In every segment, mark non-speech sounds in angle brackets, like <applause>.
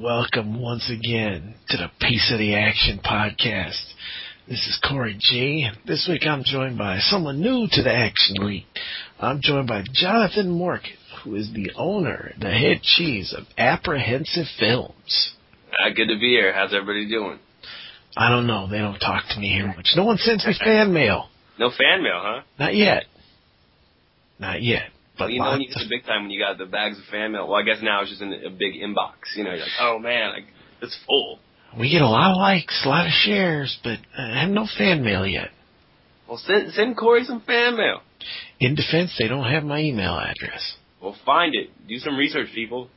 and welcome once again to the Piece of the Action podcast. This is Cory G. This week I'm joined by someone new to the Action League. I'm joined by Jonathan Morkan, who is the owner, the head cheese of Apprehensive Films. Uh, good to be here. How's everybody doing? I don't know. They don't talk to me here much. No one sends me fan mail. No fan mail, huh? Not yet. Not yet. But you know when you hit the big time when you got the bags of fan mail. Well, I guess now it's just in a big inbox. You know, you're like, oh man, like, it's full. We get a lot of likes, a lot of shares, but I have no fan mail yet. Well, send send Cory some fan mail. In defense, they don't have my email address. Well, find it. Do some research, people.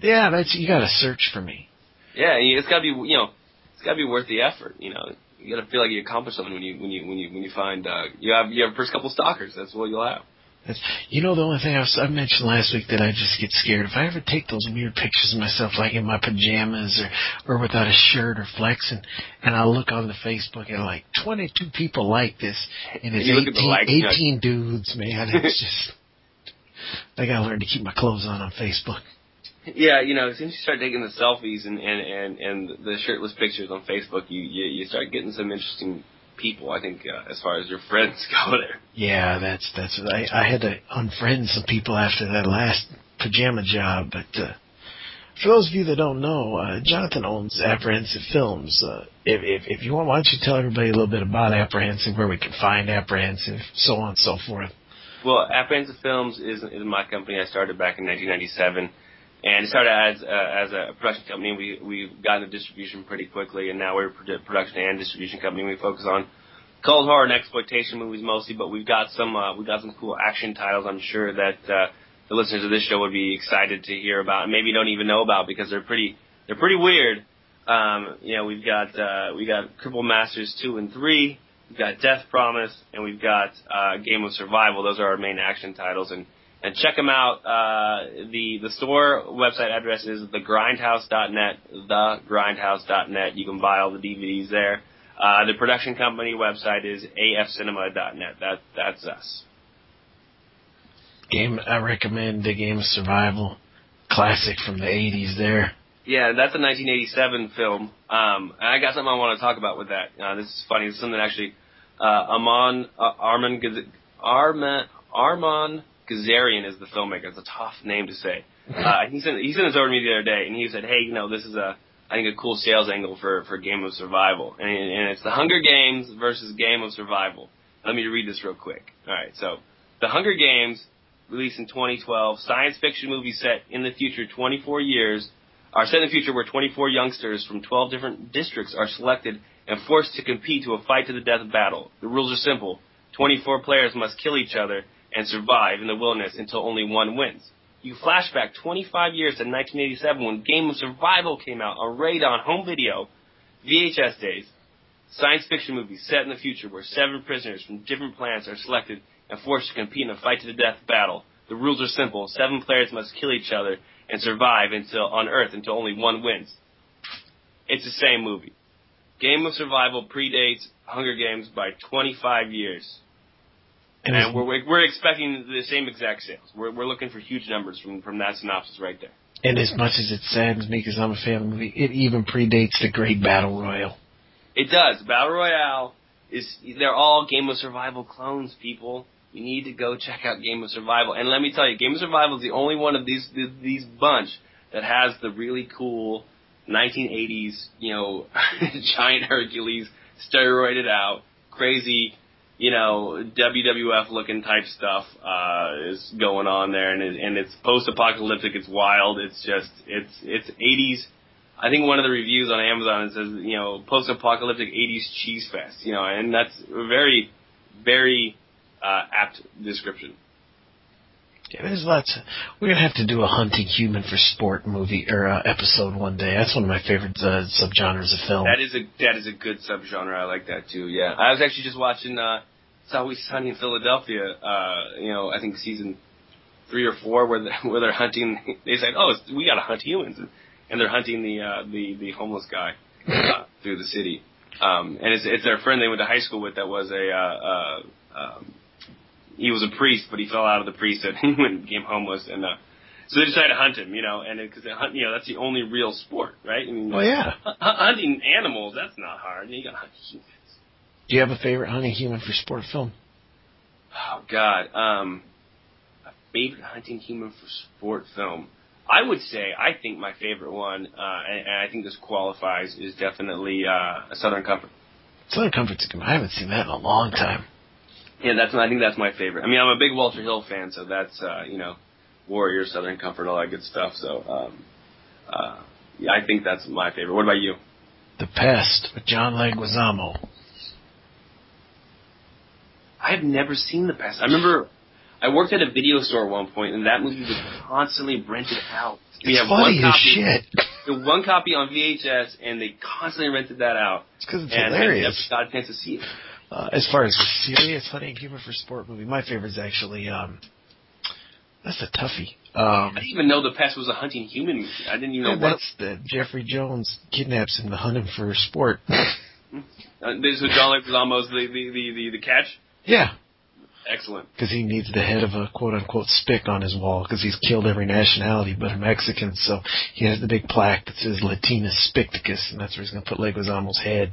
Yeah, that's you got to search for me. Yeah, it's got to be you know, it's got to be worth the effort. You know, you got to feel like you accomplished something when you when you when you when you find uh, you have you have first couple stalkers. That's what you'll have. You know, the only thing I, was, I mentioned last week that I just get scared. If I ever take those weird pictures of myself, like in my pajamas or, or without a shirt or flexing, and I look on the Facebook and like 22 people like this, and it's and 18, like, 18 dudes, man. <laughs> It's just, I gotta learn to keep my clothes on on Facebook. Yeah, you know, as soon as you start taking the selfies and and and, and the shirtless pictures on Facebook, you, you you start getting some interesting people. I think uh, as far as your friends <laughs> go there. Yeah, that's that's. I I had to unfriend some people after that last pajama job, but. uh for those of you that don't know, uh, Jonathan owns Apprehensive Films. Uh, if, if, if you want, why don't you tell everybody a little bit about Apprehensive, where we can find Apprehensive, so on and so forth. Well, Apprehensive Films is, is my company. I started back in 1997, and it started as uh, as a production company. We we've gotten the distribution pretty quickly, and now we're a production and distribution company. We focus on cold horror and exploitation movies mostly, but we've got some uh, we've got some cool action titles. I'm sure that uh, the listeners of this show would be excited to hear about, and maybe don't even know about because they're pretty they're pretty weird. Um, you know, we've got uh, we got Cripple Masters two and three. We've got Death Promise, and we've got uh, Game of Survival. Those are our main action titles, and and check them out. Uh, the the store website address is thegrindhouse.net. Thegrindhouse.net. You can buy all the DVDs there. Uh, the production company website is afcinema.net. That that's us. Game I recommend the Game of Survival, classic from the '80s. There. Yeah, that's a 1987 film. Um, I got something I want to talk about with that. Uh, this is funny. This is something actually uh, Amon uh, Armand Armand Armand Gazarian is the filmmaker. It's a tough name to say. Uh, <laughs> he sent he sent this over to me the other day, and he said, "Hey, you know, this is a I think a cool sales angle for for Game of Survival, and, and it's the Hunger Games versus Game of Survival." Let me read this real quick. All right, so the Hunger Games, released in 2012, science fiction movie set in the future, 24 years, are set in the future where 24 youngsters from 12 different districts are selected and forced to compete to a fight to the death battle. The rules are simple: 24 players must kill each other and survive in the wilderness until only one wins. You flash back 25 years to 1987 when Game of Survival came out on Raedon home video, VHS days. Science fiction movie set in the future where seven prisoners from different planets are selected and forced to compete in a fight to the death battle. The rules are simple. Seven players must kill each other and survive until on Earth until only one wins. It's the same movie. Game of Survival predates Hunger Games by 25 years. And, and we're mm-hmm. we're expecting the same exact sales. We're we're looking for huge numbers from from that synopsis right there. And as much as it saddens me because I'm a fan of the movie, it even predates the Great Battle Royale. It does. Battle Royale is they're all Game of Survival clones, people. You need to go check out Game of Survival. And let me tell you, Game of Survival is the only one of these these bunch that has the really cool 1980s, you know, <laughs> giant Hercules steroided out, crazy you know, WWF looking type stuff uh, is going on there, and it, and it's post apocalyptic. It's wild. It's just it's it's 80s. I think one of the reviews on Amazon it says you know post apocalyptic 80s cheese fest. You know, and that's a very very uh, apt description. Yeah, there's lots. Of, we're gonna have to do a hunting human for sport movie or uh, episode one day. That's one of my favorite uh, subgenres of film. That is a that is a good subgenre. I like that too. Yeah, I was actually just watching uh, It's Always Sunny in Philadelphia. Uh, you know, I think season three or four where they, where they're hunting. They said, "Oh, we got to hunt humans," and they're hunting the uh, the the homeless guy uh, through the city. Um, and it's it's their friend they went to high school with that was a uh, uh, um, he was a priest, but he fell out of the priesthood <laughs> and went became homeless. And uh, So they decided to hunt him, you know, and because hunt, you know, that's the only real sport, right? I mean, Oh yeah. hu- hunting animals, that's not hard. You got to hunt humans. Do you have a favorite hunting human for sport film? Oh God, um, a favorite hunting human for sport film. I would say I think my favorite one, uh, and, and I think this qualifies, is definitely uh, a Southern Comfort. Southern Comfort's a good one. I haven't seen that in a long time. Yeah, that's I think that's my favorite. I mean, I'm a big Walter Hill fan, so that's uh, you know, Warrior, Southern Comfort, all that good stuff. So, um, uh, yeah, I think that's my favorite. What about you? The Pest with John Leguizamo. I have never seen The Pest. I remember I worked at a video store at one point, and that movie was constantly rented out. We It's have funny one as shit. Have one copy on VHS, and they constantly rented that out. It's because it's and hilarious. I never got a chance to see it. Uh, as far as serious hunting human for sport movie, my favorite is actually um, that's a toughie. Um, I didn't even know The Pest was a hunting human movie. I didn't even know what. that's the Jeffrey Jones kidnaps him to hunt him for sport. <laughs> Uh, this is John Leguizamo's the the the the, the catch. yeah, Excellent. because he needs the head of a quote unquote spick on his wall because he's killed every nationality but a Mexican. So he has the big plaque that says Latinus Spicticus, and that's where he's going to put Leguizamo's head.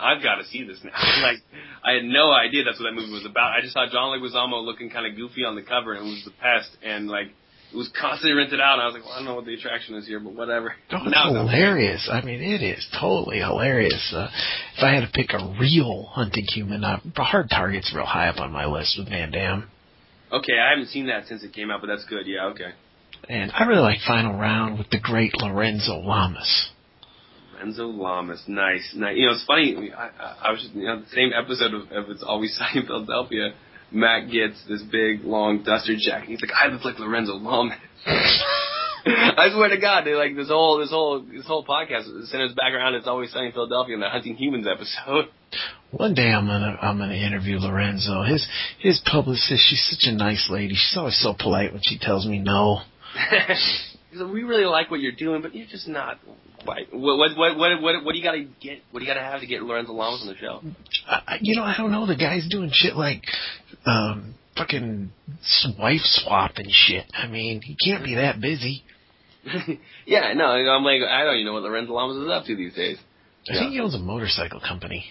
I've got to see this now. <laughs> like, I had no idea that's what that movie was about. I just saw John Leguizamo looking kind of goofy on the cover, and it was the pest, and like it was constantly rented out. And I was like, well, I don't know what the attraction is here, but whatever. <laughs> Oh, it's hilarious. I mean, it is totally hilarious. Uh, if I had to pick a real hunting human, uh, Hard Target's real high up on my list with Van Damme. Okay, I haven't seen that since it came out, but that's good. Yeah, okay. And I really like Final Round with the great Lorenzo Lamas. Renzo Lamas, nice, nice. You know, it's funny. I, I, I was, just you know, the same episode of, of It's Always <laughs> Sunny in Philadelphia. Matt gets this big long duster jacket. He's like, I look like Lorenzo Lamas. <laughs> I swear to God, they like this whole this whole this whole podcast centers back around It's Always Sunny in Philadelphia in the Hunting Humans episode. One day I'm gonna I'm gonna interview Lorenzo. His his publicist, she's such a nice lady. She's always so polite when she tells me no. <laughs> He's like, we really like what you're doing, but you're just not What what what what what, what do you got to get? What do you got to have to get Lorenzo Lamas on the show? I, I- you know, I don't know. The guy's doing shit like um fucking wife swap and shit. I mean, he can't be that busy. <laughs> yeah, no, I'm like, I don't even know what Lorenzo Lamas is up to these days. I think he owns a motorcycle company.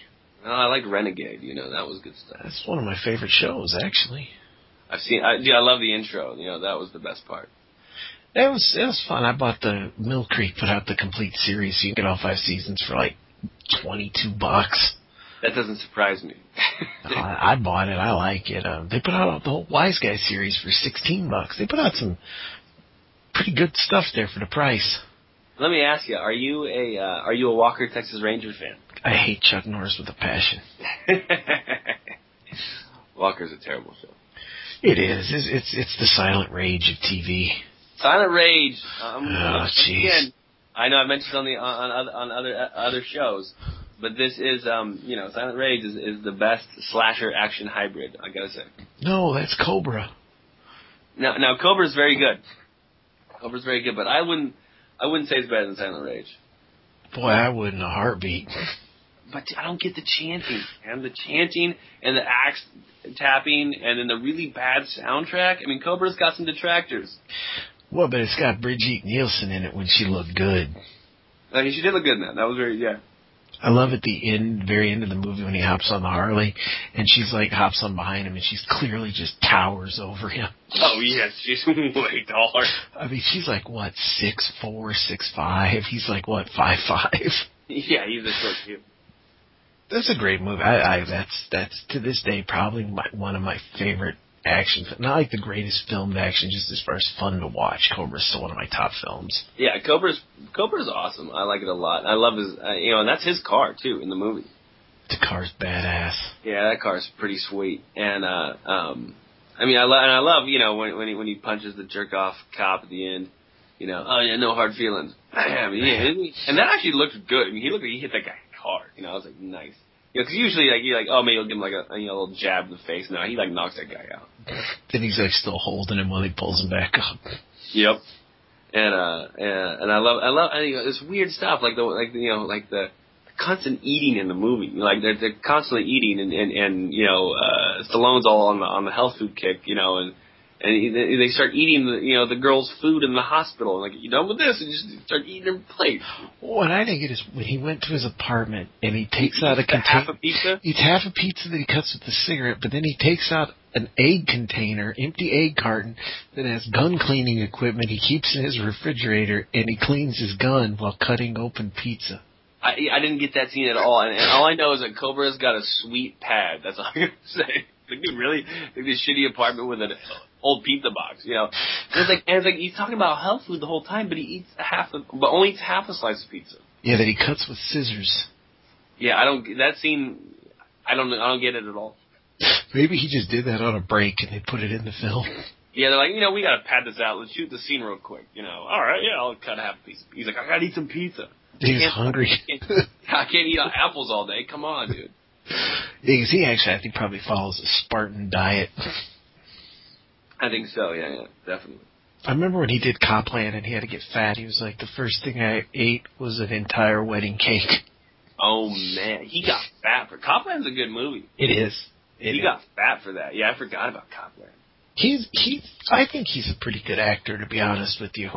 Oh, I like Renegade. You know, that was good stuff. That's one of my favorite shows, actually. I've seen. I, dude, I love the intro. You know, that was the best part. It was it was fun. I bought the Mill Creek put out the complete series, so you can get all five seasons for like twenty two bucks. That doesn't surprise me. <laughs> I, I bought it. I like it. Um, they put out the whole Wise Guy series for sixteen bucks. They put out some pretty good stuff there for the price. Let me ask you: Are you a uh, Are you a Walker Texas Ranger fan? I hate Chuck Norris with a passion. <laughs> Walker's a terrible show. It is. It's it's, it's the silent rage of TV. Silent Rage. Um, Oh, jeez. again, I know I mentioned on the on, on other on other uh, other shows, but this is um you know Silent Rage is, is the best slasher action hybrid. I gotta say. No, that's Cobra. Now now Cobra's very good. Cobra's very good, but I wouldn't I wouldn't say it's better than Silent Rage. Boy, I would in a heartbeat. <laughs> But I don't get the chanting and the chanting and the axe tapping and then the really bad soundtrack. I mean, Cobra's got some detractors. Well, but it's got Brigitte Nielsen in it when she looked good. I mean, she did look good in that. That was very yeah. I love at the end, very end of the movie when he hops on the Harley, and she's like hops on behind him, and she's clearly just towers over him. Oh yes, she's <laughs> way taller. I mean, she's like what six four, six five. He's like what five five. Yeah, he's a short kid. That's a great movie. I, I that's that's to this day probably my, one of my favorite action. Not like the greatest filmed action, just as far as fun to watch. Cobra's still one of my top films. Yeah, Cobra's Cobra's awesome. I like it a lot. I love his, uh, you know, and that's his car too in the movie. The car's badass. Yeah, that car's pretty sweet. And uh um I mean I love and I love, you know, when when he when he punches the jerk off cop at the end, you know, oh yeah, no hard feelings. I mean, <clears throat> yeah, and that actually looked good. I mean, he looked he hit that guy hard. You know, I was like, nice. You know, 'cause usually like you're like, oh maybe he'll give him like a you know, a little jab in the face. No, he like knocks that guy out. Then he's like still holding him while he pulls him back up. Yep. And uh and, and I love I love and, you know, it's weird stuff like the like you know like the constant eating in the movie. Like they're they're constantly eating and and, and you know uh Stallone's all on the on the health food kick, you know, and and he, they start eating the you know the girl's food in the hospital. Like you done with this, and just start eating her plate. What I think it is when he went to his apartment and he takes He out a the half container. a pizza. Eats half a pizza that he cuts with a cigarette, but then he takes out an egg container, empty egg carton that has gun cleaning equipment he keeps in his refrigerator, and he cleans his gun while cutting open pizza. I I didn't get that scene at all, and, and all I know is that Cobra's got a sweet pad. That's all I'm gonna <laughs> say. Like, dude, really? Like this shitty apartment with an old pizza box, you know? And it's like, and it's like he's talking about health food the whole time, but he eats half, a, but only eats half a slice of pizza. Yeah, that he cuts with scissors. Yeah, I don't. That scene, I don't. I don't get it at all. <laughs> Maybe he just did that on a break and they put it in the film. Yeah, they're like, you know, we gotta pad this out. Let's shoot the scene real quick. You know, all right, yeah, I'll cut half a piece. He's like, I gotta eat some pizza. He was Can't- hungry. I can't eat apples all day. Come on, dude. <laughs> Because he actually, I think, probably follows a Spartan diet. <laughs> I think so. Yeah, yeah, definitely. I remember when he did Copland and he had to get fat. He was like, the first thing I ate was an entire wedding cake. Oh man, he got fat for Copland's a good movie. It is. It he is. got fat for that. Yeah, I forgot about Copland. He's he. I think he's a pretty good actor, to be honest with you.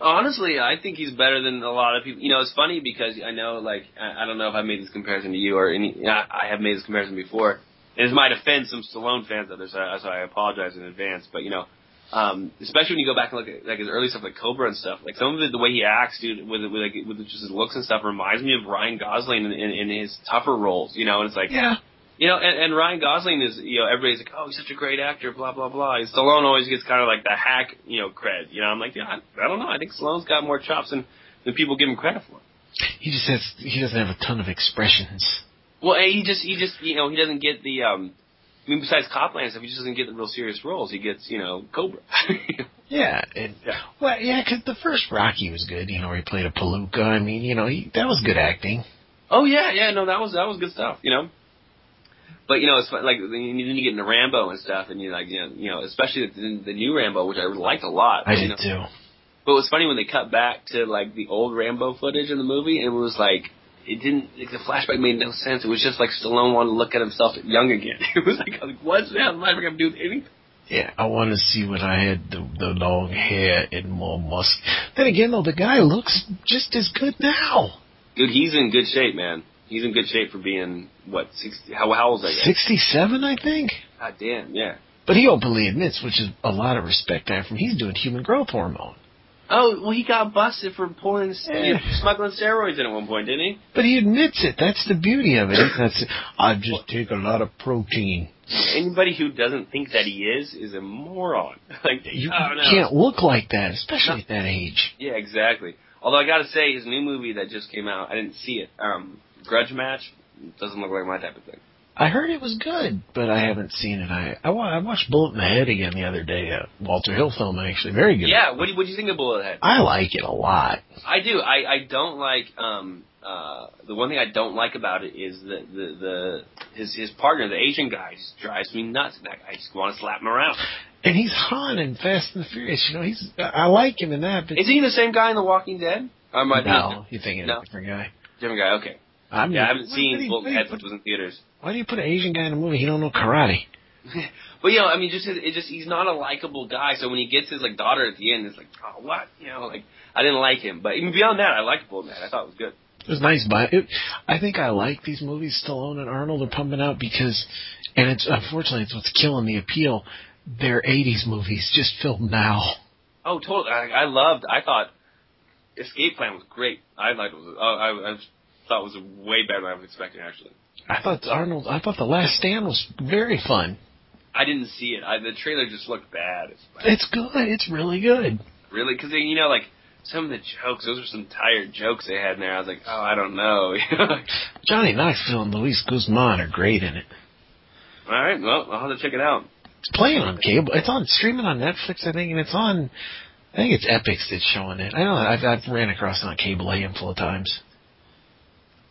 Honestly, I think he's better than a lot of people. You know, it's funny because I know, like, I, I don't know if I made this comparison to you or any. I, I have made this comparison before. And it might offend some Stallone fans out there, so I, so I apologize in advance. But you know, um, especially when you go back and look at like his early stuff, like Cobra and stuff. Like some of it, the way he acts, dude, with with like with just his looks and stuff, reminds me of Ryan Gosling in, in, in his tougher roles. You know, and it's like, Yeah. you know, and, and Ryan Gosling is, you know, everybody's like, oh, he's such a great actor, blah blah blah. And Stallone always gets kind of like the hack, you know, cred. You know, I'm like, yeah, I, I don't know. I think Stallone's got more chops than than people give him credit for. He just has. He doesn't have a ton of expressions. Well, he just, he just, you know, he doesn't get the, um, I mean, besides Copland and stuff, he just doesn't get the real serious roles. He gets, you know, Cobra. <laughs> Yeah. And, Yeah. Well, yeah, 'cause the first Rocky was good. You know, where he played a palooka. I mean, you know, he, that was good acting. oh yeah, yeah, no, that was that was good stuff, you know. But you know, it's like then you then you get into Rambo and stuff, and you like, you know, you know, especially the, the new Rambo, which I liked a lot. I did know. too. But it was funny when they cut back to like the old Rambo footage in the movie, and it was like it didn't like the flashback made no sense. It was just like Stallone wanted to look at himself young again. <laughs> It was like, like what's that flashback have to do with anything? Yeah, I want to see when I had the, the long hair and more musk. Then again, though, the guy looks just as good now. Dude, he's in good shape, man. He's in good shape for being what sixty? How how old is that? Sixty-seven, I think. God damn, yeah. But he openly admits, which is a lot of respect I have from. He's doing human growth hormone. Oh well, he got busted for pulling Yeah. smuggling steroids in at one point, didn't he? But he admits it. That's the beauty of it. Saying, I just take a lot of protein. Anybody who doesn't think that he is is a moron. <laughs> like You oh, no. can't look like that, especially at that age. Yeah, exactly. Although I gotta say, his new movie that just came out, I didn't see it. Um, Grudge Match doesn't look like my type of thing. I heard it was good, but I haven't seen it. I I, I watched Bullet in the Head again the other day. A Walter Hill film, actually, very good. Yeah, what do, what do you think of Bullet in the Head? I like it a lot. I do. I, I don't like um uh the one thing I don't like about it is the the, the his his partner, the Asian guy, just drives me nuts. That I just want to slap him around. And he's Han in Fast and the Furious. You know, he's I like him in that. But Is he the same guy in The Walking Dead? Or am I no, you're thinking of No. a different guy. different guy? Okay. I'm Yeah, I haven't seen did he- Bullethead, why which was in theaters. Why do you put an Asian guy in a movie? He don't know karate. <laughs> But you know, I mean, just his- it just he's not a likable guy. So when he gets his like daughter at the end, it's like, oh, what? You know, like I didn't like him. But even beyond that, I liked Bullethead. I thought it was good. It was nice, but it, I think I like these movies Stallone and Arnold are pumping out because, and it's unfortunately it's what's killing the appeal. They're '80s movies, just filmed now. Oh, totally. I, I loved. I thought Escape Plan was great. I liked it. Was, uh, I, I thought was way better than I was expecting. Actually, I thought Arnold. I thought The Last Stand was very fun. I didn't see it. I, the trailer just looked bad. It's like, It's good. It's really good. really because you know, like some of the jokes. Those were some tired jokes they had in there. I was like, oh, I don't know. <laughs> Johnny Knoxville and Luis Guzman are great in it. All right. Well, I'll have to check it out. It's playing on cable. It's on streaming on Netflix, I think, and it's on. I think it's Epix that's showing it. I know I've, I've ran across it on cable a handful of times.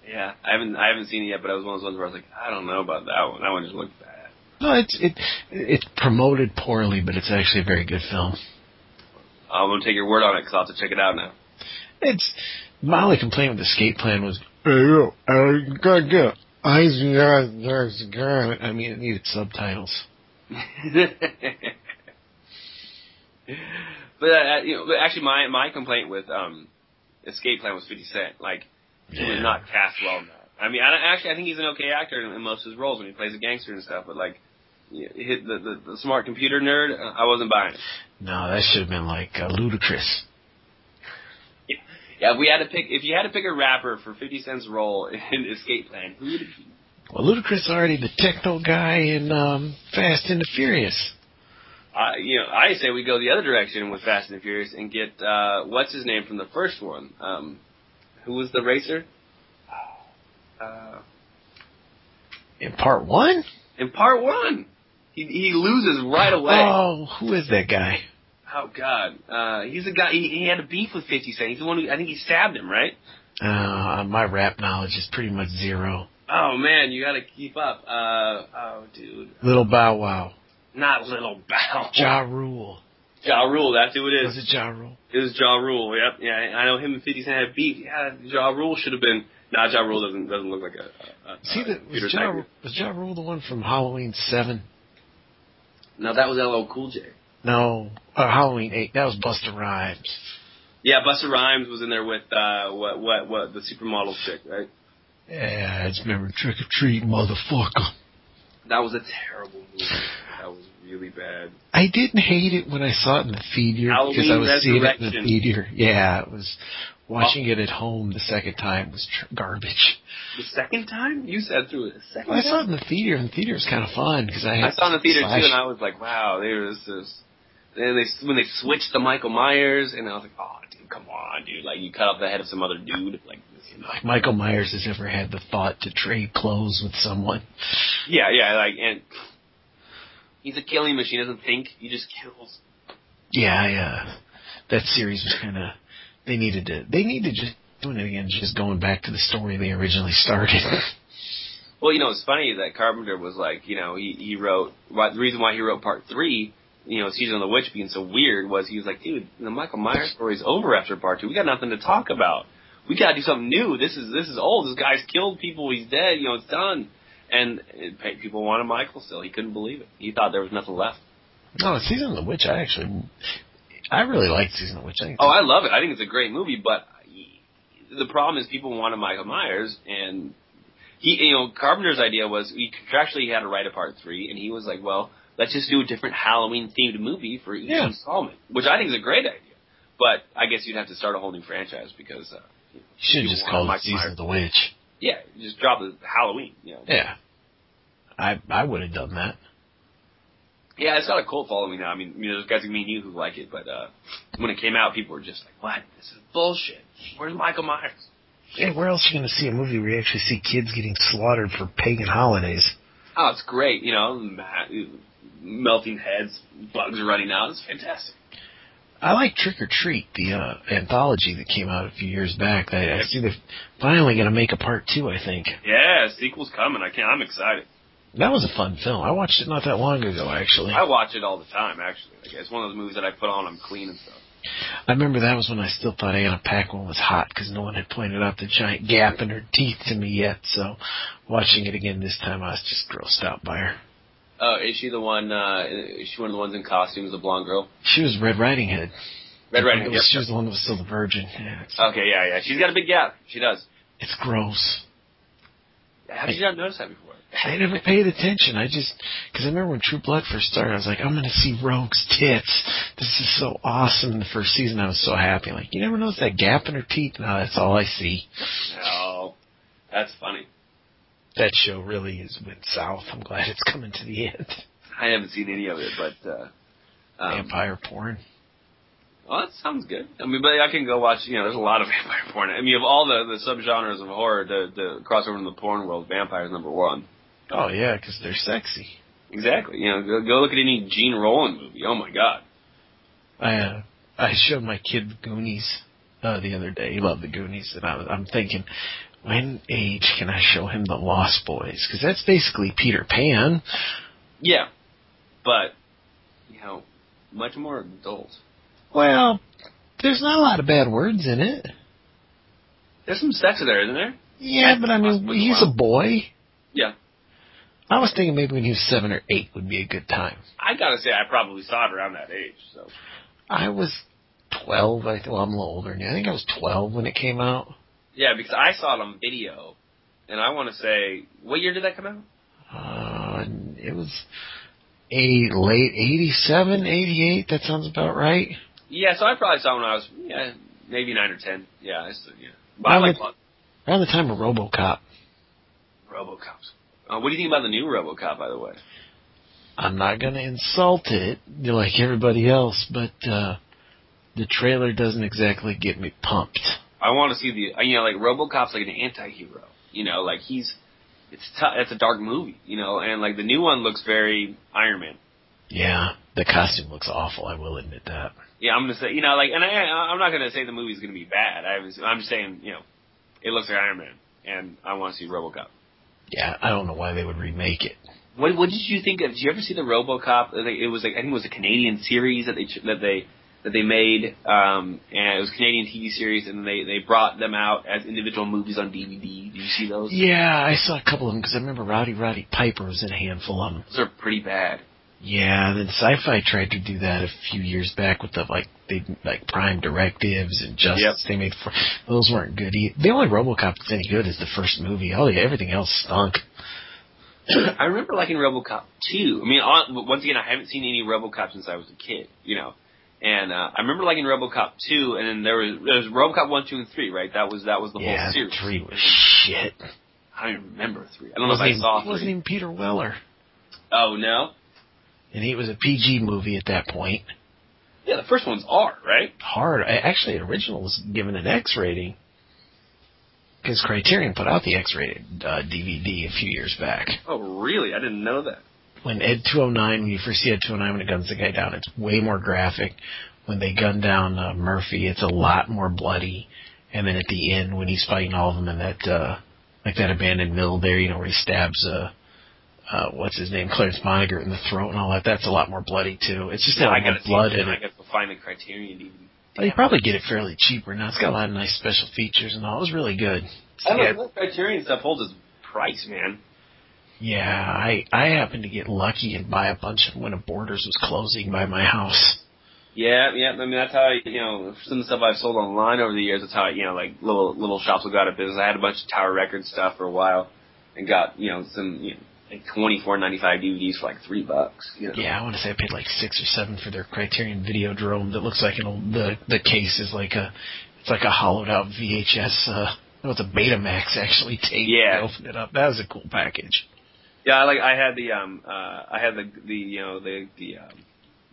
Yeah, I haven't I haven't seen it yet, but I was one of those ones where I was like, I don't know about that one. That one just looked bad. No, it's it it's promoted poorly, but it's actually a very good film. I'm gonna take your word on it because I'll have to check it out now. It's my only complaint with Escape Plan was, I gotta get eyes and eyes, eyes, I mean, it needed subtitles. <laughs> but uh, you know, but actually, my my complaint with um, Escape Plan was Fifty Cent. Like he was not cast well. I mean, I, actually, I think he's an okay actor in, in most of his roles when he plays a gangster and stuff. But like, hit the, the the smart computer nerd, I wasn't buying it. No, that should have been like uh, Ludacris. Yeah, if we had to pick, if you had to pick a rapper for Fifty Cent's role in Escape Plan, who would it be? Well, Ludacris already the techno guy in um, Fast and the Furious. Uh, you know, I say we go the other direction with Fast and the Furious and get uh, what's his name from the first one. Um, who was the racer? Uh, In part one? in part one, he he loses right away. Oh, who is that guy? Oh God, uh, he's the guy. He, he had a beef with Fifty Cent. He's the one who I think he stabbed him, right? Uh, my rap knowledge is pretty much zero. Oh man, you got to keep up. Uh, oh dude, Little Bow Wow. not Little Bow. Ja Rule. Ja Rule, that's who it is. Was it Ja Rule? It was Ja Rule. Yep. Yeah, I know him and Fifty Cent had beef. Yeah, Ja Rule should have been. Nah, Ja Rule doesn't doesn't look like a. a, a See, a that Peter was ja, Tiger. was ja Rule the one from Halloween Seven? No, that was LL Cool J. No, uh, Halloween Eight. That was Busta Rhymes. Yeah, Busta Rhymes was in there with uh what what what the supermodel chick, right? Yeah, I just remember Trick or Treat, motherfucker. That was a terrible movie. That was really bad. I didn't hate it when I saw it in the theater because I was seeing it in the theater. Yeah, it was watching oh. it at home the second time was tr- garbage. The second time you said through it. The second Well, I saw it in the theater, and the theater was kind of fun because I I saw it in the theater slash- too, and I was like, wow, there was this. And they when they switched to Michael Myers, and I was like, oh, dude, come on, dude, like you cut off the head of some other dude, like you know. like Michael Myers has ever had the thought to trade clothes with someone. Yeah, yeah, like and he's a killing machine. Doesn't think, he just kills. Yeah, yeah. That series was kind of they needed to they needed to just doing it again, just going back to the story they originally started. <laughs> Well, you know, it's funny that Carpenter was like, you know, he he wrote why, the reason why he wrote part three, you know, season of the witch being so weird was he was like, dude, the Michael Myers story's over after part two. We got nothing to talk about. We got to do something new. This is this is old. This guy's killed people. He's dead. You know, it's done. And people wanted Michael still. He couldn't believe it. He thought there was nothing left. no, season of the witch. I actually, I really liked season of the witch. I Oh, I love it. I think it's a great movie, but the problem is people wanted Michael Myers, and he, you know, Carpenter's idea was he contractually had to write a part three, and he was like, well, let's just do a different Halloween themed movie for each Yeah. installment, which I think is a great idea. But I guess you'd have to start a whole new franchise because, uh, you should you just call it Michael season Myers. of the witch. Yeah, just drop the Halloween, you know. Yeah, I I would have done that. Yeah, it's got a cult following now. I mean, you know, there's guys like me and you who like it, but uh when it came out, people were just like, "What? This is bullshit. Where's Michael Myers?" Yeah, where else are you going to see a movie where you actually see kids getting slaughtered for pagan holidays? Oh, it's great. You know, melting heads, bugs running out. It's fantastic. I like Trick or Treat, the uh, anthology that came out a few years back. I, I see they're finally going to make a part two. I think Yeah, sequel's coming. I can't. I'm excited. that was a fun film. I watched it not that long ago, actually. I watch it all the time. Actually, like, it's one of those movies that I put on. I'm clean and stuff. I remember that was when I still thought Anna Paquin was hot because no one had pointed out the giant gap in her teeth to me yet. So, watching it again this time, I was just grossed out by her. Oh, is she the one? uh Is she one of the ones in costumes, the blonde girl? She was Red Riding Hood. Red Riding Hood. was- She was the one that was still the virgin. Yeah, Okay, yeah, yeah. She's got a big gap. She does. it's gross. How did you not notice that before? I never paid attention. I just because I remember when True Blood first started, I was like, I'm going to see Rogue's tits. This is so awesome. In the first season, I was so happy. Like, you never notice that gap in her teeth? No, that's all I see. Oh, that's funny. That show really is went south. I'm glad it's coming to the end. I haven't seen any of it, but uh um, Vampire porn. Well, that sounds good. I mean, but I can go watch. You know, there's a lot of <laughs> vampire porn. I mean, of all the the subgenres of horror, the the crossover in the porn world, vampires number one. Oh yeah, because they're sexy. Exactly. You know, go, go look at any Jean Rollin movie. Oh my God. I uh, I showed my kid the Goonies uh, the other day. He loved the Goonies, and I was, I'm thinking, when age can I show him the Lost Boys? Because that's basically Peter Pan. Yeah, but you know, much more adult. Well, there's not a lot of bad words in it. There's some sex in there, isn't there? Yeah, but I mean, he's a a boy. Yeah. I was thinking maybe when he was seven or eight would be a good time. I gotta say, I probably saw it around that age. So I was twelve. I th- well, I'm a little older than you. I think I was twelve when it came out. Yeah, because I saw it on video, and I want to say, what year did that come out? Uh, it was a late 87, 88. That sounds about right. Yeah, so I probably saw it when I was yeah maybe nine or ten. Yeah, I still, yeah. But I Around like the, around the time of RoboCop. RoboCops. Uh, what do you think about the new RoboCop, by the way? I'm not gonna insult it like everybody else, but uh the trailer doesn't exactly get me pumped. I want to see the you know like RoboCop's like an anti-hero. You know, like he's it's t- it's a dark movie. You know, and like the new one looks very Iron Man. Yeah, the costume looks awful. I will admit that. Yeah, I'm gonna say you know like, and I I'm not gonna say the movie's gonna be bad. I was I'm just saying you know, it looks like Iron Man, and I want to see RoboCop. Yeah, I don't know why they would remake it. What what did you think of? Did you ever see the RoboCop? It was like I think it was a Canadian series that they ch- that they that they made, um, and it was a Canadian TV series, and they they brought them out as individual movies on DVD. Did you see those? Yeah, I saw a couple of them because I remember Rowdy Roddy Piper was in a handful of them. Those are pretty bad. Yeah, and then Sci-Fi tried to do that a few years back with the like they like Prime Directives and Justice. Yep. They made for, those weren't good. Either. The only RoboCop that's any good is the first movie. All the everything else stunk. <clears throat> I remember liking RoboCop 2. I mean, on, once again, I haven't seen any RoboCop since I was a kid, you know. And uh, I remember like in RoboCop 2, and then there was there was RoboCop 1, 2, and 3, right? That was that was the yeah, whole series. three was shit. I don't even remember 3. I don't know if I even, saw it wasn't even Peter Weller, Oh, no? and he was a PG movie at that point. Yeah, the first one's R, right? Hard. Actually, the original was given an X rating because Criterion put out the X-rated uh, DVD a few years back. Oh, really? I didn't know that. When Ed 209, when you first see Ed 209 when it guns the guy down, it's way more graphic. When they gun down uh, Murphy, it's a lot more bloody. And then at the end, when he's fighting all of them in that, uh, like that abandoned mill there, you know, where he stabs, uh, uh, what's his name, Clarence Monagher in the throat and all that, that's a lot more bloody too. It's just Yeah, got I more gotta see it. I gotta go find the Criterion DVD. Well, you probably get it fairly cheaper now. It's got a lot of nice special features and all. It was really good. I Yeah. don't know. Criterion stuff holds its price, man. Yeah, I I happened to get lucky and buy a bunch of when a Borders was closing by my house. Yeah, yeah. I mean, that's how I, you know some of the stuff I've sold online over the years. That's how I, you know, like little little shops will go out of business. I had a bunch of Tower Records stuff for a while, and got you know some you know, like twenty four ninety five DVDs for like three bucks. You know? Yeah, I want to say I paid like six or seven for their Criterion Videodrome that looks like an old the the case is like a it's like a hollowed out VHS. Uh, no, it's a Betamax actually tape. Yeah. I opened it up. That was a cool package. Yeah, I like I had the um uh I had the the you know the the um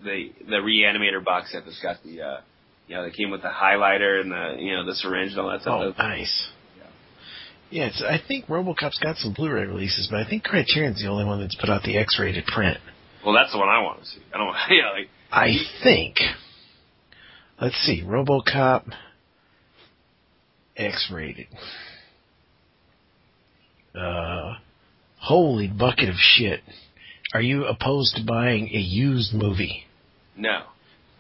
the the reanimator box set that's got the uh you know that came with the highlighter and the you know the syringe and all that stuff. Oh, nice. Yeah, it's, I think RoboCop's got some Blu-ray releases, but I think Criterion's the only one that's put out the X-rated print. Well, that's the one I want to see. I don't. <laughs> Yeah, like I think. Let's see, RoboCop X-rated. Uh, holy bucket of shit! Are you opposed to buying a used movie? no.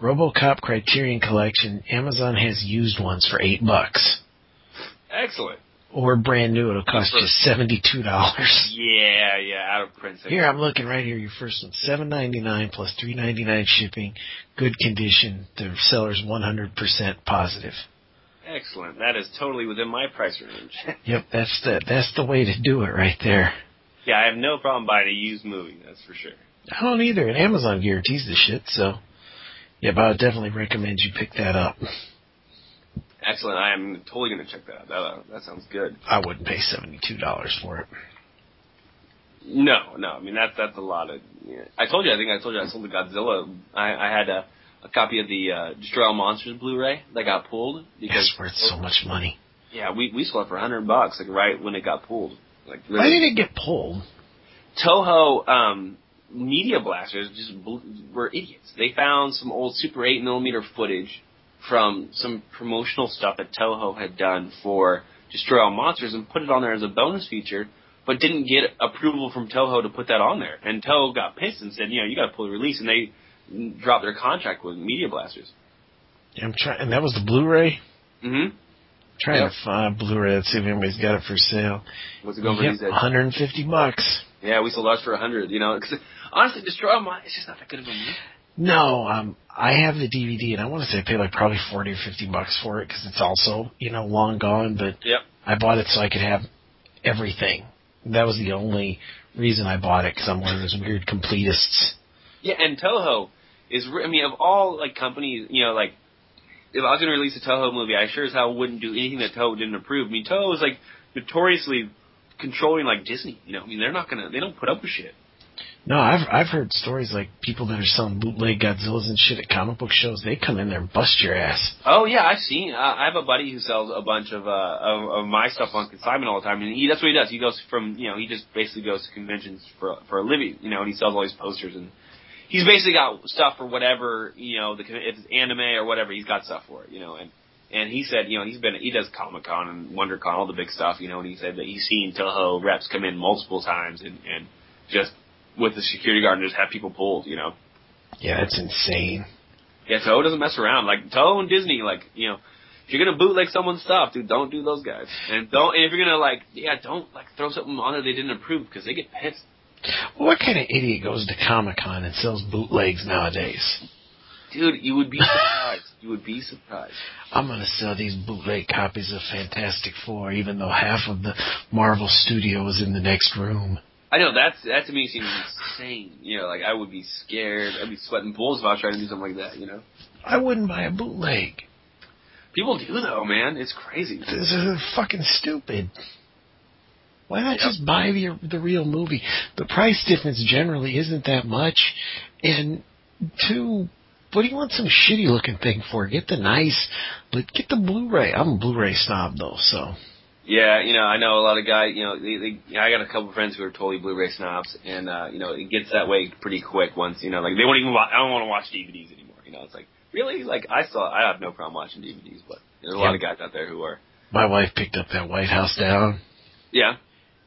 RoboCop Criterion Collection. Amazon has used ones for eight bucks, Excellent. or brand new. It'll cost you seventy-two dollars. Yeah, yeah, out of print. Here, I'm looking right here. Your first one, seven ninety nine plus three ninety nine shipping, good condition. The seller's one hundred percent positive. Excellent. That is totally within my price range. Yep, that's the that's the way to do it right there. Yeah, I have no problem buying a used movie. That's for sure. I don't either, and Amazon guarantees the shit. So, yeah, but I would definitely recommend you pick that up. Excellent. I am totally going to check that out. That, uh, that sounds good. I wouldn't pay seventy two dollars for it. No, no. I mean that's that's a lot of. Yeah. I told you. I think I told you I sold the Godzilla. I, I had a, a copy of the uh, Destroy All Monsters Blu-ray that got pulled because It's worth so much money. yeah, we we sold it for a hundred bucks like right when it got pulled. Like Why did it get pulled? Toho um, media blasters just were idiots. They found some old Super 8 millimeter footage from some promotional stuff that Toho had done for Destroy All Monsters and put it on there as a bonus feature, but didn't get approval from Toho to put that on there. And Toho got pissed and said, you know, you got to pull the release, and they dropped their contract with Media Blasters. Yeah, I'm trying, and that was the Blu-ray. Mm-hmm. Trying Yep. to find Blu-ray. Let's see if anybody's got it for sale. What's it going for Yep, these days? 150 bucks. Yeah, we sold ours for a hundred. You know, because honestly, Destroy All Monsters it's just not that good of a movie. No, um, I have the DVD, and I want to say I paid like probably forty or fifty bucks for it because it's also you know long gone. But Yep. I bought it so I could have everything. That was the only reason I bought it because I'm one of those weird completists. Yeah, and Toho is. I mean, of all like companies, you know, like if I was going to release a Toho movie, I sure as hell wouldn't do anything that Toho didn't approve. I mean, Toho is like notoriously controlling like Disney. You know, I mean, they're not gonna. They don't put up with shit. No, I've I've heard stories like people that are selling bootleg Godzillas and shit at comic book shows. They come in there and bust your ass. Oh yeah, I've seen. Uh, I have a buddy who sells a bunch of, uh, of of my stuff on consignment all the time, and he that's what he does. He goes from you know he just basically goes to conventions for for a living, you know, and he sells all these posters and he's basically got stuff for whatever you know the if it's anime or whatever he's got stuff for it, you know, and and he said you know he's been he does Comic Con and WonderCon all the big stuff, you know, and he said that he's seen Toho reps come in multiple times and and just with the security guard and just have people pulled, you know. Yeah, that's insane. Yeah, Toho doesn't mess around. Like Toho and Disney, like you know, if you're gonna bootleg someone's stuff, dude, don't do those guys. And don't and if you're gonna like, yeah, don't like throw something on that they didn't approve because they get pissed. What kind of idiot goes to Comic Con and sells bootlegs nowadays? Dude, you would be surprised. you would be surprised. I'm gonna sell these bootleg copies of Fantastic Four, even though half of the Marvel studio is in the next room. I know that's that to me seems insane. You know, like I would be scared. I'd be sweating bullets if I was trying to do something like that. You know, I wouldn't buy a bootleg. people do though, man. It's crazy. This is fucking stupid. Why not Yep. just buy the the real movie? The price difference generally isn't that much, and two, what do you want some shitty looking thing for? Get the nice, but get the Blu-ray. I'm a Blu-ray snob though, so Yeah, you know, I know a lot of guys. You know, they, they, I got a couple of friends who are totally Blu-ray snobs, and uh, you know, it gets that way pretty quick. Once you know, like they won't even. Watch, I don't want to watch DVDs anymore. You know, it's like really, like I saw. I have no problem watching DVDs, but there's a lot of guys out there who are. my wife picked up that White House Down, Yeah,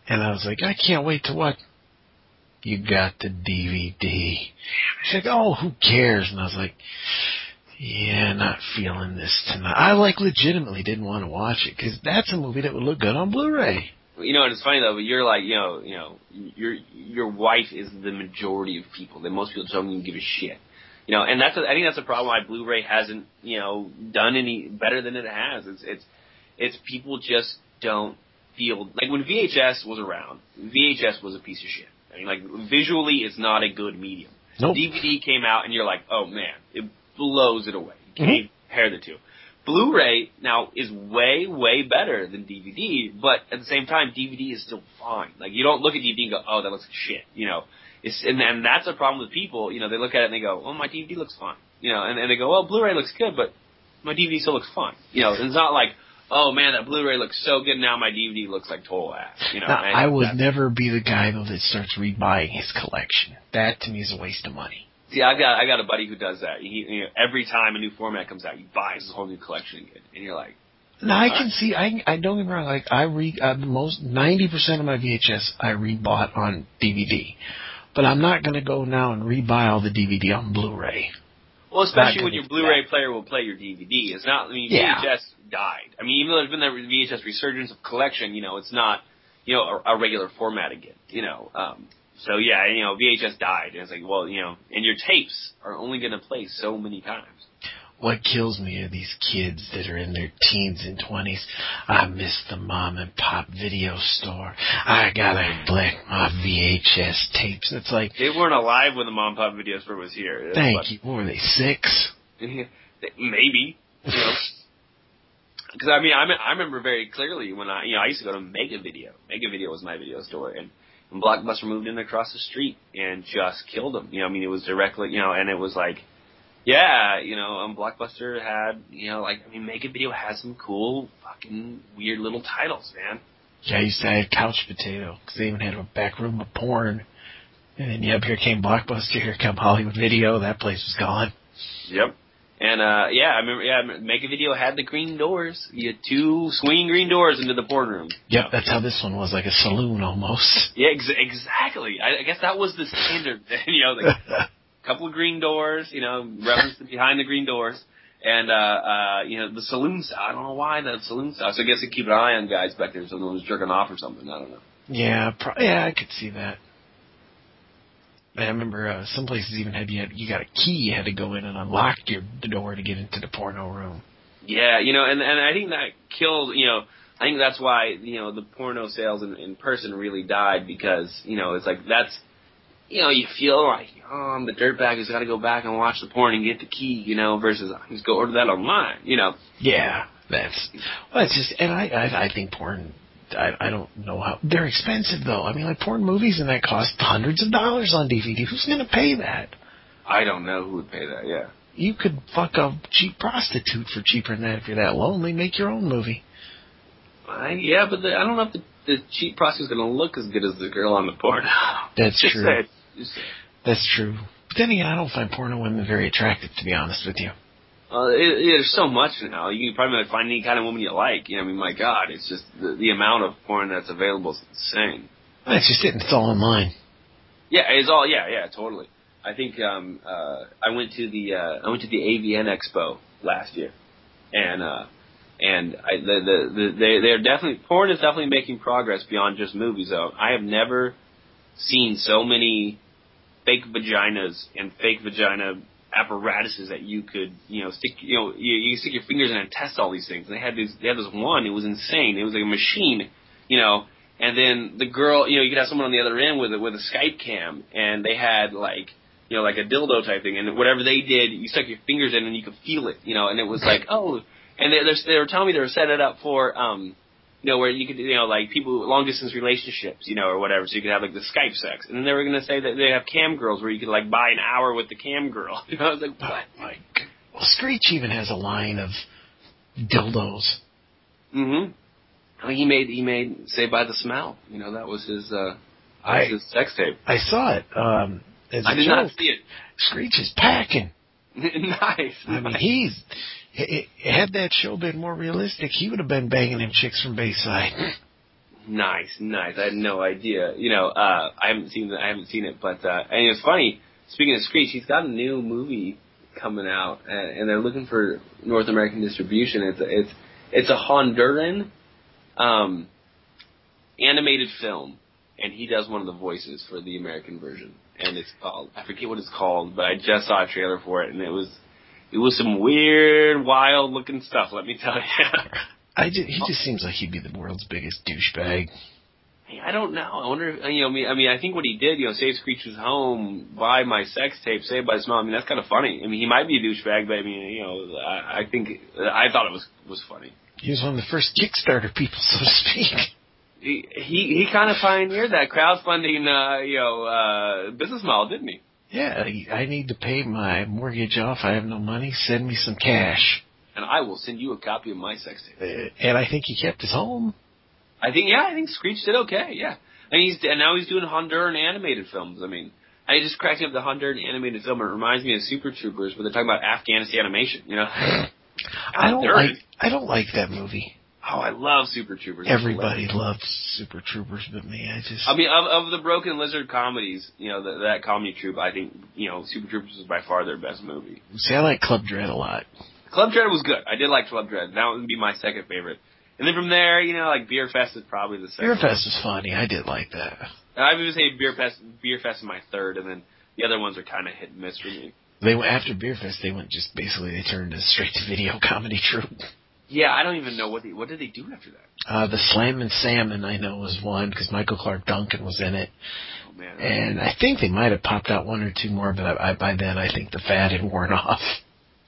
and I was like, I can't wait to watch. You got the DVD. She's like, oh, who cares? And I was like, yeah, not feeling this tonight. I like legitimately didn't want to watch it because that's a movie that would look good on Blu-ray. you know, and it's funny though. But you're like, you know, you know, your your wife is the majority of people. That most people don't even give a shit. You know, and that's a, I think that's a problem why Blu-ray hasn't you know done any better than it has. It's it's it's people just don't feel like when VHS was around. VHS was a piece of shit. I mean, like visually, it's not a good medium. Nope. DVD came out, and you're like, oh man, it blows it away. You can't Mhm. compare the two. Blu-ray now is way, way better than DVD, but at the same time, DVD is still fine. Like you don't look at DVD and go, oh, that looks like shit. You know, it's and, and that's a problem with people. You know, they look at it and they go, well, my DVD looks fine. You know, and, and they go, well, Blu-ray looks good, but my DVD still looks fine. You know, it's not like, oh man, that Blu-ray looks so good now, my DVD looks like total ass. You know, Now, I would that's- never be the guy though that starts rebuying his collection. That to me is a waste of money. See, I've got I got a buddy who does that. He, you know, every time a new format comes out, he buys his whole new collection again, and you're like, Now I can see. I I don't get me wrong. Like I re uh, most ninety percent of my VHS I rebought on DVD, but I'm not going to go now and rebuy all the DVD on Blu-ray. Well, especially when your Blu-ray that. player will play your DVD. It's not. I mean, Yeah. VHS died. I mean, even though there's been that VHS resurgence of collection, you know, it's not, you know, a, a regular format again. You know, um, so yeah, you know, VHS died, and it's like, well, you know, and your tapes are only going to play so many times. What kills me are these kids that are in their teens and twenties. I miss the mom and pop video store. I gotta collect my VHS tapes. It's like, They weren't alive when the mom and pop video store was here. Thank you. What were they six? <laughs> Maybe. You know. <laughs> Because I mean, I, I remember very clearly when I, you know, I used to go to Mega Video. Mega Video was my video store, and when Blockbuster moved in across the street and just killed them. You know, I mean, it was directly, you know, and it was like, yeah, you know, um, Blockbuster had, you know, like, I mean, Mega Video had some cool, fucking weird little titles, man. Yeah, you used to have Couch Potato because they even had a back room of porn. And then, yep, here came Blockbuster. Here come Hollywood Video. That place was gone. Yep. And uh yeah, I remember. Yeah, Mega Video had the green doors. You had two swinging green doors into the porn room. Yep, that's how this one was, like a saloon almost. Yeah, ex- exactly. I, I guess that was the standard. <laughs> you know, like <laughs> couple of green doors. You know, reference to <laughs> behind the green doors, and uh, uh, you know the saloon style. I don't know why the saloon style. So I guess to keep an eye on guys back there, so no one's jerking off or something. I don't know. yeah, pro- yeah, I could see that. I remember uh, some places even had you had, you got a key you had to go in and unlock your the door to get into the porno room. Yeah, you know, and and I think that killed. You know, I think that's why you know the porno sales in, in person really died because you know it's like that's you know you feel like oh I'm the dirtbag who's got to go back and watch the porn and get the key. You know, versus I just go order that online. You know. Yeah, that's well, it's just and I I, I think porn I, I don't know how they're expensive though. I mean, like porn movies and that cost hundreds of dollars on DVD. Who's going to pay that? I don't know who would pay that. Yeah. You could fuck a cheap prostitute for cheaper than that if you're that lonely. Make your own movie. I, yeah, but the, I don't know if the, the cheap prostitute's going to look as good as the girl on the porno. <laughs> That's true. Just. That's true. But then again, I don't find porno women very attractive, to be honest with you. Uh, it, it, there's so much now. You can probably find any kind of woman you like. You know, I mean, my God, it's just the, the amount of porn that's available is insane. That's just it. It's all online. Yeah, it's all. Yeah, yeah, totally. I think um, uh, I went to the uh, I went to the AVN Expo last year, and uh, and I, the, the, the they they're definitely porn is definitely making progress beyond just movies. Though I have never seen so many fake vaginas and fake vagina apparatuses that you could you know stick you know you, you stick your fingers in and test all these things. And they had this they had this one. It was insane. It was like a machine, you know. And then the girl, you know, you could have someone on the other end with a, with a Skype cam, and they had like you know, like a dildo type thing, and whatever they did, you stuck your fingers in and you could feel it, you know, and it was like, <laughs> oh, and they, they're, they were telling me they were setting it up for, um, you know, where you could, you know, like people, long distance relationships, you know, or whatever, so you could have like the Skype sex, and then they were going to say that they have cam girls where you could like buy an hour with the cam girl, <laughs> you know, I was like, what? Like, well, Screech even has a line of dildos. Mm-hmm. I mean, he made he made Saved by the Smell, you know, that was his, uh, that I was his sex tape. I saw it. Um, I did joke. not see it. Screech is packing. <laughs> nice. I mean, nice. he's had that show been more realistic, he would have been banging them chicks from Bayside. Nice, nice. I had no idea. You know, uh, I haven't seen the, I haven't seen it, but uh, and it's funny. Speaking of Screech, he's got a new movie coming out, and, and they're looking for North American distribution. It's a, it's it's a Honduran um, animated film, and he does one of the voices for the American version, and it's called I forget what it's called, but I just saw a trailer for it, and it was it was some weird, wild looking stuff. Let me tell you. <laughs> I just, he just seems like he'd be the world's biggest douchebag. Hey, I don't know. I wonder. If, you know, I mean, I mean, I think what he did, you know, save Screech's home, buy my sex tape, saved by the smell. I mean, that's kind of funny. I mean, he might be a douchebag, but I mean, you know, I, I think I thought it was was funny. He was one of the first Kickstarter people, so to speak. He he, he kind of pioneered that crowdfunding, uh, you know, uh, business model, didn't he? Yeah, I need to pay my mortgage off. I have no money. Send me some cash. And I will send you a copy of my sex tape. Uh, and I think he kept his home. I think, yeah, I think Screech did okay. Yeah, and he's and now he's doing Honduran animated films. I mean, I just cracked up the Honduran animated film. It reminds me of Super Troopers, where they're talking about Afghanistan animation. You know. I don't like. I don't like that movie. Oh, I love Super Troopers. Everybody loves Super Troopers, but me, I just. I mean, of, of the Broken Lizard comedies, you know, the, that comedy troupe, I think, you know, Super Troopers is by far their best movie. see, I like Club Dread a lot. Club Dread was good. I did like Club Dread. That would be my second favorite. And then from there, you know, like Beerfest is probably the second. Beerfest was funny. I did like that. I would say Beerfest, Beer Fest is my third, and then the other ones are kind of hit and miss for me. They went after Beerfest. They went just basically they turned a straight to video comedy troupe. Yeah, I don't even know what they, what did they do after that. Uh, the Slammin' Salmon I know was one because Michael Clarke Duncan was in it, Oh man. and I think they might have popped out one or two more, but I, I, by then I think the fad had worn <laughs> off.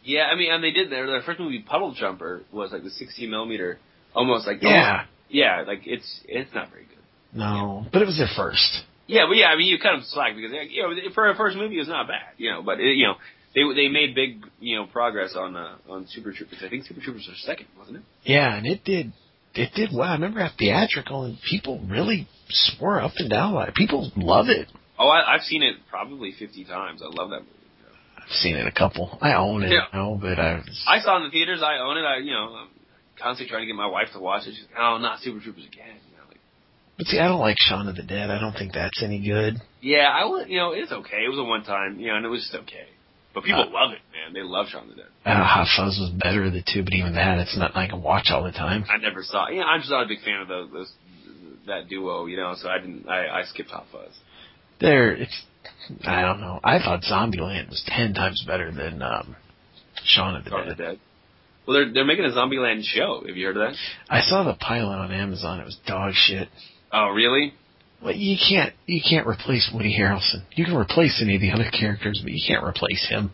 Yeah, I mean, and they did their their first movie, Puddle Jumper, was like the 16 millimeter, almost like Yeah, yeah, like it's it's not very good. no, but it was their first. Yeah, but yeah, I mean, you kind of slack because you know for a first movie, it was not bad, you know, but it, you know they they made big you know progress on uh, on Super Troopers. I think Super Troopers was second, wasn't it? Yeah, and it did. It did well. I remember at theatrical, and people really swore up and down. Like people love it. Oh, I, I've seen it probably 50 times. I love that movie. I've seen it a couple. I own it Yeah. now, but I was, I saw it in the theaters. I own it. I you know I'm constantly trying to get my wife to watch it. She's like, oh, not Super Troopers again. You know, like, But see, I don't like Shaun of the Dead. I don't think that's any good. yeah, I would. You know, it's okay. It was a one time. You know, and it was just okay. But people Uh, love it, man. They love Shaun of the Dead. Know, Hot Fuzz was better of the two, but even that, it's not like I can watch all the time. I never saw. Yeah, I'm just not a big fan of those, those that duo. You know, so I didn't. I, I skipped Hot Fuzz. There, it's I don't know. I thought Zombieland was ten times better than um, Shaun of the Shaun Dead. of the Dead. Well, they're they're making a Zombieland show. Have you heard of that? I saw the pilot on Amazon. It was dog shit. Oh, really? Well, you can't you can't replace Woody Harrelson. You can replace any of the other characters, but you can't replace him.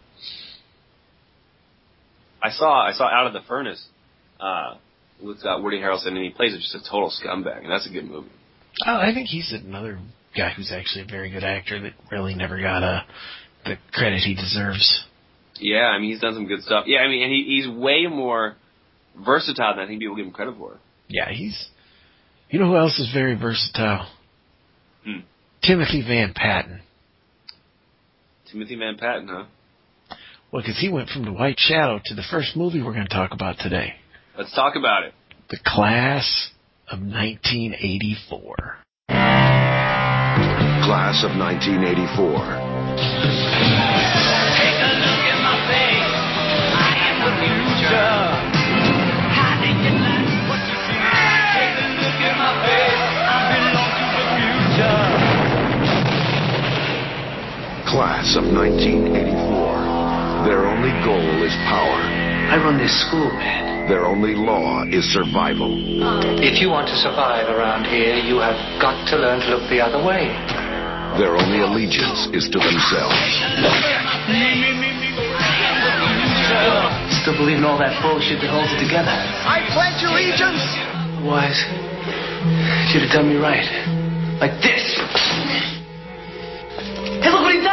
I saw I saw Out of the Furnace uh, with uh, Woody Harrelson, and he plays just a total scumbag, and that's a good movie. Oh, I think he's another guy who's actually a very good actor that really never got uh, the credit he deserves. Yeah, I mean he's done some good stuff. Yeah, I mean, and he, he's way more versatile than I think people give him credit for. Yeah, he's. You know who else is very versatile? Hmm. Timothy Van Patten. Timothy Van Patten, huh? Well, because he went from The White Shadow to the first movie we're going to talk about today, Let's talk about it. The Class of 1984. Class of 1984. Class of 1984. Their only goal is power. I run this school, man. Their only law is survival. If you want to survive around here, you have got to learn to look the other way. Their only allegiance is to themselves. Still believe in all that bullshit that holds it together. I pledge allegiance. Wise, you'd have done me right. Like this. Hey, look what he done, man!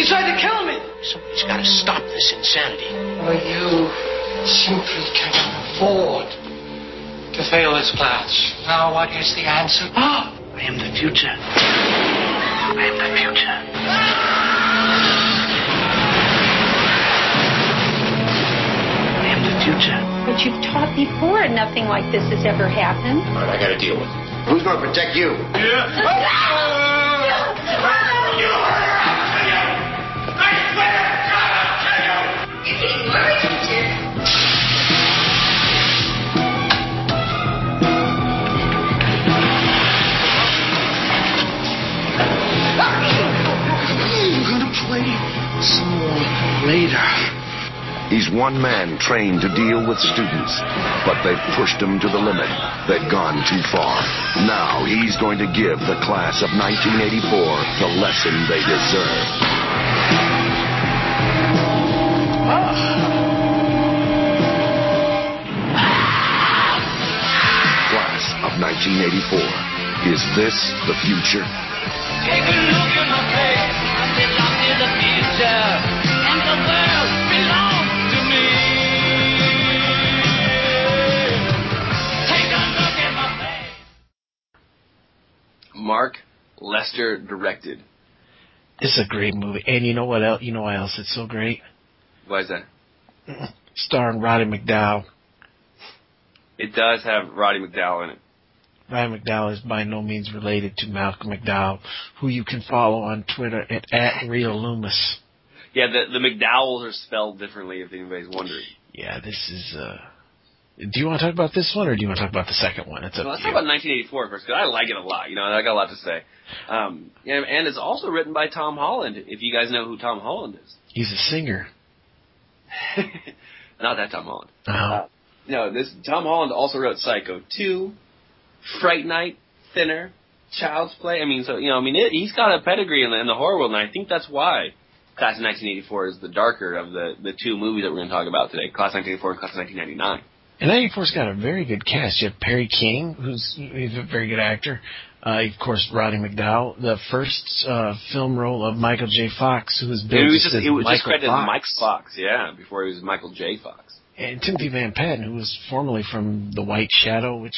He tried to kill me! Somebody's got to stop this insanity. Well, you simply cannot afford to fail this class. Now, what is the answer? Ah! <gasps> I am the future. I am the future. I am the future. But you've taught before and nothing like this has ever happened. All right, I got to deal with it. Who's going to protect you? I'm <laughs> <laughs> gonna play some more later. He's one man trained to deal with students, but they've pushed him to the limit. They've gone too far. Now he's going to give the class of 1984 the lesson they deserve. Class of 1984. Is this the future? The future, and the world belongs to me. Take a look at my face. Mark Lester directed. This is a great movie, and you know what else? You know why else it's so great? Why is that? Starring Roddy McDowall. It does have Roddy McDowall in it. Roddy McDowall is by no means related to Malcolm McDowell, who you can follow on Twitter at, at Real Loomis. Yeah, the the McDowells are spelled differently if anybody's wondering. Yeah, this is. uh Do you want to talk about this one, or do you want to talk about the second one? It's up Well, let's talk about 1984 first, because I like it a lot. You know, I got a lot to say. Um, and, and it's also written by Tom Holland. If you guys know who Tom Holland is, He's a singer. <laughs> not that Tom Holland. Oh. Uh, no, this Tom Holland also wrote Psycho 2, Fright Night, Thinner, Child's Play. I mean, so you know, I mean, it, he's got a pedigree in the, in the horror world, and I think that's why Class of 1984 is the darker of the the two movies that we're going to talk about today, Class of 1984 and Class of 1999. And 94's got a very good cast. You have Perry King, who's he's a very good actor. Uh, of course, Roddy McDowall, the first uh, film role of Michael J. Fox, who was It billed was just it was just credited Fox. as Mike Fox, yeah, before he was Michael J. Fox. And Timothy Van Patten, who was formerly from The White Shadow, which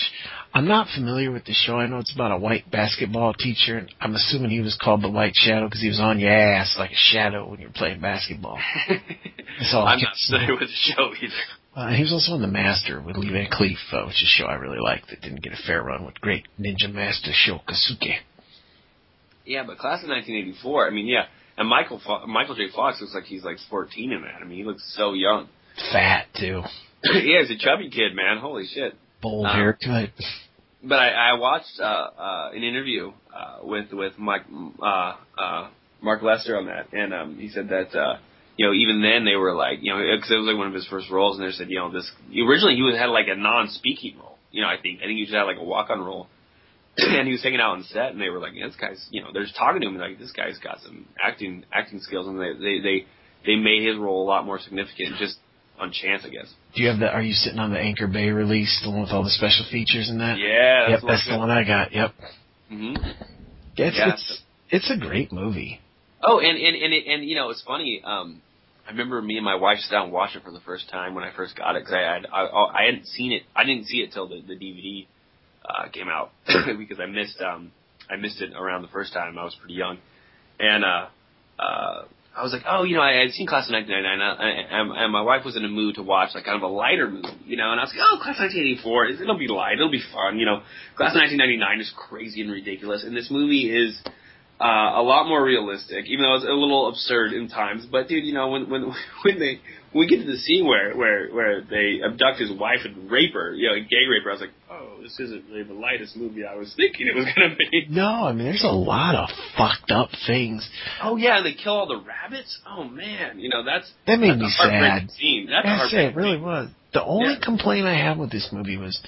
I'm not familiar with the show. I know it's about a white basketball teacher, and I'm assuming he was called The White Shadow because he was on your ass like a shadow when you're playing basketball. <laughs> That's all I'm not familiar with the show either. Uh, he was also on The Master with Lee Van Cleef, uh, which is a show I really liked that didn't get a fair run with great ninja master Sho Kosugi. Yeah, but Class of 1984. I mean, yeah, and Michael Fo- Michael J. Fox looks like he's like 14 in that. I mean, he looks so young. Fat, too. <clears throat> yeah, he's a chubby kid, man. Holy shit. Bold Um, haircut. but I, I watched uh, uh, an interview uh, with with Mike uh, uh, Mark Lester on that, and um, he said that uh, you know even then they were like you know because it was like one of his first roles, and they said you know this originally he was had like a non-speaking role, you know I think I think he just had like a walk-on role, <clears throat> and he was hanging out on set, and they were like, this guy's you know they're just talking to him like this guy's got some acting acting skills, and they they they they made his role a lot more significant just on chance, I guess. Do you have the? Are you sitting on the Anchor Bay release, the one with all the special features and that? Yeah, Yep, that's, that's the one I got. Yep. hmm It's Yeah. it's it's a great movie. Oh, and and and it, and you know, it's funny. Um, I remember me and my wife sat down and watched it for the first time when I first got it because I had I, I hadn't seen it. I didn't see it till the the DVD uh, came out <coughs> because I missed um I missed it around the first time. I was pretty young, and uh uh. I was like, oh, you know, I had seen Class of 1999, and, and, and my wife was in a mood to watch like kind of a lighter movie, you know, and I was like, oh, Class of 1984, it'll be light, it'll be fun, you know. Class of 1999 is crazy and ridiculous, and this movie is uh, a lot more realistic, even though it's a little absurd in times. But dude, you know when when <laughs> when they when we get to the scene where where where they abduct his wife and rape her, you know, gay rape her, I was like, oh, this isn't really the lightest movie I was thinking it was gonna be. No, I mean there's a lot of fucked up things. Oh yeah, they kill all the rabbits. Oh man, you know that's That made that's me a sad. Scene. That's a That's it. It really was. The only Yeah. complaint I have with this movie was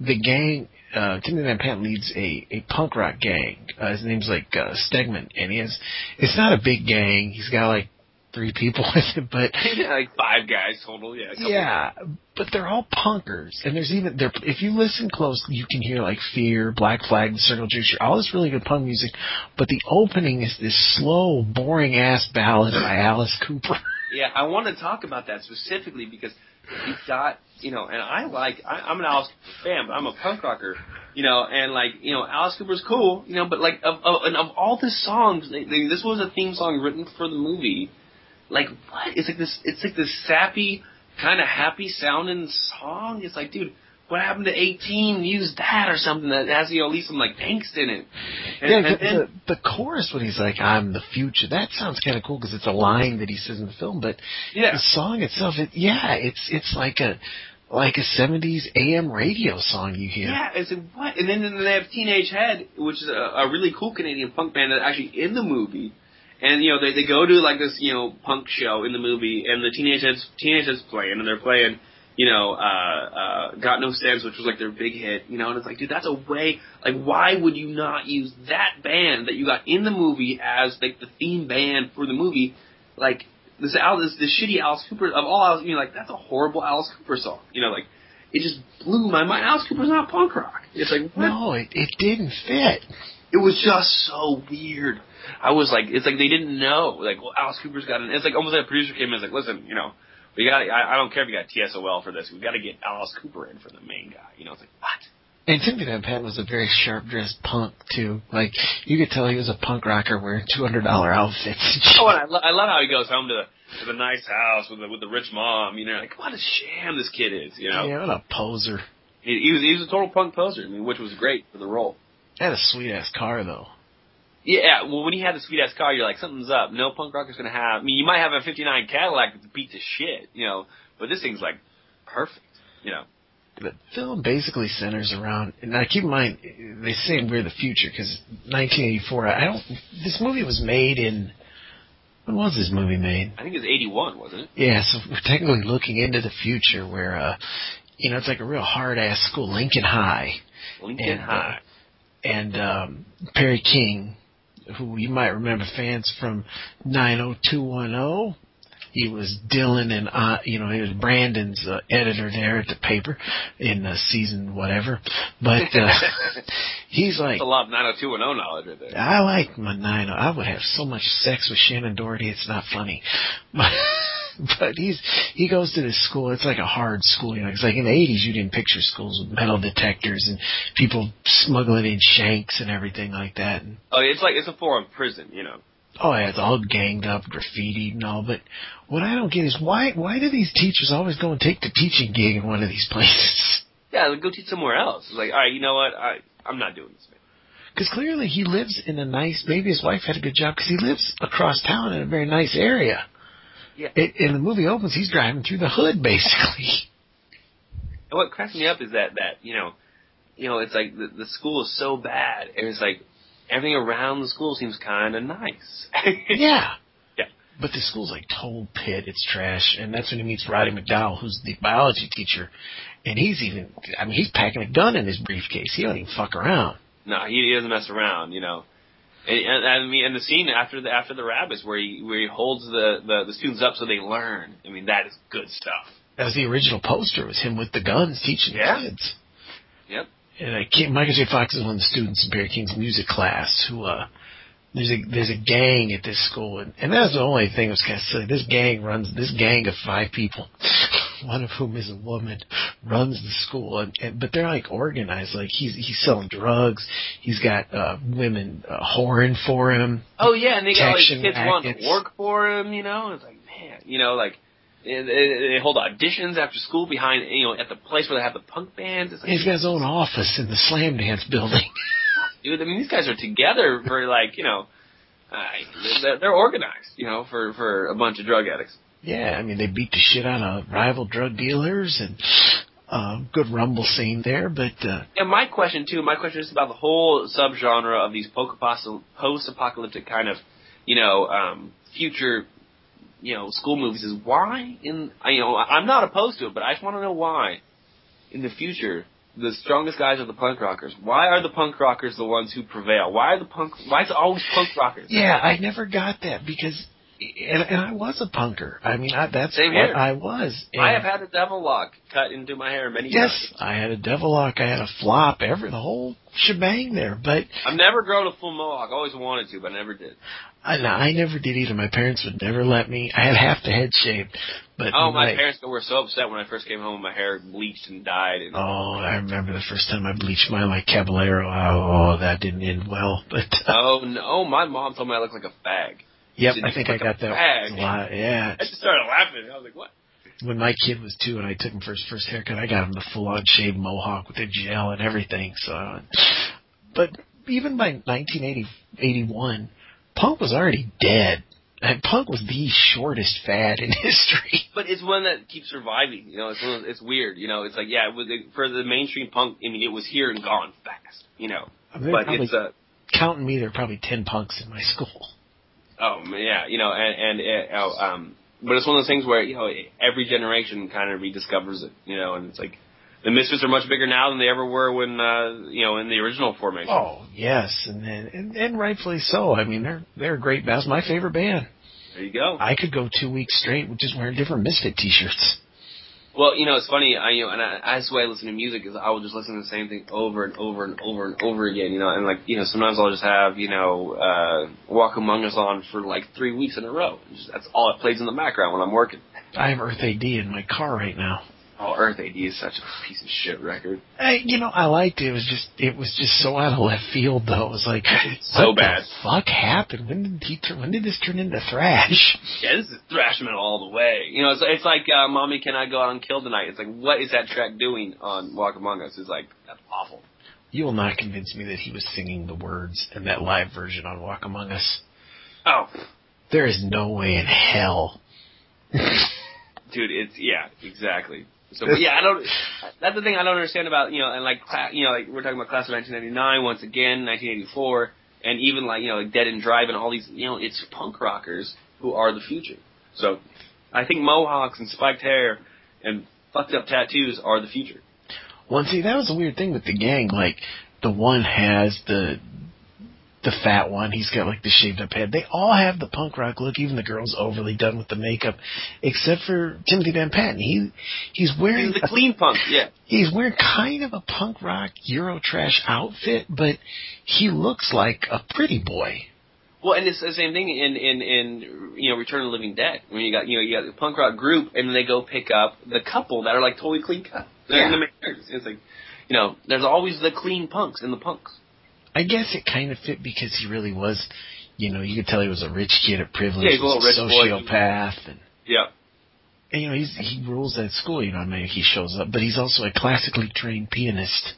the gang. Uh, Timothy Van Patten leads a, a punk rock gang. Uh, his name's like uh, Stegman, and he has. It's not a big gang. He's got like three people <laughs> with him, but yeah, <laughs> like five guys total. Yeah. yeah, but they're all punkers, and there's even there. If you listen close, you can hear like Fear, Black Flag, The Circle Jerks, all this really good punk music. But the opening is this slow, boring ass ballad by Alice Cooper. <laughs> Yeah, I want to talk about that specifically because you've got, you know, and I like, I, I'm an Alice Cooper fan, but I'm a punk rocker, you know, and like, you know, Alice Cooper's cool, you know, but like, of, of, and of all the songs, they, they, this was a theme song written for the movie. Like, what? It's like this, it's like this sappy, kind of happy sounding song. It's like, dude, what happened to 18? Use that or something that has, you know, at least some like angst in it. And, yeah, and the, the, the chorus when he's like, "I'm the future," that sounds kind of cool because it's a line that he says in the film. But yeah. the song itself, it, yeah, it's it's like a like a '70s AM radio song you hear. Yeah, I said what? And then, then they have Teenage Head, which is a, a really cool Canadian punk band that's actually in the movie. And you know they they go to like this you know punk show in the movie, and the Teenage Heads Teenage Heads playing, and they're playing you know uh uh Got No Sense, which was like their big hit. You know, and it's like, dude, that's a way. Like, why would you not use that band that you got in the movie as like the theme band for the movie? Like this Al this, this shitty Alice Cooper of all Alice, you know, like that's a horrible Alice Cooper song. You know, like it just blew my mind. Alice Cooper's not punk rock. It's like what? No, it it didn't fit. It was just so weird. I was like, it's like they didn't know. Like, well, Alice Cooper's got an. It's like almost like a producer came in and was like, listen, you know, we got. I, I don't care if you got TSOL for this. We got to get Alice Cooper in for the main guy. You know, it's like what? And Timothy Van Patten was a very sharp dressed punk too. Like you could tell he was a punk rocker wearing two hundred dollar outfits. <laughs> Oh, and I, lo- I love how he goes home to the to the nice house with the with the rich mom. You know, like what a sham this kid is. You know, Yeah, what a poser. he, he was he was a total punk poser. I mean, which was great for the role. Had a sweet ass car though. Yeah, well, when he had the sweet ass car, you're like, something's up. No punk rocker's gonna have. I mean, you might have a '59 Cadillac that's beat to shit, you know, but this thing's like perfect, you know. The film basically centers around. Now, keep in mind, they say we're the future because 1984. I don't. This movie was made in. When was this movie made? I think it was '81, wasn't it? Yeah, so we're technically looking into the future where, uh, you know, it's like a real hard ass school, Lincoln High, Lincoln And, uh, High. and um, Perry King, who you might remember fans from 90210. He was Dylan and uh, you know he was Brandon's uh, editor there at the paper in uh, season whatever, but uh, <laughs> he's like That's a lot of 90210 knowledge right there. I like my nine. I would have so much sex with Shannen Doherty. It's not funny, <laughs> but but he's he goes to this school. It's like a hard school. You know, it's like in the eighties you didn't picture schools with metal detectors and people smuggling in shanks and everything like that. And Oh, it's like it's a foreign prison, you know. Oh yeah, it's all ganged up, graffiti and all. But what I don't get is why why do these teachers always go and take the teaching gig in one of these <laughs> places? Yeah, go teach somewhere else. It's like, all right, you know what? I I'm not doing this, man. Because clearly he lives in a nice. Maybe his wife had a good job because he lives across town in a very nice area. Yeah. It, and the movie opens, he's driving through the hood <laughs> basically. And what cracks me up is that that you know, you know, it's like the, the school is so bad, and it's like everything around the school seems kind of nice. <laughs> Yeah. Yeah. But the school's like total pit. It's trash. And that's when he meets Roddy McDowall, who's the biology teacher. And he's even, I mean, he's packing a gun in his briefcase. He don't even fuck around. No, he, he doesn't mess around, you know. And, and, I mean, and the scene after the after the rabbits where he where he holds the, the the students up so they learn. I mean, that is good stuff. That was the original poster. It was him with the guns teaching Yeah. the kids. Yep. And I can't, Michael J. Fox is one of the students in Perry King's music class who, uh, there's a, there's a gang at this school, and, and that's the only thing that was kind of silly. This gang runs, this gang of five people, <laughs> one of whom is a woman, runs the school, and, and but they're like organized. Like he's he's selling drugs. He's got uh, women uh, whoring for him. Oh yeah, and they got Protection kids wanting to work for him. You know, it's like man, you know, like they, they they hold auditions after school behind you know at the place where they have the punk bands. It's like, He's got his own office in the slam dance building. <laughs> dude, I mean, these guys are together for like you know, uh, they're, they're organized. You know, for for a bunch of drug addicts. Yeah, I mean they beat the shit out of rival drug dealers and uh, good rumble scene there, but uh, And my question too, my question is about the whole subgenre of these post- post-apocalyptic kind of, you know, um, future, you know, school movies. Is why in I- you know I'm not opposed to it, but I just want to know why in the future the strongest guys are the punk rockers. Why are the punk rockers the ones who prevail? Why are the punk? Why is it always punk rockers? yeah, I never got that because, and, and I was a punker. I mean, I, that's Same what here. I was. I have had a devil lock cut into my hair many years yes, times. I had a devil lock, I had a flop, every the whole shebang there. But I've never grown a full mohawk. I always wanted to, but I never did. I, I never did either. My parents would never let me. I had half the head shaved, but Oh, my like, parents were so upset when I first came home. My hair bleached and dyed. And, Oh, I remember the first time I bleached mine like Caballero. Oh, that didn't end well. <laughs> But uh, Oh no! My mom told me I looked like a fag. yep, I think I got that fag? a lot. Yeah, I just started laughing. I was like, "What?" when my kid was two and I took him for his first haircut, I got him the full on shaved mohawk with the gel and everything. So, but even by 1980, 81, punk was already dead. And punk was the shortest fad in <laughs> history. But it's one that keeps surviving. You know, it's one of, it's weird. You know, it's like yeah, it was, for the mainstream punk. I mean, it was here and gone fast. You know, I mean, but probably, it's uh, counting me, there are probably 10 punks in my <laughs> school. oh yeah, you know, and and uh, oh, um, but it's one of those things where you know every generation kind of rediscovers it. You know, and it's like the Misfits are much bigger now than they ever were when uh, you know in the original formation. Oh, yes, and then and, and rightfully so. I mean, they're they're a great band. My favorite band. There you go. I could go two weeks straight with just wearing different Misfit t-shirts. Well, you know, it's funny. I you know, and I, that's the way I listen to music is I will just listen to the same thing over and over and over and over again. You know, and like you know, sometimes I'll just have you know, uh, Walk Among Us on for like three weeks in a row. And just, that's all it plays in the background when I'm working. I have Earth AD in my car right now. Oh, Earth AD is such a piece of shit record. Hey, you know, I liked it. It was just, it was just so out of left field, though. It was like, So <laughs> what bad. The fuck happened? When did he turn? When did this turn into thrash? Yeah, this is thrash metal all the way. You know, it's, it's like uh, "Mommy, Can I Go Out and Kill Tonight?" It's like, what is that track doing on Walk Among Us? It's like that's awful. You will not convince me that he was singing the words in that live version on Walk Among Us. Oh, There is no way in hell. <laughs> dude, it's yeah, exactly. So but yeah, I don't. That's the thing I don't understand about you know, and like you know, like we're talking about class of 1999 once again, 1984, and even like you know, like Dead and Drive and all these you know, it's punk rockers who are the future. So I think mohawks and spiked hair and fucked up tattoos are the future. Well, see, that was a weird thing with the gang. Like, the one has the the fat one. He's got like the shaved up head. They all have the punk rock look. Even the girl's overly done with the makeup, except for Timothy Van Patten. He he's wearing He's the a- clean punk, yeah. he's wearing kind of a punk rock Euro trash outfit, but he looks like a pretty boy. Well, and it's the same thing in in in you know Return of the Living Dead when you got you know you got the punk rock group and then they go pick up the couple that are like totally clean cut. They're Yeah. the main characters. It's like you know there's always the clean punks in the punks. I guess it kind of fit because he really was, you know, you could tell he was a rich kid a privilege, Yeah, he's a little rich boy. sociopath, and Yeah. And, you know, he's, he rules that school, you know, I mean, he shows up, but he's also a classically trained pianist.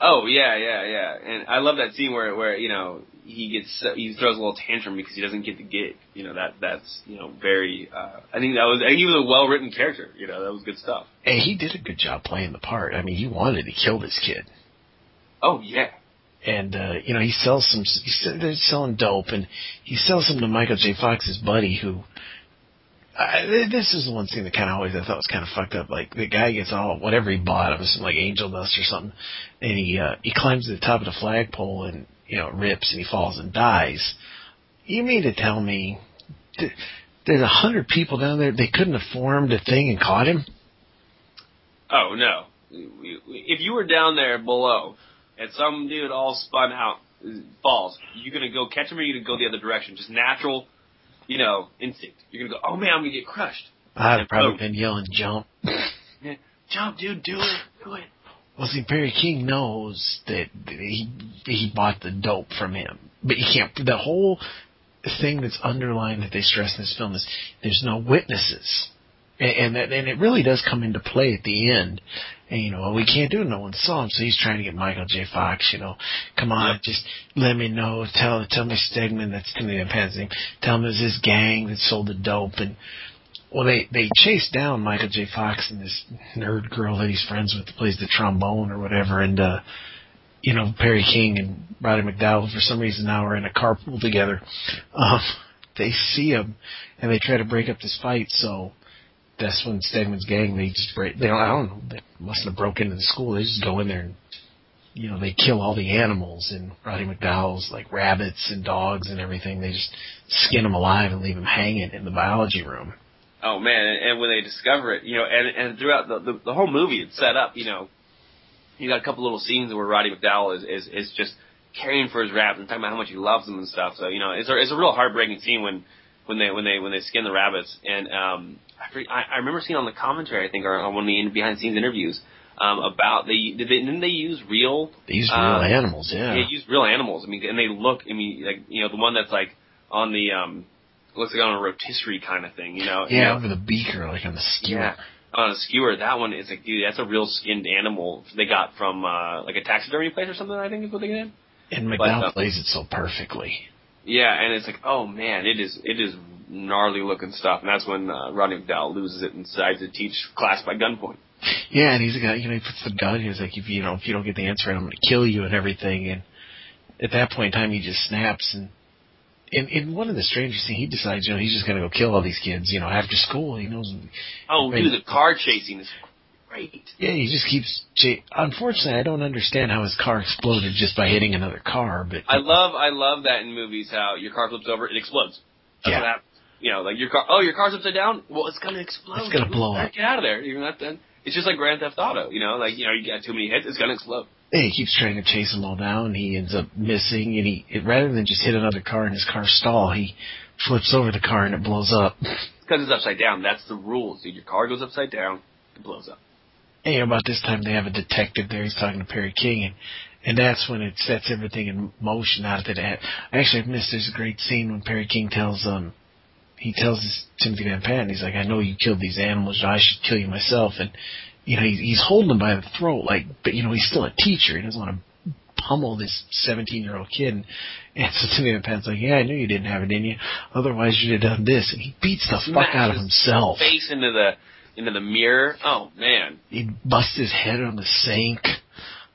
Oh yeah, yeah, yeah. And I love that scene where where you know he gets he throws a little tantrum because he doesn't get the gig. You know that that's you know very. Uh, I think that was I think he was a well written character. You know that was good stuff. And he did a good job playing the part. I mean, he wanted to kill this kid. Oh yeah. And uh, you know he sells some. He's, selling dope, and he sells some to Michael J. Fox's buddy, who. I, this is the one thing that kind of always I thought was kind of fucked up. Like the guy gets all whatever he bought, it was some like angel dust or something, and he uh, he climbs to the top of the flagpole and you know rips and he falls and dies. You mean to tell me th- there's a hundred people down there they couldn't have formed a thing and caught him? Oh no. If you were down there below and some dude all spun out uh, falls, You're gonna go catch him or you're gonna go the other direction? Just natural, you know, instinct. You're gonna go, oh man, I'm gonna get crushed. I'd have probably been yelling jump. Yeah. Jump, dude, do it, do it. Well, see, Perry King knows that he he bought the dope from him, but he can't. The whole thing that's underlying that they stress in this film is there's no witnesses, and and, that, and it really does come into play at the end. And you know, we can't do it. No one saw him, so he's trying to get Michael J. Fox. You know, come on, Yep. just let me know. Tell tell me Stegman. That's Timothy Van Patten's name. Tell him it was his gang that sold the dope and. Well, they they chase down Michael J. Fox and this nerd girl that he's friends with that plays the trombone or whatever, and uh, you know Perry King and Roddy McDowall for some reason now are in a carpool together. Um, <laughs> they see him and they try to break up this fight, so that's when Stegman's gang they just break. They don't. I don't know. They must have broke into the school. They just go in there and you know they kill all the animals and Roddy McDowall's like rabbits and dogs and everything. They just skin them alive and leave them hanging in the biology room. Oh man, and, and when they discover it, you know, and and throughout the, the the whole movie, it's set up. You know, you got a couple little scenes where Roddy McDowall is is is just caring for his rabbits and talking about how much he loves them and stuff. So you know, it's a it's a real heartbreaking scene when when they when they when they skin the rabbits. And um, I I, I remember seeing on the commentary, I think, or on one of the behind the scenes interviews. Um, about they did they didn't they use real They use real Uh, animals, yeah. they use real animals. I mean, and they look. I mean, like you know, the one that's like on the um, looks like on a rotisserie kind of thing. You know, you Yeah, know? over the beaker, like on the skewer. Yeah, on a skewer. That one is like, dude, that's a real skinned animal they got from uh, like a taxidermy place or something. I think is what they did. And But, McDowall uh, plays it so perfectly. Yeah, and it's like, oh man, it is it is gnarly looking stuff. And that's when uh, Roddy McDowall loses it and decides to teach class by gunpoint. Yeah, and he's a guy. You know, he puts the gun. He's like, if you know, if you don't get the answer, I'm going to kill you and everything. And at that point in time, he just snaps. And in in one of the strangest things, he decides, you know, he's just going to go kill all these kids. You know, after school, he knows. Oh, dude, the car chasing is great. Yeah, he just keeps. Ch- Unfortunately, I don't understand how his car exploded just by hitting another car. But I love I love that in movies how your car flips over, it explodes. That's Yeah. what. You know, like your car. Oh, your car's upside down. Well, it's gonna explode. It's gonna blow up. Get out of there. You know, that, that, it's just like Grand Theft Auto. You know, like you know, you got too many hits, it's gonna explode. yeah, he keeps trying to chase them all down. He ends up missing, and he it, rather than just hit another car and his car stall, he flips over the car and it blows up. Because it's upside down. That's the rules, dude. Your car goes upside down, it blows up. Know, about this time they have a detective there. He's talking to Perry King, and and that's when it sets everything in motion. Out that it, actually, I've missed. A great scene when Perry King tells um he tells Timothy Van Patten, he's like, I know you killed these animals. I should kill you myself. And you know, he's, he's holding him by the throat, like, but you know, he's still a teacher. He doesn't want to pummel this 17 year old kid. And, and so Timothy Van Patten's like, yeah, I knew you didn't have it in you. Otherwise, you'd have done this. And he beats the fuck out of himself. Face into the into the mirror. Oh man. he busts his head on the sink,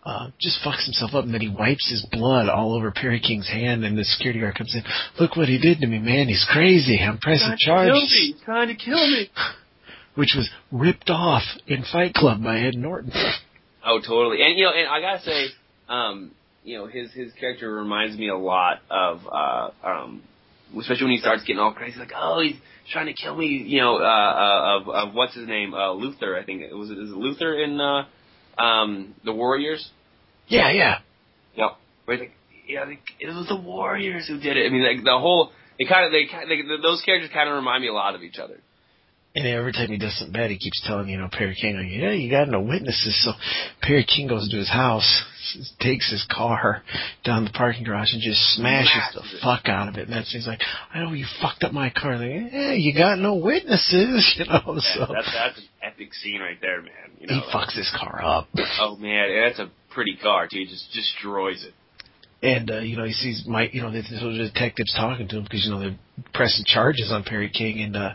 uh, just fucks himself up, and then he wipes his blood all over Perry King's hand, and the security guard comes in. Look what he did to me, man. He's crazy. I'm pressing Trying to kill charges. me. He's trying to kill me. <laughs> Which was ripped off in Fight Club by Ed Norton. Oh, totally. And you know, and I gotta say, um, you know, his his character reminds me a lot of, uh, um, especially when he starts getting all crazy, like, oh, he's trying to kill me. You know, uh, uh of of what's his name, uh, Luther. I think it was. Is it Luther in uh, um, the Warriors? Yeah, yeah. Yep. Where like, yeah, they, it was the Warriors who did it. I mean, like the whole. They kind of, they, they, those characters kind of remind me a lot of each other. And every time he does something bad, he keeps telling, you know, Perry King, like, yeah, you got no witnesses. So Perry King goes to his house, takes his car down the parking garage and just smashes the it. fuck out of it. And that's, he's like, I know you fucked up my car. Like, yeah, you got no witnesses, <laughs> you know, Yeah, so that's that's an epic scene right there, man. You know, he like- fucks his car up. Oh man, that's a pretty car too. He just destroys it. And, uh, you know, he sees Mike, you know, the, the detectives talking to him because, you know, they're pressing charges on Perry King and, uh,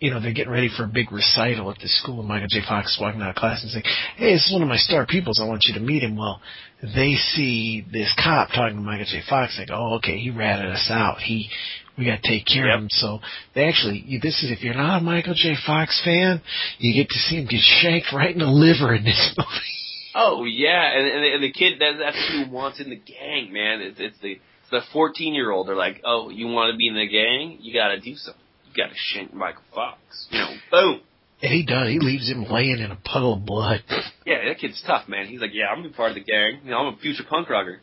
you know, they're getting ready for a big recital at the school, and Michael J. Fox is walking out of class and saying, "Hey, this is one of my star pupils. I want you to meet him." Well, they see this cop talking to Michael J. Fox, like, "Oh, okay, he ratted us out. He, we got to take care Yep. of him." So they actually, this is if you're not a Michael J. Fox fan, you get to see him get shanked right in the liver in this <laughs> movie. Oh yeah, and and the, and the kid that that's he wants in the gang, man. It's it's the it's the fourteen year old. They're like, oh, you want to be in the gang? You got to do something. Got to shank Michael Fox. You know, boom. And he does. He leaves him laying in a puddle of blood. Yeah, that kid's tough, man. He's like, yeah, I'm gonna be part of the gang. You know, I'm a future punk rocker.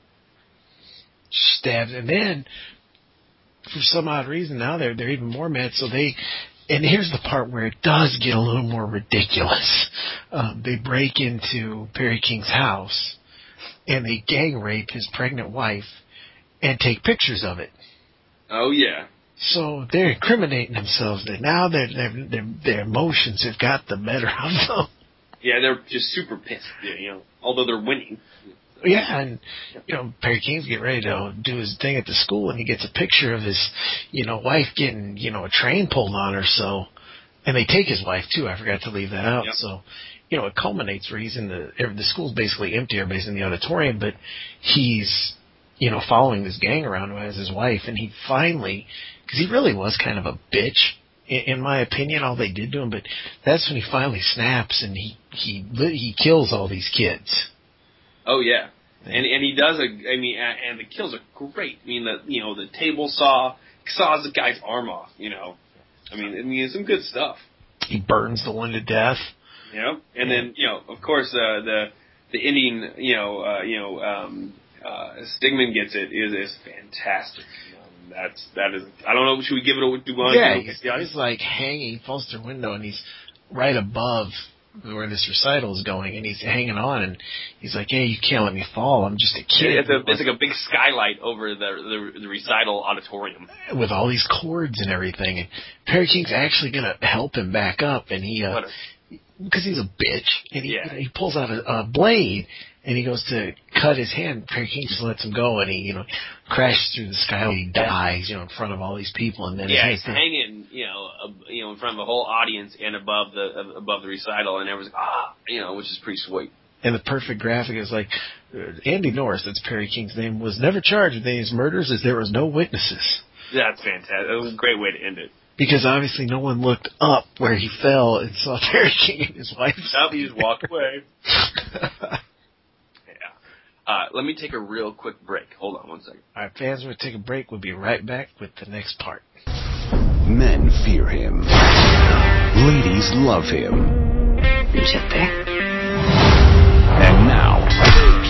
Stabbed, and then for some odd reason now they're they're even more mad. So they, and here's the part where it does get a little more ridiculous. Um, they break into Perry King's house, and they gang rape his pregnant wife, and take pictures of it. Oh yeah. So they're incriminating themselves. That now their their their their emotions have got the better of them. Yeah, they're just super pissed. You know, although they're winning. Yeah, and you know, Perry King's getting ready to do his thing at the school, and he gets a picture of his, you know, wife getting, you know, a train pulled on her. So, and they take his wife too. I forgot to leave that out. Yep. So, you know, it culminates where he's in the every- the school's basically empty. Everybody's in the auditorium, but he's, you know, following this gang around who has his wife, and he finally, because he really was kind of a bitch. In in my opinion, all they did to him, but that's when he finally snaps and he he he kills all these kids. Oh yeah, and and he does a. I mean, and the kills are great. I mean, the you know the table saw saws the guy's arm off. You know, I mean, I mean, it's some good stuff. He burns the one to death. You know, and then you know, of course, uh, the the ending. You know, uh, you know, um, uh, Stegman gets it is is fantastic. You know, that's that is. I don't know. Should we give it do you want Yeah, to he's, he's like hanging, he falls through a window, and he's right above where this recital is going, and he's hanging on, and he's like, "Hey, you can't let me fall. I'm just a kid It's, a, it's like a big skylight over the, the the recital auditorium. with all these cords and everything." And Perry King's actually gonna help him back up, and he, uh, a- because he's a bitch, and he Yeah. he pulls out a, a blade. And he goes to cut his hand. Perry King just lets him go, and he, you know, crashes through the sky. He dies, you know, in front of all these people. And then Yeah, he's hanging, you know, uh, you know, in front of the whole audience and above the uh, above the recital, and everyone's like, ah, you know, which is pretty sweet. And the perfect graphic is like uh, Andy Norris, that's Perry King's name, was never charged with any of his murders as there was no witnesses. That's fantastic. It was a great way to end it. Because obviously no one looked up where he fell and saw <laughs> Perry King and his wife. Up, he just walked away. <laughs> Yeah. Uh, let me take a real quick break. Hold on one second. All right, fans, we'll take a break. We'll be right back with the next part. Men fear him. Ladies love him. And now,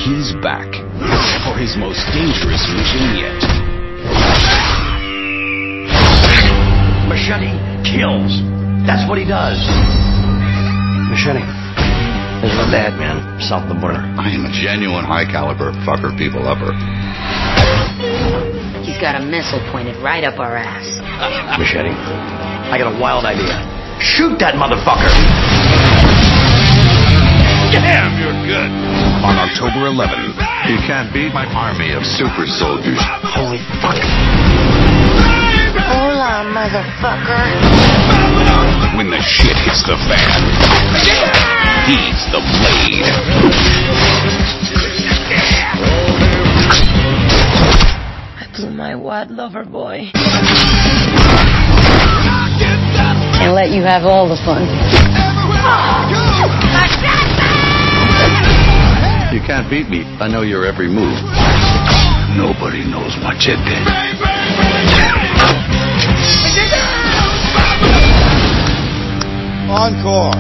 he's back for his most dangerous mission yet. Machete kills. That's what he does. Machete. This is my dad, man. South of the border. I am a genuine high caliber fucker people upper. He's got a missile pointed right up our ass. Machete. I got a wild idea. Shoot that motherfucker! Damn, you're good. On October 11th, you can't beat my army of super soldiers. Holy fuck. Hola, motherfucker. When the shit hits the fan, he's the blade. I blew my wad lover boy. And let you have all the fun. You can't beat me. I know your every move. Nobody knows Machete. Encore.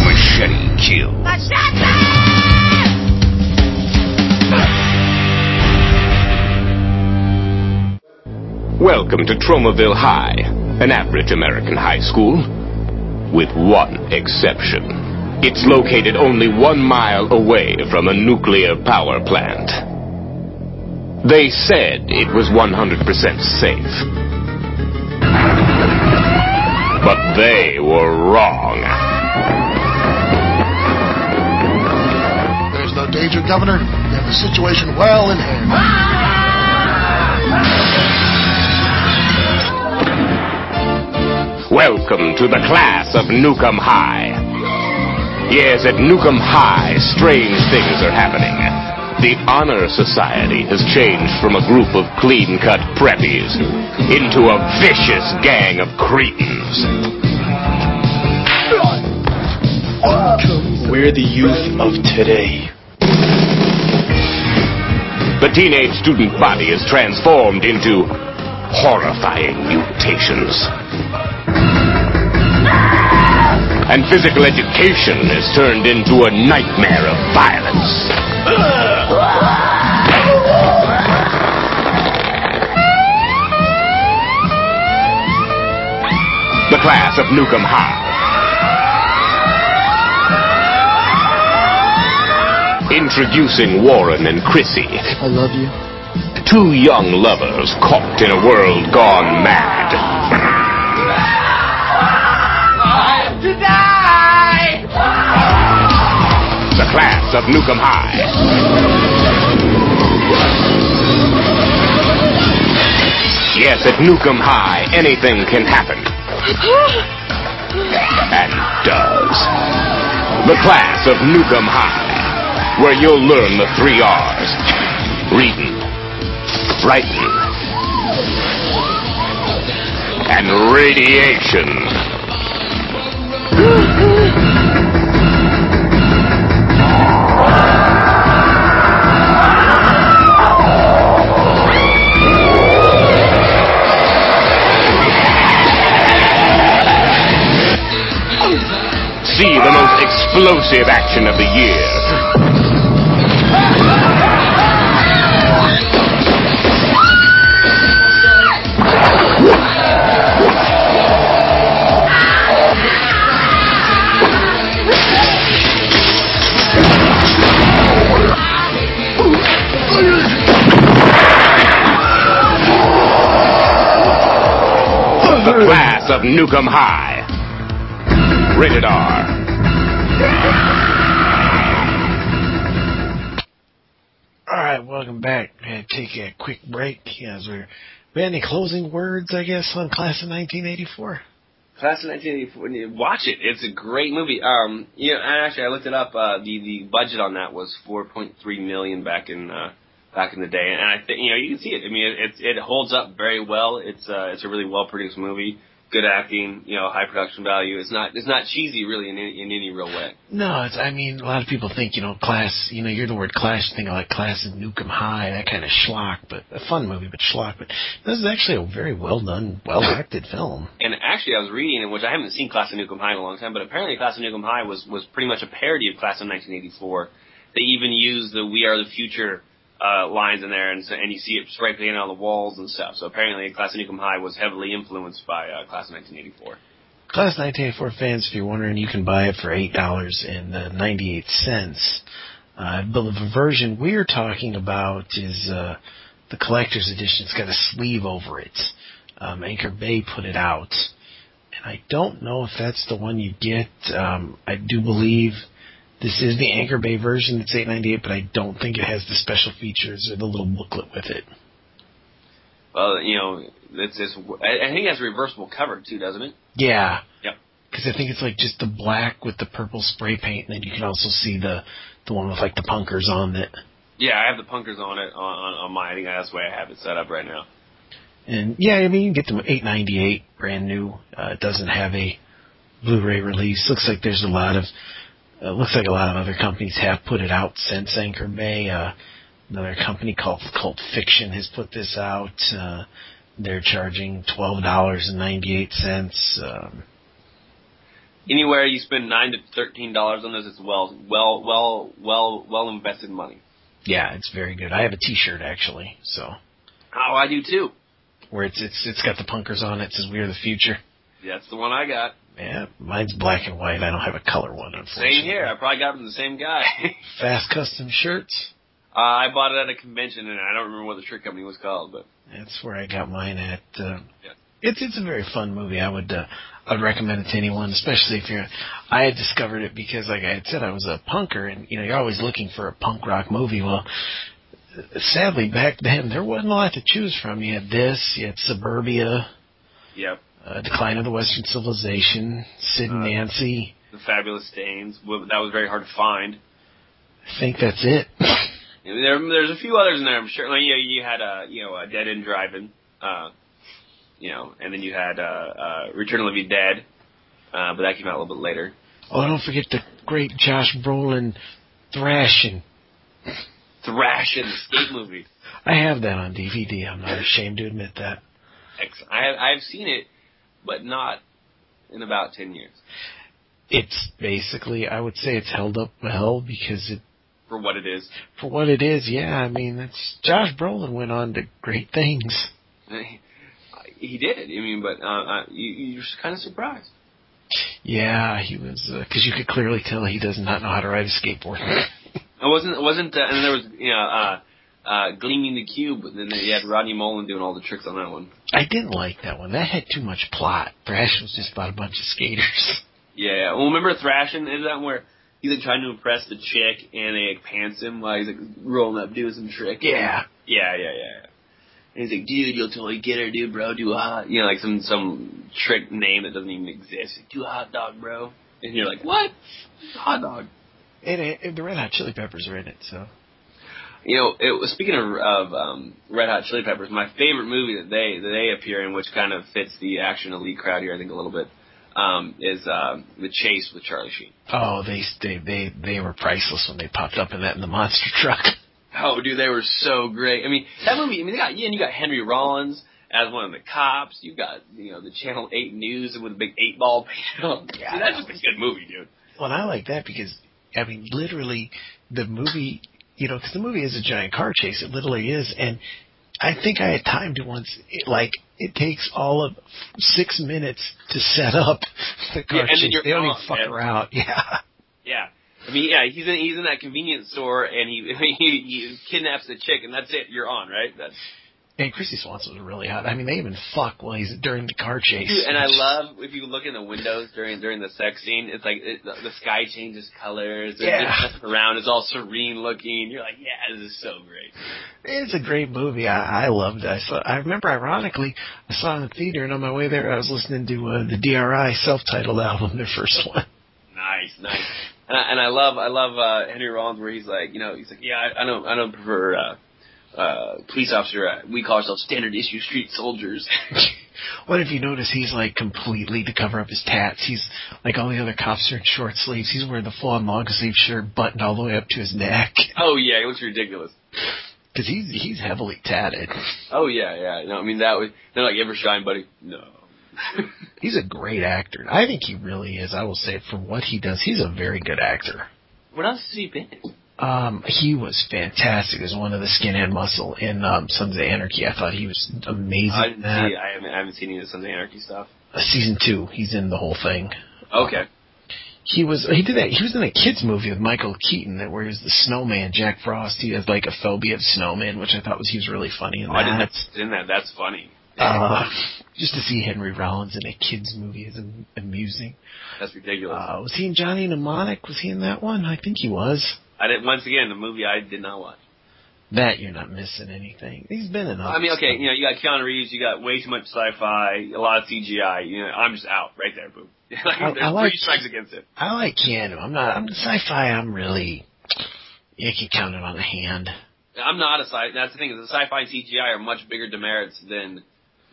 Machete kill. Machete! Welcome to Tromaville High, an average American high school, with one exception. It's located only one mile away from a nuclear power plant. They said it was 100% safe. But they were wrong. There's no danger, Governor. We have the situation well in hand. Welcome to the class of Nuke 'Em High. Yes, at Nuke 'Em High, strange things are happening. The Honor Society has changed from a group of clean-cut preppies into a vicious gang of cretins. We're the youth of today. The teenage student body is transformed into horrifying mutations. And physical education is turned into a nightmare of violence. Class of Nuke 'Em High. Introducing Warren and Chrissy. I love you. Two young lovers caught in a world gone mad. To die! The class of Nuke 'Em High. Yes, at Nuke 'Em High, anything can happen. And does. The class of Nuke 'Em High, where you'll learn the three R's reading, writing, and radiation. See the most explosive action of the year. The class of Nuke 'Em High. Rated R. take a quick break as we're. We any closing words, I guess, on Class of 1984? Class of 1984. Watch it. It's a great movie. Um, you know, actually, I looked it up. Uh, the the budget on that was 4.3 million back in uh, back in the day, and I think you know you can see it. I mean, it it, it holds up very well. It's uh, it's a really well produced movie. Good acting, you know, high production value. It's not it's not cheesy really in any, in any real way. No, it's. I mean, a lot of people think you know class. You know, you're the word class. You think of like class of Nuke 'Em High, that kind of schlock, but a fun movie, but schlock. But this is actually a very well done, well acted film. And actually, I was reading, in which I haven't seen Class of Nuke 'Em High in a long time, but apparently Class of Nuke 'Em High was was pretty much a parody of Class of 1984. They even used the "We Are the Future" uh, lines in there, and so, and you see it spray painted on the walls and stuff. So apparently, Class of Nuke 'Em High was heavily influenced by uh, Class of 1984. Class 1984 fans, if you're wondering, you can buy it for eight dollars and ninety eight cents. Uh, but the version we're talking about is uh, the collector's edition. It's got a sleeve over it. Um, Anchor Bay put it out, and I don't know if that's the one you get. Um, I do believe this is the Anchor Bay version. It's eight ninety eight, but I don't think it has the special features or the little booklet with it. Well, you know, it's, it's I think it has a reversible cover too, doesn't it? Yeah. Yep. Because I think it's like just the black with the purple spray paint, and then you can also see the the one with like the punkers on it. Yeah, I have the punkers on it on, on, on mine. I think that's the way I have it set up right now. And yeah, I mean you can get them eight ninety eight, brand new. Uh, it doesn't have a Blu-ray release. Looks like there's a lot of uh, looks like a lot of other companies have put it out since Anchor Bay. Uh, another company called Cult Fiction has put this out. Uh, they're charging twelve dollars and ninety eight cents. Um, Anywhere you spend nine to thirteen dollars on this, it's well, well, well, well, well invested money. yeah, it's very good. I have a T-shirt actually, so Oh, I do too. where it's it's it's got the punkers on it. It says "We are the future." That's the one I got. Yeah, mine's black and white. I don't have a color one, unfortunately. Same here. I probably got it from the same guy. <laughs> Fast custom shirts. uh, I bought it at a convention, and I don't remember what the shirt company was called, but That's where I got mine at. Uh, Yeah. It's it's a very fun movie. I would uh, I'd recommend it to anyone, especially if you're. I had discovered it because, like I had said, I was a punker, and you know you're always looking for a punk rock movie. Well, sadly back then there wasn't a lot to choose from. You had this, you had Suburbia, yep. Uh, Decline of the Western Civilization, Sid and Uh, Nancy. The Fabulous Stains. Well, That was very hard to find. I think that's it. <coughs> There, there's a few others in there. I'm sure. Like, you, know, you had uh, you know, uh, Dead End Driving, uh, you know, and then you had uh, uh, Return of the Living Dead, uh, but that came out a little bit later. Oh, don't forget the great Josh Brolin Thrashin'. Thrash and Escape movie. <laughs> I have that on DVD. I'm not ashamed to admit that. Excellent. I have, I've seen it, but not in about ten years. It's basically, I would say it's held up well because it, For what it is, for what it is, yeah, I mean, it's, Josh Brolin went on to great things. <laughs> he did. I mean, but uh, uh, you, you're kind of surprised. Yeah, he was, uh 'cause you could clearly tell he does not know how to ride a skateboard. <laughs> It wasn't. It wasn't. Uh, and then there was, you know, uh, uh, Gleaming the Cube. But then you had Rodney Mullen doing all the tricks on that one. I didn't like that one. That had too much plot. Thrash was just about a bunch of skaters. <laughs> Yeah. Well, remember Thrashin'? Is that where he's like trying to impress the chick and they like pants him while he's like rolling up doing some trick? Yeah. Yeah, yeah, yeah. And he's like, dude, you'll totally get her, dude, bro. Do a hot, you know, like some some trick name that doesn't even exist. Do a hot dog, bro. And you're like, what? Hot dog. And, it, and the Red Hot Chili Peppers are in it, so. You know, it was speaking of, of um, Red Hot Chili Peppers. My favorite movie that they that they appear in, which kind of fits the action elite crowd here, I think a little bit, um, is uh, the Chase with Charlie Sheen. Oh, they they they they were priceless when they popped up in that in the monster <laughs> truck. Oh, dude, they were so great. I mean, that movie. I mean, they got yeah, and you got Henry Rollins as one of the cops. You got you know the Channel Eight News with a big eight ball on. Yeah, Dude, that's just a good movie, dude. Well, I like that because I mean, literally, the movie, you know, because the movie is a giant car chase. It literally is, and I think I had timed it once. It, like it takes all of six minutes to set up <laughs> the car Yeah, and chase. They don't even fuck man. around. <laughs> Yeah. Yeah. I mean, yeah, he's in he's in that convenience store and he <laughs> he, he kidnaps the chick and that's it. You're on, right? That's And Kristy Swanson was really hot. I mean, they even fuck while he's during the car chase. Dude, and I love if you look in the windows during during the sex scene. It's like it, the, the sky changes colors. and Yeah. It's around. It's all serene looking. You're like, yeah, this is so great. It's a great movie. I, I loved it. I saw. I remember, ironically, I saw it in the theater, and on my way there, I was listening to uh, the DRI self-titled album, their first one. Nice, nice. And I, and I love I love uh, Henry Rollins where he's like, you know, he's like, yeah, I, I don't I don't prefer uh, uh, police officer. Uh, we call ourselves standard issue street soldiers. <laughs> What if you notice he's like completely to cover up his tats? He's like all the other cops are in short sleeves. He's wearing the full-on long sleeve shirt buttoned all the way up to his neck <laughs> oh yeah, it looks ridiculous. because he's he's heavily tatted. Oh yeah, yeah. No, I mean that was. They're like, ever shine, buddy? No. <laughs> He's a great actor. I think he really is. I will say for what he does, he's a very good actor. What else has he been? Um, he was fantastic as one of the skinhead muscle in um, Sons of Anarchy. I thought he was amazing. I didn't that. see. I haven't. I haven't seen any of the Sons of Anarchy stuff. Uh, season two, he's in the whole thing. Okay. He was he did that. He was in a kids movie with Michael Keaton that where he was the snowman, Jack Frost. He has like a phobia of snowmen, which I thought was he was really funny in Oh, I didn't. that. That's, in that. That's funny. Uh, just to see Henry Rollins in a kids movie is am- amusing. That's ridiculous. Uh, was he in Johnny Mnemonic? Was he in that one? I think he was. I didn't. Once again, the movie I did not watch. That you're not missing anything. He's been in. I mean, okay, stuff. you know, you got Keanu Reeves, you got way too much sci-fi, a lot of CGI. You know, I'm just out right there, boo. <laughs> like, I- I like- three strikes against it. I like Keanu. I'm not. I'm sci-fi. I'm really. You can count it on a hand. I'm not a sci. Fi that's the thing is, the sci-fi and CGI are much bigger demerits than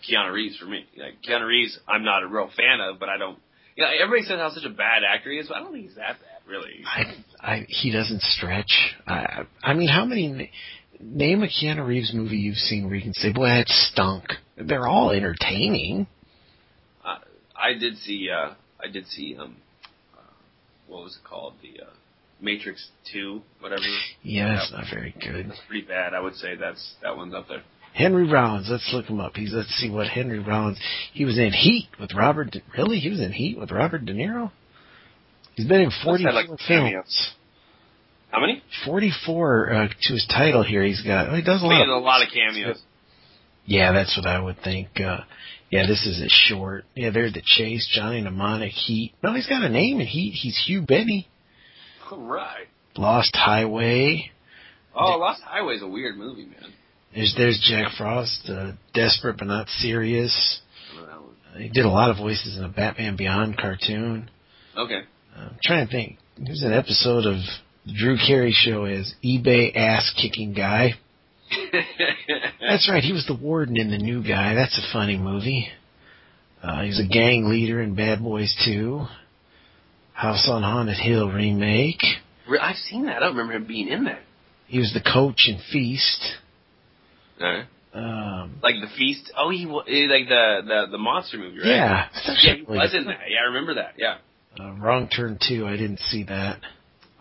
Keanu Reeves for me. Like Keanu Reeves, I'm not a real fan of, but I don't. You know, everybody says how such a bad actor he is, but I don't think he's that bad, really. I, I, he doesn't stretch. I, I mean, how many? Name a Keanu Reeves movie you've seen where you can say, "Boy, that stunk." They're all entertaining. I, I did see. uh I did see. um uh, What was it called? The uh Matrix Two, whatever. Yeah, that's not very good. Pretty bad. I would say that's that one's up there. Henry Rollins. Let's look him up. He's. Let's see what Henry Rollins. He was in Heat with Robert. De, really, he was in Heat with Robert De Niro. He's been in Must forty-four have, like, films. How many? Forty-four uh, to his title here. He's got. He does a lot. has a lot of cameos. Yeah, that's what I would think. Uh, yeah, this is a short. Yeah, there's the Chase, Johnny Mnemonic, Heat. No, he's got a name in Heat. He's Hugh Benny. Right. Lost Highway. Oh, Lost Highway is a weird movie, man. There's there's Jack Frost, uh, desperate but not serious. I don't know that one. He did a lot of voices in a Batman Beyond cartoon. Okay. I'm trying to think. There's an episode of the Drew Carey show as eBay ass kicking guy. <laughs> That's right. He was the warden in the new guy. That's a funny movie. Uh, he was a gang leader in Bad Boys 2. House on Haunted Hill remake. I've seen that. I don't remember him being in that. He was the coach in Feast. Alright. Um, Like the feast. Oh, he eh, like the the the monster movie, right? Yeah, yeah, he was in that. Yeah, I remember that. Yeah, uh, Wrong Turn 2, I didn't see that.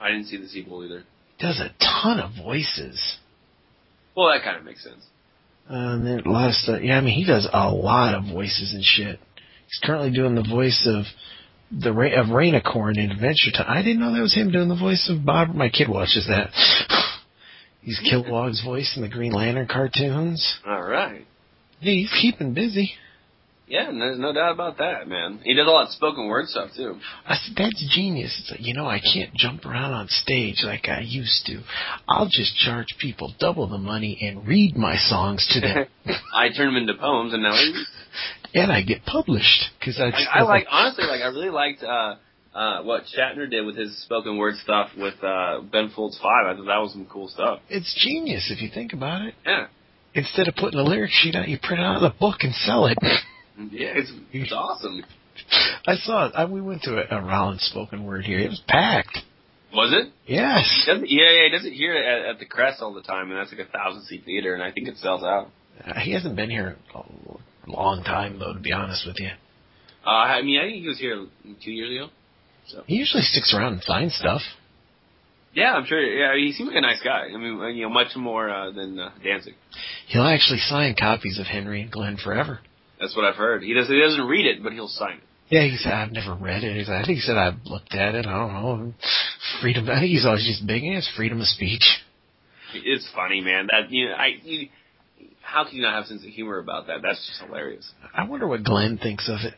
I didn't see the sequel either. Does a ton of voices. Well, that kind of makes sense. Uh, and then a lot of stuff. Yeah, I mean, he does a lot of voices and shit. He's currently doing the voice of the Ra- of Rainicorn in Adventure Time. I didn't know that was him doing the voice of Bob. My kid watches that. <sighs> He's Kilowog's voice in the Green Lantern cartoons. All right. He's keeping busy. Yeah, and there's no doubt about that, man. He does all that spoken word stuff too. I said, that's genius. It's like, you know, I can't jump around on stage like I used to. I'll just charge people double the money and read my songs to them. <laughs> <laughs> I turn them into poems, and now and I get published. Cause I, I, I like honestly, like I really liked uh uh what Shatner did with his spoken word stuff with uh Ben Folds Five. I thought that was some cool stuff. It's genius if you think about it. Yeah, Instead of putting a lyric sheet out, you print it out in a book and sell it. <laughs> yeah, it's it's awesome. I saw it. I, we went to a, a Rollins spoken word here. It was packed. Was it? Yes. He yeah, yeah, he does it here at, at the Crest all the time, and that's like a thousand seat theater, and I think it sells out. Uh, he hasn't been here a long time, though, to be honest with you. Uh, I mean, I think he was here two years ago. So He usually sticks around and finds stuff. yeah, I'm sure. Yeah, he seems like a nice guy. I mean, you know, much more uh, than uh, Danzig. He'll actually sign copies of Henry and Glenn forever. That's what I've heard. He doesn't He doesn't read it, but he'll sign it. Yeah, he said, I've never read it. He said, I think he said, I've looked at it. I don't know. Freedom. I think he's always just big his freedom of speech. It's funny, man. That you know, I. You, how can you not have a sense of humor about that? That's just hilarious. I wonder what Glenn thinks of it.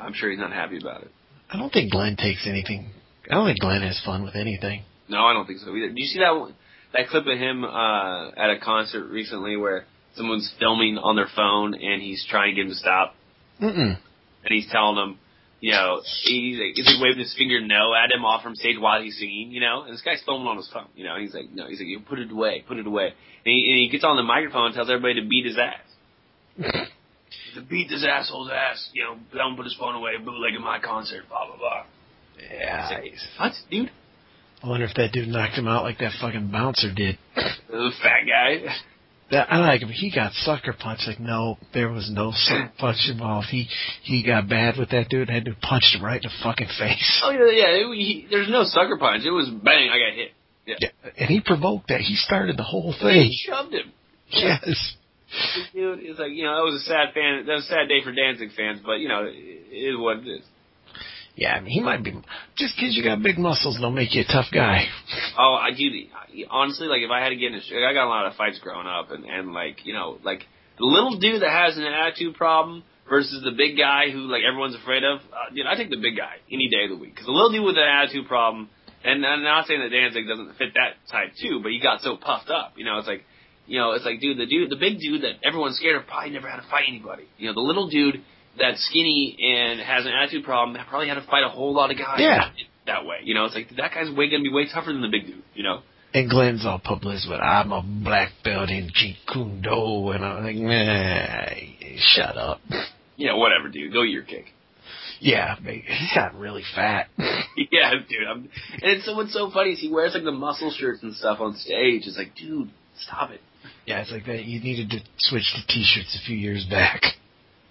I'm sure he's not happy about it. I don't think Glenn takes anything. I don't think Glenn has fun with anything. No, I don't think so either. Did you see that that clip of him uh, at a concert recently where someone's filming on their phone and he's trying to get him to stop, Mm-mm. and he's telling them, you know, he's like, he's like waving his finger no at him off from stage while he's singing, you know, and this guy's filming on his phone, you know, he's like, no, he's like, you put it away, put it away, and he, and he gets on the microphone and tells everybody to beat his ass. <laughs> to beat this asshole's ass, you know, don't put his phone away, bootleg at my concert, blah blah blah. Yeah. What, dude? I wonder if that dude knocked him out like that fucking bouncer did. <laughs> The fat guy. That, I like him. He got sucker punched. Like, no, there was no sucker <clears throat> punch involved. He he got bad with that dude. and Had to punch him right in the fucking face. Oh yeah, yeah. It, he, there's no sucker punch. It was bang. I got hit. Yeah. Yeah, and he provoked that. He started the whole thing. He shoved him. Yes. Dude, it's like you know that was a sad fan. That was a sad day for Danzig fans, but you know it, it is what it is. Yeah, I mean, he might be. Just because you got big muscles don't make you a tough guy. Oh, I do. Honestly, like if I had to get in a, sh- I got a lot of fights growing up, and and like you know, like the little dude that has an attitude problem versus the big guy who like everyone's afraid of. Uh, dude, I take the big guy any day of the week because the little dude with an attitude problem, and I'm not saying that Danzig doesn't fit that type too, but he got so puffed up. You know, it's like. You know, it's like, dude, the dude, the big dude that everyone's scared of probably never had to fight anybody. You know, the little dude that's skinny and has an attitude problem probably had to fight a whole lot of guys. Yeah. That way, you know, it's like that guy's way gonna be way tougher than the big dude. You know. And Glenn's all published with, I'm a black belt in Jeet Kune Do. And I'm like, man, shut up. Yeah, whatever, dude. Go your cake. Yeah, baby. He got really fat. <laughs> yeah, dude. I'm, and it's so what's so funny is he wears like the muscle shirts and stuff on stage. It's like, dude, stop it. Yeah, it's like that. You needed to switch to t-shirts a few years back.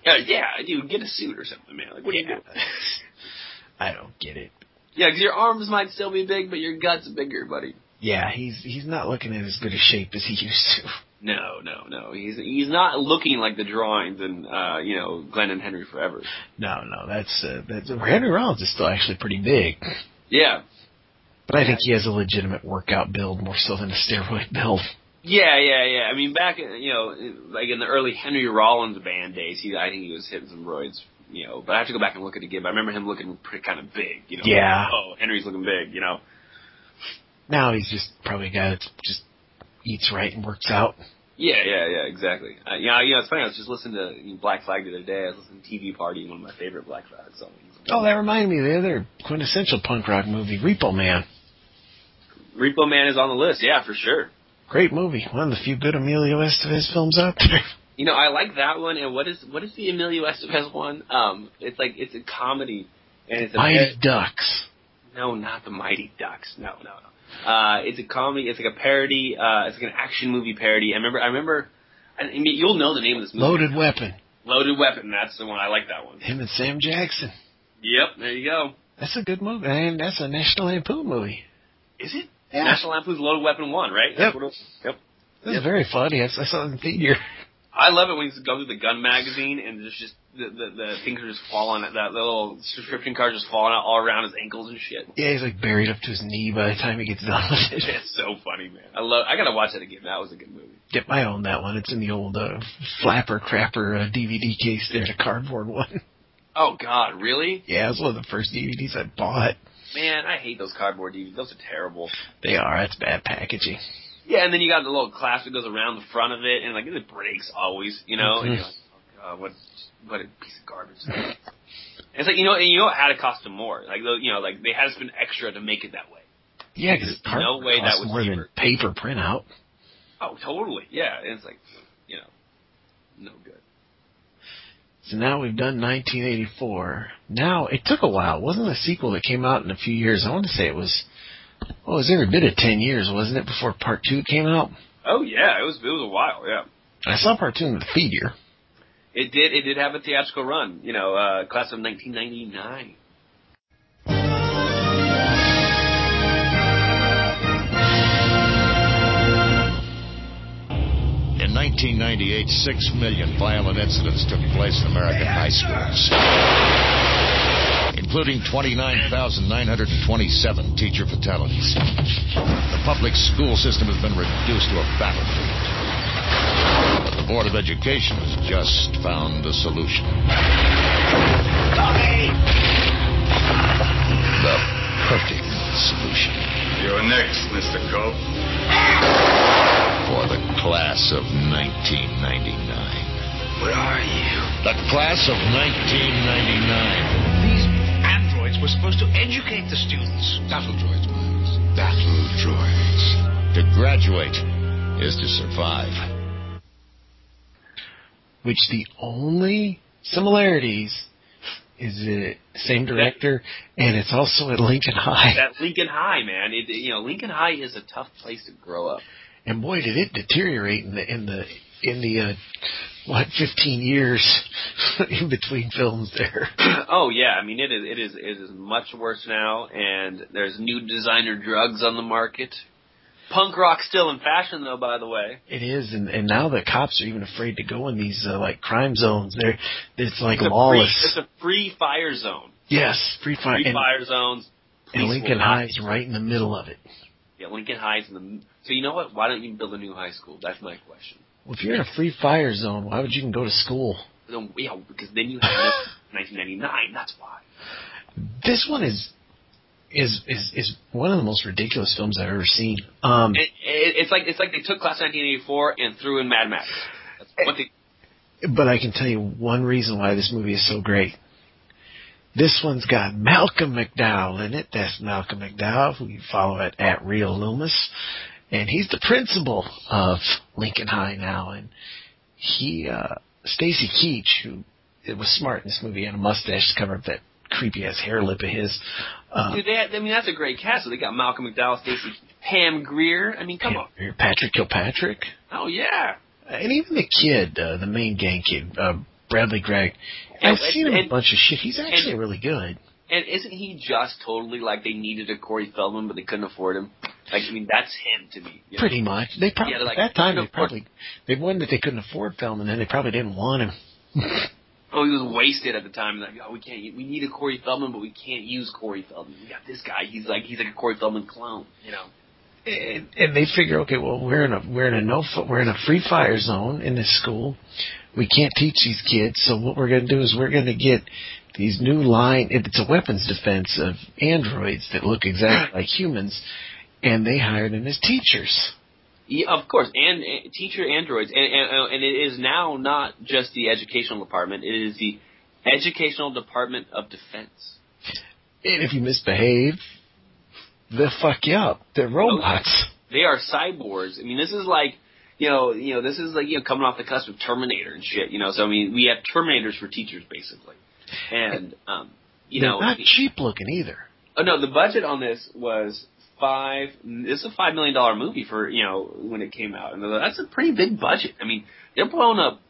Yeah, yeah, dude, get a suit or something, man. Like, what are you doing? <laughs> I don't get it. Yeah, 'cause your arms might still be big, but your gut's bigger, buddy. Yeah, he's he's not looking in as good a shape as he used to. <laughs> No, no, no. He's he's not looking like the drawings and uh, you know, Glenn and Henry Forever. No, no, that's uh, that's Henry Rollins is still actually pretty big, Yeah. but I think he has a legitimate workout build more so than a steroid build. Yeah, yeah, yeah. I mean, back in, you know, like in the early Henry Rollins band days, he I think he was hitting some roids, you know. But I have to go back and look at it again. But I remember him looking pretty kind of big, you know. Yeah. Like, oh, Henry's looking big, you know. Now he's just probably a guy that just eats right and works out. Yeah, yeah, yeah, exactly. Uh, you know, you know, it's funny. I was just listening to you know, Black Flag the other day. I was listening to TV Party, one of my favorite Black Flag songs. Oh, that reminded me of the other quintessential punk rock movie, Repo Man. Repo Man is on the list. Yeah, for sure. Great movie. One of the few good Emilio Estevez films out there. <laughs> You know, I like that one. And what is what is the Emilio Estevez one? Um, it's like it's a comedy, and it's a Mighty Ducks. No, not the Mighty Ducks. No, no, no. Uh, it's a comedy. It's like a parody. Uh, it's like an action movie parody. I remember. I remember. I mean, you'll know the name of this movie. Loaded Weapon. Loaded Weapon. That's the one. I like that one. Him and Sam Jackson. Yep. There you go. That's a good movie. And that's a National Lampoon movie. Is it? Yeah. National Lampoon's Loaded Weapon one, right? Yep. That's what it was. Yep. That's Yep. very funny. I I saw it in theater. I love it when you go through the gun magazine and there's just the, the the things are just falling. That little subscription card just falling out all around his ankles and shit. Yeah, he's like buried up to his knee by the time he gets done with it. It's so funny, man. I love. I gotta watch it again. That was a good movie. Yep, I own that one. It's in the old uh, flapper crapper uh, DVD case There's a cardboard one. Oh God, really? Yeah, it was one of the first DVDs I bought. Man, I hate those cardboard DVDs. Those are terrible. They are. That's bad packaging. Yeah, and then you got the little clasp that goes around the front of it, and like it breaks always, you know. And Mhm. you're like, oh God, what what a piece of garbage. And it's like you know, and you know, it had to cost them more. Like you know, like they had to spend extra to make it that way. Yeah, because no way that was more than paper printout. Oh, totally. Yeah, and it's like, you know, no good. So now we've done 1984. Now it took a while. It wasn't a sequel that came out in a few years. I want to say it was. Well, it was every bit of 10 years, wasn't it, before part two came out? Oh yeah, it was it was a while. Yeah, I saw part two in the theater. it did it did have a theatrical run. You know, uh, class of 1999. 1998, six million violent incidents took place in American high schools, including 29,927 teacher fatalities. The public school system has been reduced to a battlefield. But the Board of Education has just found a solution. The perfect solution. You're next, Mr. Cope. For the class of 1999. Where are you? The class of 1999. These androids were supposed to educate the students. Battle droids, Miles. Battle droids. To graduate is to survive. Which the only similarities is the same director, and it's also at Lincoln High. At Lincoln High, man. It, you know, Lincoln High is a tough place to grow up. And boy, did it deteriorate in the in the in the uh, what fifteen years <laughs> in between films there. <laughs> oh yeah, I mean it is it is it is much worse now, and there's new designer drugs on the market. Punk rock's still in fashion though, by the way. It is, and and now the cops are even afraid to go in these uh, like crime zones. They're it's like It's lawless. Free, it's a free fire zone. yes, free fire. Free and, fire zones. and Lincoln will High is right in the middle of it. Yeah, Lincoln High's in the. So you know what? Why don't you build a new high school? That's my question. Well, if you're in a free fire zone, why would you even go to school? Then, yeah, because then you have 1999. <laughs> That's why. This one is is is is one of the most ridiculous films I've ever seen. Um, It, it, it's like it's like they took Class 1984 and threw in Mad Max. That's what they. but I can tell you one reason why this movie is so great. This one's got Malcolm McDowell in it. That's Malcolm McDowell, who you follow at, at Real Loomis. And he's the principal of Lincoln High now. And he, uh, Stacy Keach, who it was smart in this movie, had a mustache to cover up that creepy ass hair lip of his. Uh, Dude, they I mean, that's a great cast. So they got Malcolm McDowell, Stacy, Pam Grier. I mean, come on. Patrick Kilpatrick. Oh yeah. And even the kid, uh, the main gang kid, uh, Bradley Gregg. I've seen him in a bunch of shit. He's actually and- really good. And isn't he just totally like they needed a Corey Feldman, but they couldn't afford him? Like, I mean, that's him to me. you know? Pretty much. They probably Yeah, like, at that time they probably they one that they couldn't afford Feldman, and they probably didn't want him. Oh, he was wasted at the time. Like, oh, we can't. We need a Corey Feldman, but we can't use Corey Feldman. We got this guy. He's like he's like a Corey Feldman clone. You know. and, and they figure, okay, well we're in a we're in a no we're in a free fire zone in this school. We can't teach these kids, so what we're going to do is we're going to get these new line. It's a weapons defense of androids that look exactly like humans, and they hired them as teachers. Yeah, of course, and, and teacher androids, and, and oh, and it is now not just the educational department; it is the educational department of defense. And if you misbehave, they'll fuck you up. They're oh, robots. They are cyborgs. I mean, this is like, you know, you know, this is like you know coming off the cusp of Terminator and shit. You know, so I mean, we have Terminators for teachers basically, and um, you They're know, not cheap looking either. Oh no, the budget on this was five. This is a five million dollar movie for you know when it came out, and that's a pretty big budget. I mean, they're blowing up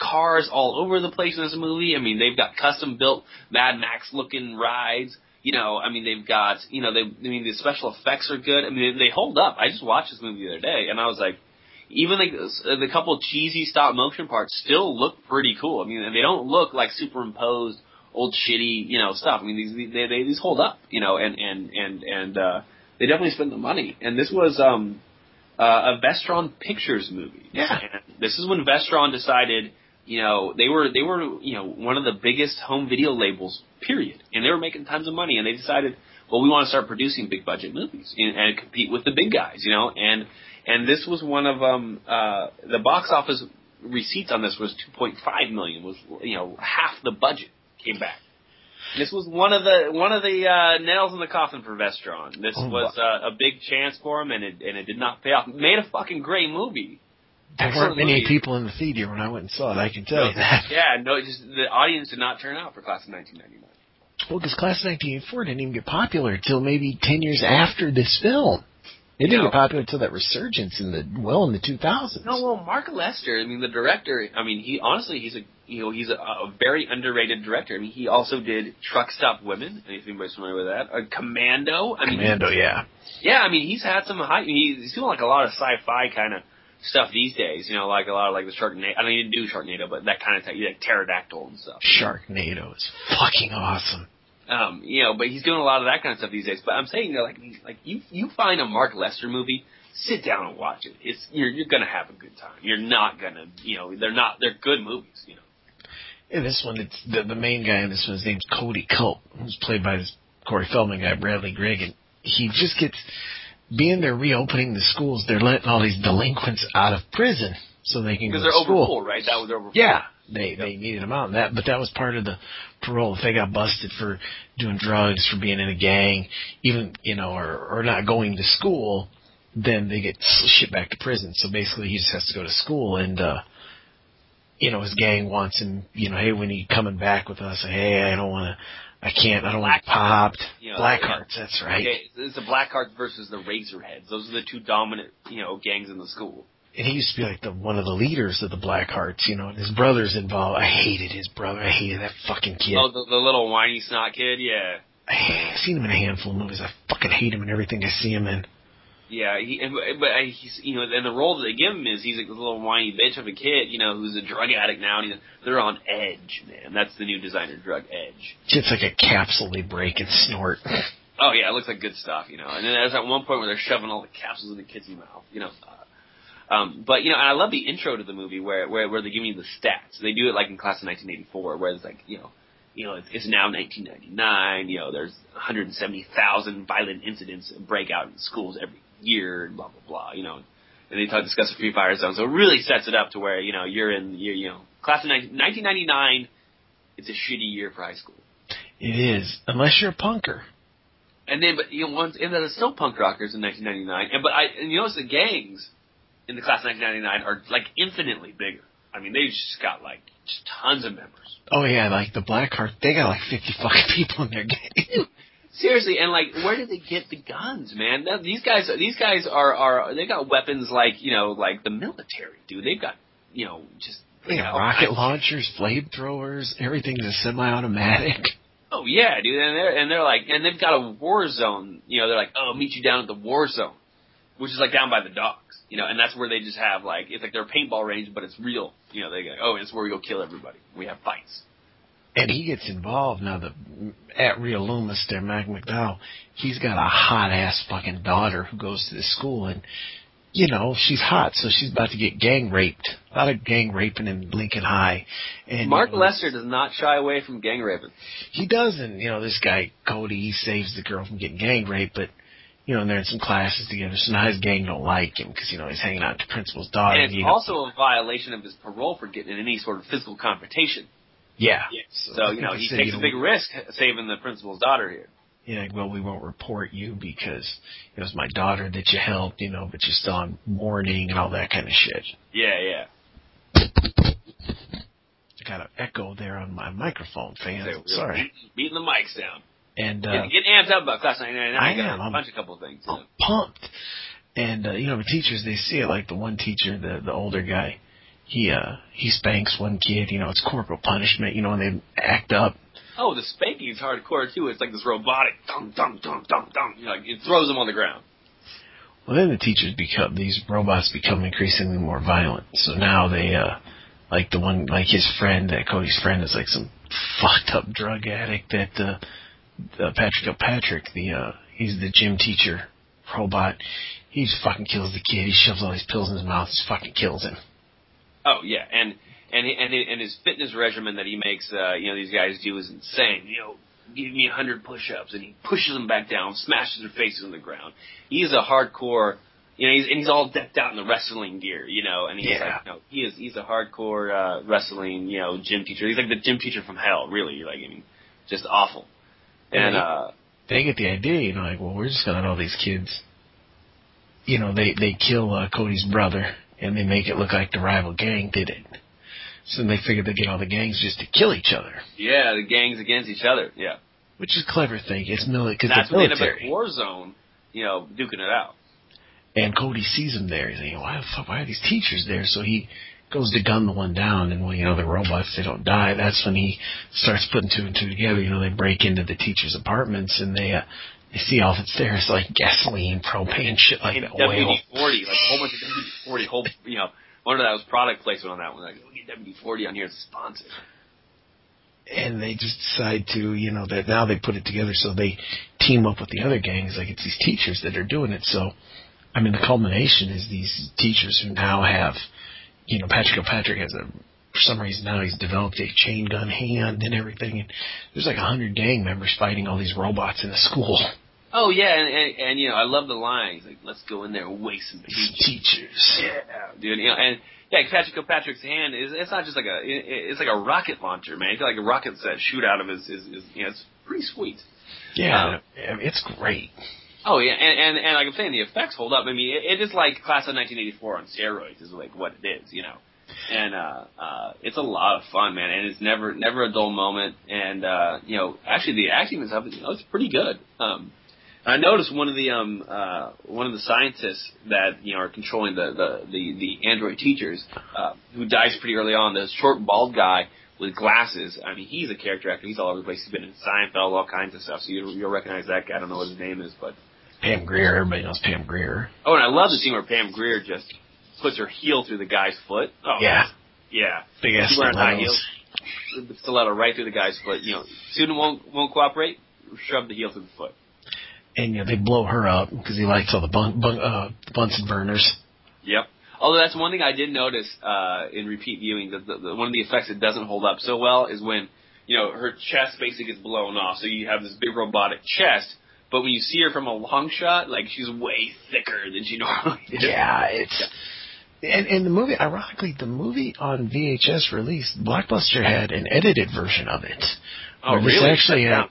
cars all over the place in this movie. I mean, they've got custom built Mad Max looking rides. You know, I mean, they've got you know they. I mean, the special effects are good. I mean, they, they hold up. I just watched this movie the other day, and I was like. Even the, the couple cheesy stop motion parts still look pretty cool. I mean, they don't look like superimposed old shitty, you know, stuff. I mean, these they, they these hold up, you know, and and and and uh, they definitely spend the money. And this was um, uh, a Vestron Pictures movie. Yeah. And this is when Vestron decided, you know, they were they were you know one of the biggest home video labels, period, and they were making tons of money, and they decided, well, we want to start producing big budget movies and, and compete with the big guys, you know, and and this was one of um uh the box office receipts on this was 2.5 million was you know half the budget came back. This was one of the one of the uh, nails in the coffin for Vestron. This Oh, was uh, a big chance for him, and it and it did not pay off. Made a fucking great movie. There Excellent weren't many movie. people in the theater when I went and saw it. I can tell you that. Yeah, no, just the audience did not turn out for Class of 1999. Well, because Class of 1984 didn't even get popular until maybe 10 years after this film. It didn't get popular until that resurgence in the well in the 2000s. No, well, Mark Lester. I mean, the director. I mean, he honestly, he's a you know he's a, a very underrated director. I mean, he also did Truck Stop Women. If anybody's familiar with that, uh, Commando. I mean, Commando, yeah. Yeah, I mean, he's had some high. He's doing like a lot of sci-fi kind of stuff these days. You know, like a lot of like the Sharknado. I mean, he didn't do Sharknado, but that kind of type, like pterodactyl and stuff. Sharknado is fucking awesome. Um, you know, but he's doing a lot of that kind of stuff these days. But I'm saying, you know, like, like you you find a Mark Lester movie, sit down and watch it. It's you're you're gonna have a good time. You're not gonna, you know, they're not they're good movies. You know. In this one, it's the, the main guy in this one, his name's Cody Culp, who's played by this Corey Feldman guy, Bradley Gregg, and he just gets, being they're reopening the schools, they're letting all these delinquents out of prison so they can go to school. Because they're overfull, right? That was overfull. Yeah, they they needed them out, and that but that was part of the parole. If they got busted for doing drugs, for being in a gang, even you know, or or not going to school, then they get shipped back to prison. So basically, he just has to go to school, and uh, you know, his gang wants him. You know, hey, when you coming back with us? Hey, I don't want to. I can't. I don't want popped. You know, Blackhearts. That's right. Okay, it's the Blackhearts versus the Razorheads. Those are the two dominant, you know, gangs in the school. And he used to be like the one of the leaders of the Blackhearts, you know, and his brother's involved. I hated his brother. I hated that fucking kid. Oh, the, the little whiny snot kid. Yeah, I've seen him in a handful of movies. I fucking hate him in everything I see him in. yeah. He, but he's, you know, and the role that they give him is he's like a little whiny bitch of a kid, you know, who's a drug addict now, and he's, they're on edge, man. That's the new designer drug, Edge. It's like a capsule they break and snort. Oh yeah, it looks like good stuff, you know. And then there's at one point where they're shoving all the capsules in the kid's mouth, you know. Uh, um, but you know, and I love the intro to the movie where where where they give you the stats. They do it like in Class of 1984, where it's like you know, you know, it's, it's now 1999. You know, there's 170,000 violent incidents break out in schools every year, and blah blah blah. You know, and they talk discuss the Free Fire Zone, so it really sets it up to where you know you're in you you know Class of 19, 1999. It's a shitty year for high school. It is, unless you're a punker. And then, but you know, once and then there's still punk rockers in 1999. And but I and you notice the gangs in the class of 1999 are like infinitely bigger. I mean, they just got like just tons of members. Oh yeah, like the Blackheart, they got like 50 fucking people in their gang. <laughs> Seriously, and like, where did they get the guns, man? Now, These guys, these guys are are they got weapons like you know like the military, dude. They've got you know just They got rocket launchers, flamethrowers, everything's a semi-automatic. Oh yeah, dude, and they're and they're like, and they've got a war zone. You know, they're like, oh, meet you down at the war zone, which is like down by the docks. You know, and that's where they just have like it's like their paintball range, but it's real. You know, they go, oh, it's where we go kill everybody. We have fights. And he gets involved now. The at Rio Loomis there, Mac McDowell, he's got a hot ass fucking daughter who goes to this school, and you know she's hot, so she's about to get gang raped. A lot of gang raping in Lincoln High. And Mark you know, Lester does not shy away from gang raping. he doesn't. You know, this guy Cody, he saves the girl from getting gang raped, but you know, and they're in some classes together. So now his gang don't like him because you know he's hanging out with the principal's daughter. And it's you know. also a violation of his parole for getting in any sort of physical confrontation. yeah. So, I you know, he takes a big risk saving the principal's daughter here. Yeah, like, well, we won't report you because it was my daughter that you helped, you know, but you're still on warning and all that kind of shit. Yeah, yeah. I got an echo there on my microphone, fans. Sorry. Beating, beating the mics down. And uh, Getting getting amped up about Class 99. I I got am. a I'm- bunch of couple of things. I'm pumped. And uh, you know, the teachers they see it. Like the one teacher, the the older guy, he uh he spanks one kid. You know, it's corporal punishment. You know, and they act up. Oh, the spanking is hardcore too. It's like this robotic dum dum dum dum dum. You know, like it throws them on the ground. Well, then the teachers become these robots become increasingly more violent. So now they uh like the one like his friend, that Cody's friend is like some fucked up drug addict that uh, uh Patrick Kilpatrick, the uh he's the gym teacher robot. He just fucking kills the kid. He shoves all these pills in his mouth. Just fucking kills him. Oh yeah, and and and and his fitness regimen that he makes, uh, you know, these guys do is insane. You know, give me a hundred push-ups, and he pushes them back down, smashes their faces on the ground. He's a hardcore. You know, he's and he's all decked out in the wrestling gear, you know, and he's Yeah. like, you know, he is he's a hardcore uh, wrestling, you know, gym teacher. He's like the gym teacher from hell, really. Like, I mean, just awful. And uh, they get the idea, you know, like, well, we're just gonna let all these kids, you know, they they kill uh, Cody's brother and they make it look like the rival gang did it. So then they figure they'd get all the gangs just to kill each other, yeah, the gangs against each other. Yeah, which is a clever thing. It's military because that's they're when they end up at war zone, you know, duking it out. And Cody sees them there. He's like, why the fuck? Why are these teachers there? So he goes to gun the one down, and well, you know, the robots they don't die. That's when he starts putting two and two together. You know, they break into the teachers' apartments and they uh, they see all that's there. It's like gasoline, propane, shit like that. WD-40, like a whole bunch of WD-40, whole, you know, one of that was product placement on that one. Like, we'll get WD-40 on here as a sponsor. and they just decide to, you know, that now they put it together so they team up with the other gangs. Like it's these teachers that are doing it. So, I mean, the culmination is these teachers who now have, you know, Patrick Kilpatrick has a, for some reason now he's developed a chain gun hand and everything. And there's like a hundred gang members fighting all these robots in the school. Oh yeah, and, and and you know, I love the lines like, "Let's go in there and waste some teachers." Teachers. Yeah, dude. You know, and yeah, Patrick Kilpatrick's hand is it's not just like a it, it's like a rocket launcher, man. It's like a rocket set shoot out of his his, his you know, it's pretty sweet. Yeah, Um, it's great. Oh yeah, and and and like I'm saying, the effects hold up. I mean, it, it is like Class of 1984 on steroids, is like what it is, you know. And uh, uh, it's a lot of fun, man, and it's never never a dull moment. And uh, you know, actually, the acting and stuff, you know, it's pretty good. Um, I noticed one of the um uh one of the scientists that you know are controlling the the the, the android teachers uh, who dies pretty early on. The short bald guy with glasses. I mean, he's a character actor. He's all over the place. He's been in Seinfeld, all kinds of stuff. So you, you'll recognize that guy. I don't know what his name is, but Pam Grier, everybody knows Pam Grier. Oh, and I love the scene where Pam Grier just puts her heel through the guy's foot. Oh, Yeah. yeah. Big ass wearing high heels. Stiletto right through the guy's foot. You know, student won't won't cooperate. Shove the heel through the foot. And you know, they blow her up because he likes all the bun, bun, uh, Bunsen burners. Yep. Although that's one thing I did notice uh, in repeat viewing. That the, the, one of the effects that doesn't hold up so well is when you know her chest basically gets blown off. So you have this big robotic chest, but when you see her from a long shot, like she's way thicker than she <laughs> normally is. Yeah, it's and and the movie. Ironically, the movie on VHS release, Blockbuster had an edited version of it. Oh, really? Actually, Cut uh,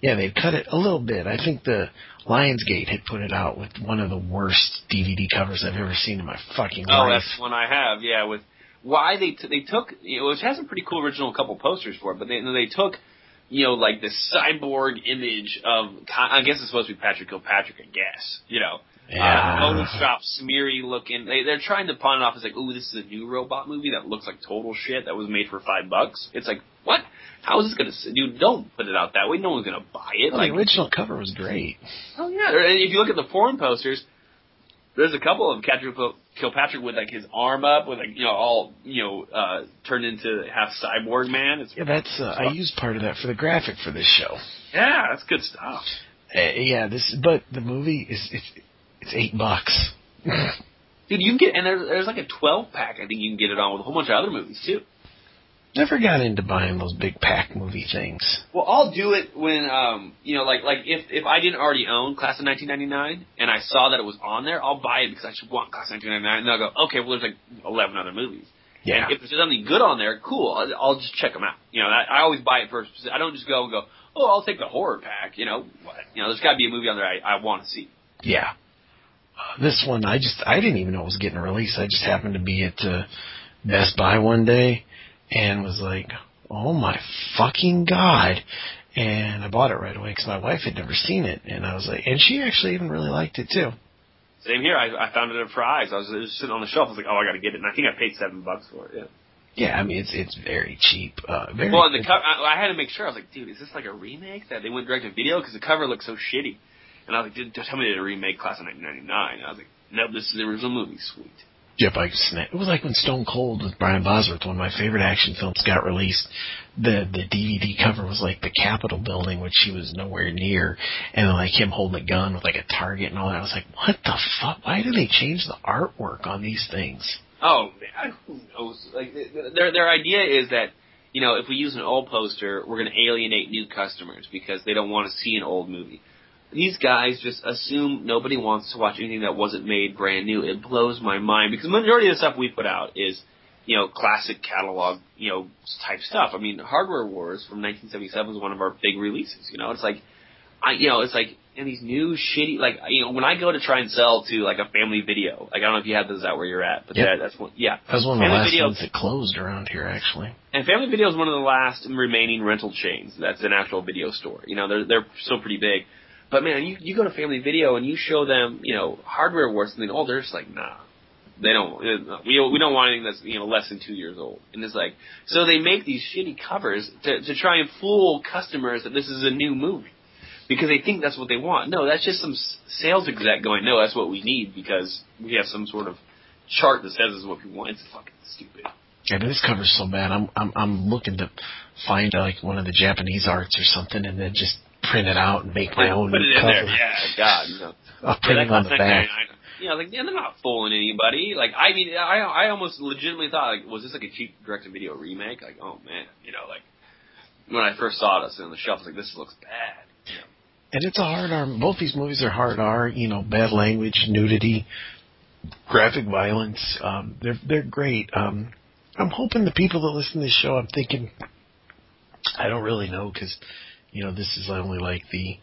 yeah, they cut it a little bit. I think the Lionsgate had put it out with one of the worst DVD covers I've ever seen in my fucking Oh, life. Oh, that's one I have. Yeah, with why they t- they took you know, which has a pretty cool original couple posters for it, but they they took you know like this cyborg image of I guess it's supposed to be Patrick Kilpatrick, I guess you know. Yeah. Uh, Photoshop, smeary looking. They, they're trying to pawn it off as like, ooh, this is a new robot movie that looks like total shit that was made for five bucks. It's like, what? How is this gonna? Dude, don't put it out that way. No one's gonna buy it. Well, like, the original cover was great. Oh yeah, if you look at the foreign posters, there's a couple of Patrick Kilpatrick with like his arm up, with like you know all you know uh turned into half cyborg man. It's Yeah, that's uh, I used part of that for the graphic for this show. yeah, that's good stuff. Uh, yeah, this but the movie is it's it's eight bucks. Dude, you can get and there's there's like a 12 pack. I think you can get it on with a whole bunch of other movies too. Never got into buying those big pack movie things. Well, I'll do it when, um, you know, like like if if I didn't already own Class of 1999 and I saw that it was on there, I'll buy it because I should want Class of 1999, and I'll go, okay, well, there's like 11 other movies. Yeah. And if there's something good on there, cool. I'll, I'll just check them out. You know, I, I always buy it first. I don't just go and go, oh, I'll take the horror pack. You know, what? You know, there's got to be a movie on there I, I want to see. Yeah. Uh, this one, I just, I didn't even know it was getting released. I just happened to be at uh, Best Buy one day and was like, oh my fucking god. And I bought it right away because my wife had never seen it. And I was like, and she actually even really liked it too. Same here. I, I found it at a prize. I was, was sitting on the shelf. I was like, oh, I got to get it. And I think I paid seven bucks for it. Yeah. Yeah, I mean it's it's very cheap. Uh, very well, and the cover, I, I had to make sure. I was like, dude, is this like a remake that they went direct to video? Because the cover looks so shitty. And I was like, dude, tell me they did a remake Class of 1999. And I was like, no, this is the original movie. Sweet. Yep, I snap. It was like when Stone Cold with Brian Bosworth, one of my favorite action films, got released. The the DVD cover was like the Capitol building, which she was nowhere near, and like him holding a gun with like a target and all that. I was like, what the fuck? Why do they change the artwork on these things? Oh, man, who knows? Like their their idea is that you know if we use an old poster, we're going to alienate new customers because they don't want to see an old movie. These guys just assume nobody wants to watch anything that wasn't made brand new. It blows my mind because the majority of the stuff we put out is you know classic catalog you know type stuff. I mean, Hardware Wars from 1977 was one of our big releases. You know, it's like I you know it's like and these new shitty like you know when I go to try and sell to like a family video like I don't know if you have those out where you're at but Yep. that, that's one yeah That was one of the family last video ones that closed around here, actually. and Family Video is one of the last remaining rental chains that's an actual video store you know they're they're still pretty big but man you you go to Family Video and you show them you know Hardware Wars and then oh they're just like nah they don't uh, we we don't want anything that's you know less than two years old and it's like so they make these shitty covers to to try and fool customers that this is a new movie because they think that's what they want. No, that's just some sales exec going, no, that's what we need because we have some sort of chart that says this is what we want. It's fucking stupid. Yeah, this cover's so bad. I'm I'm I'm looking to find like one of the Japanese arts or something, and then just print it out and make my own Put it in cover. there. Yeah, God, know. <laughs> I'll Yeah, print it on the back. $9.99. You know, like, yeah, they're not fooling anybody. Like, I mean, I I almost legitimately thought, like, was this like a cheap direct-to-video remake? Like, oh man, you know, like when I first saw was on the shelf, I was like, this looks bad. And it's a hard R. Both these movies are hard R. You know, bad language, nudity, graphic violence. Um, they're they're great. Um, I'm hoping the people that listen to this show. I'm thinking. I don't really know because, you know, this is only like the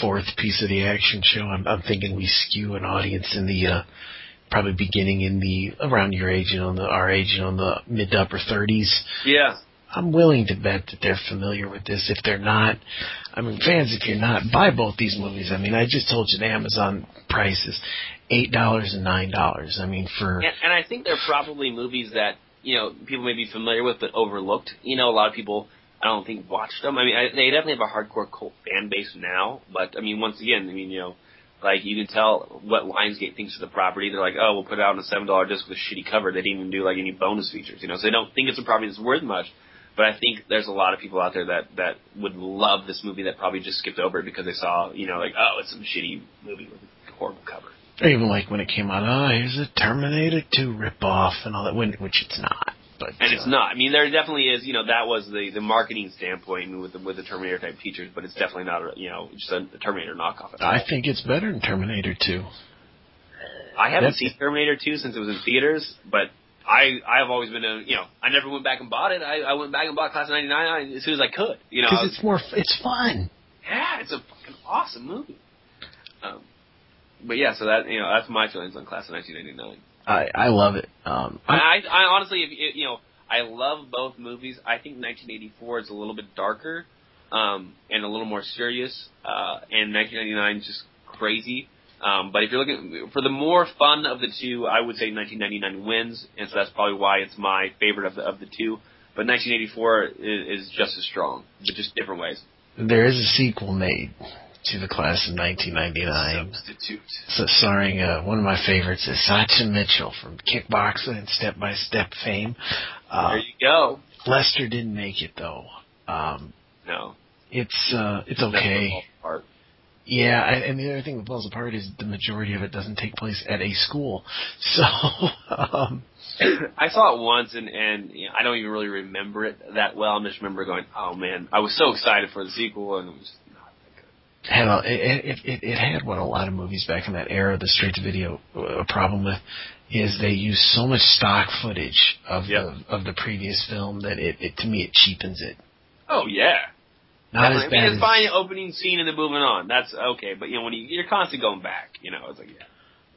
fourth piece of the action show. I'm, I'm thinking we skew an audience in the uh, probably beginning in the around your age, you know, in the our age, you know, in the mid to upper 30s. Yeah. I'm willing to bet that they're familiar with this. If they're not, I mean, fans, if you're not, buy both these movies. I mean, I just told you the Amazon price is eight dollars and nine dollars. I mean, for And, and I think they're probably movies that you know people may be familiar with but overlooked. You know, a lot of people I don't think watched them. I mean, I, they definitely have a hardcore cult fan base now. But I mean, once again, I mean, you know, like you can tell what Lionsgate thinks of the property. They're like, oh, we'll put it out on a seven dollar disc with a shitty cover. They didn't even do like any bonus features. You know, so they don't think it's a property that's worth much. But I think there's a lot of people out there that that would love this movie that probably just skipped over it because they saw, you know, like, oh, it's some shitty movie with a horrible cover. even like when it came out, oh, here's a Terminator Two ripoff and all that, when, which it's not. But And it's uh, not. I mean, there definitely is. You know, that was the the marketing standpoint with the, with the Terminator type features, but it's definitely not. A, you know, just a, a Terminator knockoff. At. I think it's better than Terminator Two. I haven't That's- seen Terminator 2 since it was in theaters, but I I've always been a you know I never went back and bought it. I, I went back and bought Class of '99 as soon as I could. You know, Because it's more, it's fun. yeah, it's a fucking awesome movie. Um, but yeah, so that you know that's my feelings on Class of 1999. I I love it. Um, I, I, I honestly, if, if, you know, I love both movies. I think 1984 is a little bit darker um, and a little more serious, uh, and 1999 is just crazy. Um, but if you're looking for the more fun of the two, I would say 1999 wins, and so that's probably why it's my favorite of the of the two. But 1984 is, is just as strong, but just different ways. there is a sequel made to the class of 1999. Substitute. So starring uh, one of my favorites is Sasha Mitchell from Kickboxer and Step by Step fame. Uh, There you go. Lester didn't make it though. Um, No, it's uh, it's okay. Yeah, I, and the other thing that blows apart is the majority of it doesn't take place at a school. <laughs> So, um, <coughs> I saw it once, and and you know, I don't even really remember it that well. I just remember going, "Oh man!" I was so excited for the sequel, and it was had a, it, it, it had what a lot of movies back in that era, the straight to video uh, problem with, is they use so much stock footage of Yep. the of the previous film that it, it to me it cheapens it. Oh yeah. Not Definitely. as I mean, bad it's fine opening scene and then moving on. That's okay, but you know when you, you're constantly going back, you know, it's like yeah.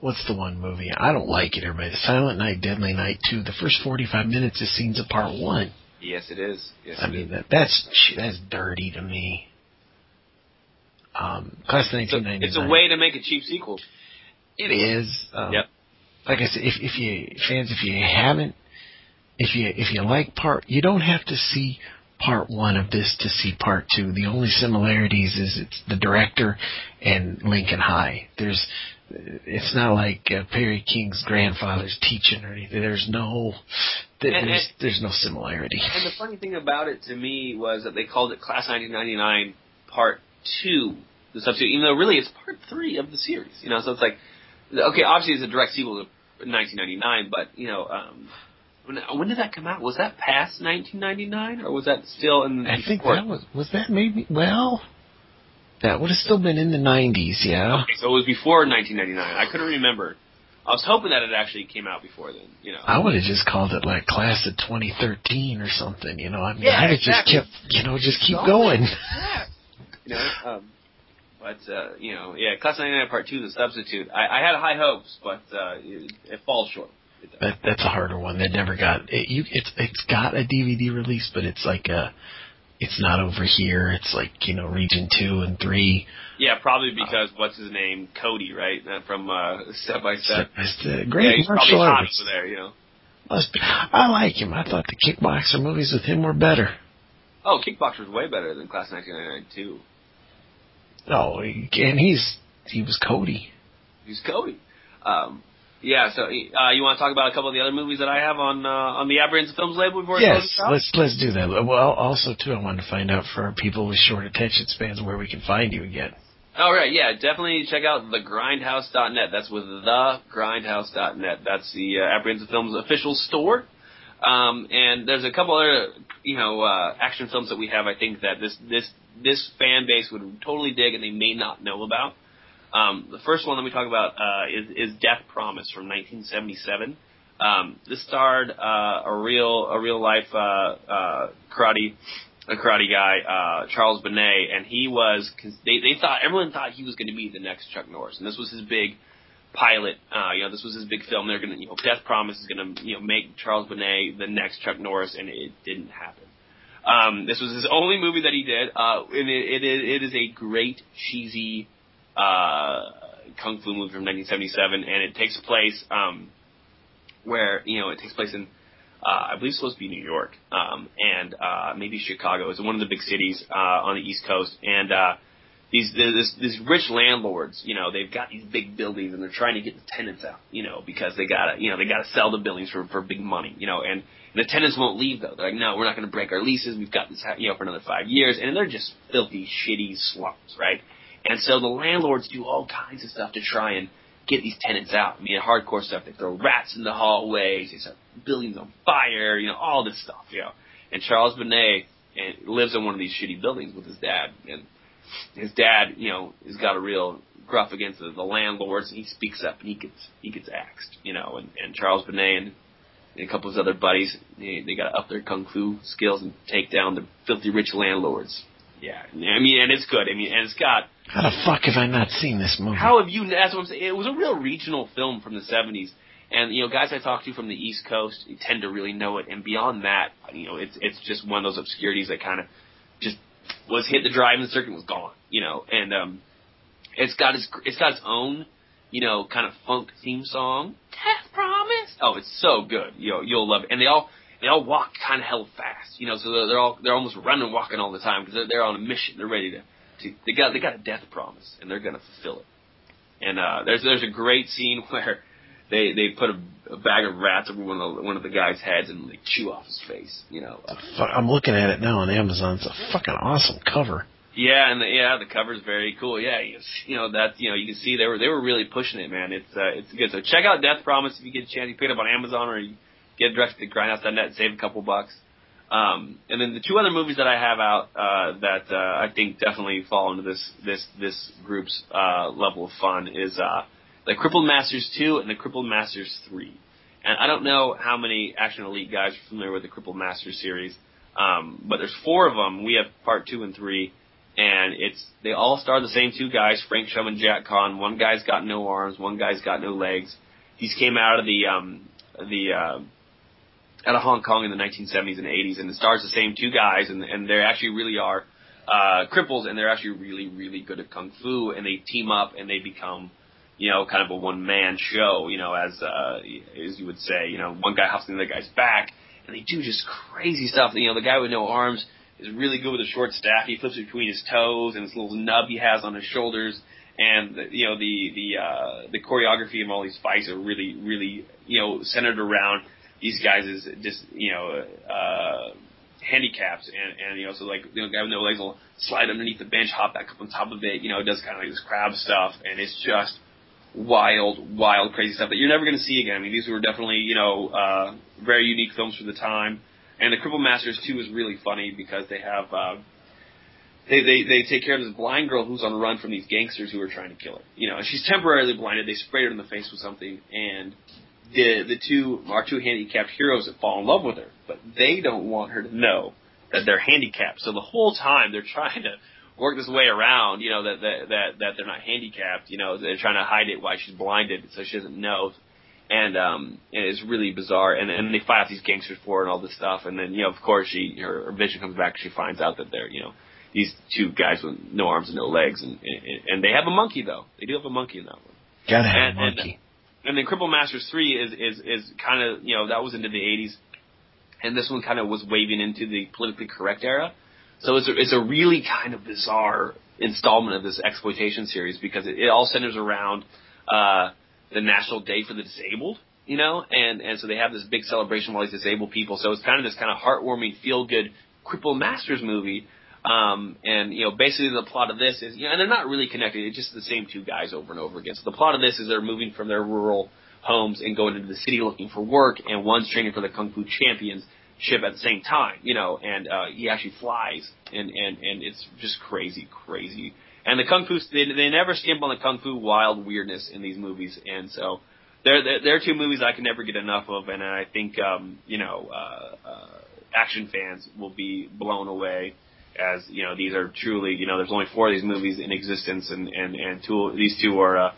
what's the one movie I don't like it. Everybody, Silent Night, Deadly Night two. The first forty five minutes is scenes of part one. Yes, it is. Yes, I it mean is. that that's that's dirty to me. Um, class of nineteen ninety nine. it's a way to make a cheap sequel. It is. Um, Yep. Like I said, if if you fans, if you haven't, if you if you like part, you don't have to see part one of this to see part two. The only similarities is it's the director and Lincoln High. There's, it's not like uh, Perry King's grandfather's teaching or anything. There's no, there- And- there's there's no similarity. And the funny thing about it to me was that they called it Class 1999 Part Two, the substitute, even though really it's Part Three of the series. You know, so it's like, okay, obviously it's a direct sequel to 1999, but you know, um, when, when did that come out? Was that past 1999, or was that still in? The I think before? that was was that maybe well. That would have still been in the '90s, yeah. Okay, so it was before 1999. I couldn't remember. I was hoping that it actually came out before then. You know. I would have just called it like class of 2013 or something, you know. I mean, Yeah, I'd have exactly. just kept, you know, just keep going. Yeah. You know, um, but uh, you know, yeah, Class 99 Part Two, the substitute. I, I had high hopes, but uh, it, it falls short. That, that's a harder one. That never got it. You, it's it's got a DVD release, but it's like a, it's not over here. It's like you know, region two and three. Yeah, probably because what's his name, Cody, right, uh, from uh, Step by Step. It's, uh, yeah, great he's martial probably hot over there, you know. I like him. I thought the kickboxer movies with him were better. Oh, Kickboxer's way better than Class 1999 too. No, and he's he was Cody. He's Cody. Um, yeah, so uh, you want to talk about a couple of the other movies that I have on uh, on the Aberrant Films label before Yes, let's let's do that. Well, also too, I wanted to find out for people with short attention spans where we can find you again. All right, yeah, definitely check out thegrindhouse.net. That's with thegrindhouse.net. That's the uh, Apprehensive Films official store. Um, and there's a couple other, you know, uh, action films that we have. I think that this this this fan base would totally dig, and they may not know about. Um, the first one that we talk about uh, is, is Death Promise from 1977. Um, this starred uh, a real a real life uh, uh, karate a karate guy, uh, Charles Bonet, and he was they they thought everyone thought he was going to be the next Chuck Norris, and this was his big pilot. Uh, you know, this was his big film. They're going to you know, Death Promise is going to you know make Charles Bonet the next Chuck Norris, and it didn't happen. Um, this was his only movie that he did, uh, and it, it, it is a great cheesy uh, kung fu movie from 1977, and it takes place um, where you know it takes place in uh, I believe it's supposed to be New York, um, and uh, maybe Chicago. It's one of the big cities uh, on the East Coast, and uh, these this, these rich landlords, you know, they've got these big buildings, and they're trying to get the tenants out, you know, because they gotta, you know, they gotta sell the buildings for for big money, you know, and the tenants won't leave though. They're like, no, we're not going to break our leases. We've got this, you know, for another five years, and they're just filthy, shitty slums, right? And so the landlords do all kinds of stuff to try and get these tenants out. I mean, hardcore stuff. They throw rats in the hallways. They set buildings on fire. You know, all this stuff. You know, and Charles Bonet and lives in one of these shitty buildings with his dad, and his dad, you know, has got a real gruff against the, the landlords, and he speaks up and he gets he gets axed. You know, and and Charles Bonet and and a couple of his other buddies, they, they got to up their kung fu skills and take down the filthy rich landlords. Yeah, I mean, and it's good. I mean, and it's got How the fuck have I not seen this movie? how have you? That's what I'm saying. It was a real regional film from the '70s, and you know, guys I talk to from the East Coast tend to really know it. And beyond that, you know, it's it's just one of those obscurities that kind of just was hit the driving circuit and was gone. You know, and um, it's got its it's got its own, you know, kind of funk theme song. Death Promise. Oh, it's so good. You know, you'll love it. And they all they all walk kind of hell fast. You know, so they're, they're all they're almost running, walking all the time because they're, they're on a mission. They're ready to, to they got they got a death promise and they're gonna fulfill it. And uh, there's there's a great scene <laughs> where they they put a, a bag of rats over one of the, one of the guy's heads and they chew off his face. You know, uh, Fuck, I'm looking at it now on Amazon. It's a fucking awesome cover. Yeah, and the, yeah, the cover's very cool. Yeah, you, you know that you know you can see they were they were really pushing it, man. It's uh, it's good. So check out Death Promise if you get a chance. You pick it up on Amazon or you get directly to grindhouse.net save a couple bucks. Um, and then the two other movies that I have out uh, that uh, I think definitely fall into this this this group's uh, level of fun is uh, the Crippled Masters two and the Crippled Masters three. And I don't know how many Action Elite guys are familiar with the Crippled Masters series, um, but there's four of them. We have part two and three, and it's they all star the same two guys, Frank Shum and Jack Conn. One guy's got no arms, one guy's got no legs. These came out of the um, the uh, out of Hong Kong in the 1970s and 80s, and it stars the same two guys, and and they actually really are uh, cripples, and they're actually really really good at kung fu, and they team up and they become, you know, kind of a one man show, you know, as uh, as you would say, you know, one guy hops in the other guy's back, and they do just crazy stuff. You know, the guy with no arms is really good with a short staff. He flips between his toes and his little nub he has on his shoulders. And you know the the uh, the choreography of all these fights are really really you know centered around these guys is just you know uh, handicaps and and you know so like you know guy with no legs will slide underneath the bench, hop back up on top of it, you know, does kind of like this crab stuff, and it's just wild, wild, crazy stuff that you're never going to see again. I mean, these were definitely you know uh, very unique films for the time, and the Cripple Masters too is really funny because they have. Uh, they, they they take care of this blind girl who's on the run from these gangsters who are trying to kill her. You know, and she's temporarily blinded. They sprayed her in the face with something, and the the two our two handicapped heroes that fall in love with her, but they don't want her to know that they're handicapped. So the whole time they're trying to work this way around, you know, that that that, that they're not handicapped. You know, they're trying to hide it while she's blinded, so she doesn't know. And um, and it's really bizarre. And and they fight off these gangsters for and all this stuff. And then you know, of course, she her, her vision comes back. She finds out that they're you know these two guys with no arms and no legs, and and, and they have a monkey though. They do have a monkey in that one. Gotta have And- a and- monkey. and then Cripple Masters three is is is kind of you know that was into the eighties, and this one kind of was waving into the politically correct era. So it's a, it's a really kind of bizarre installment of this exploitation series because it, it all centers around uh, the National Day for the Disabled, you know, and and so they have this big celebration of all these disabled people. So it's kind of this kind of heartwarming, feel good Cripple Masters movie. Um, and you know, basically the plot of this is, you know, and they're not really connected. It's just the same two guys over and over again. So the plot of this is they're moving from their rural homes and going into the city looking for work, and one's training for the kung fu championship at the same time, you know, and uh, he actually flies, and and and it's just crazy, crazy. And the kung fu, they, they never skimp on the kung fu wild weirdness in these movies, and so they're they're, they're two movies I can never get enough of, and I think um, you know, uh, uh, action fans will be blown away as you know these are truly you know there's only four of these movies in existence. And and and two these two are uh,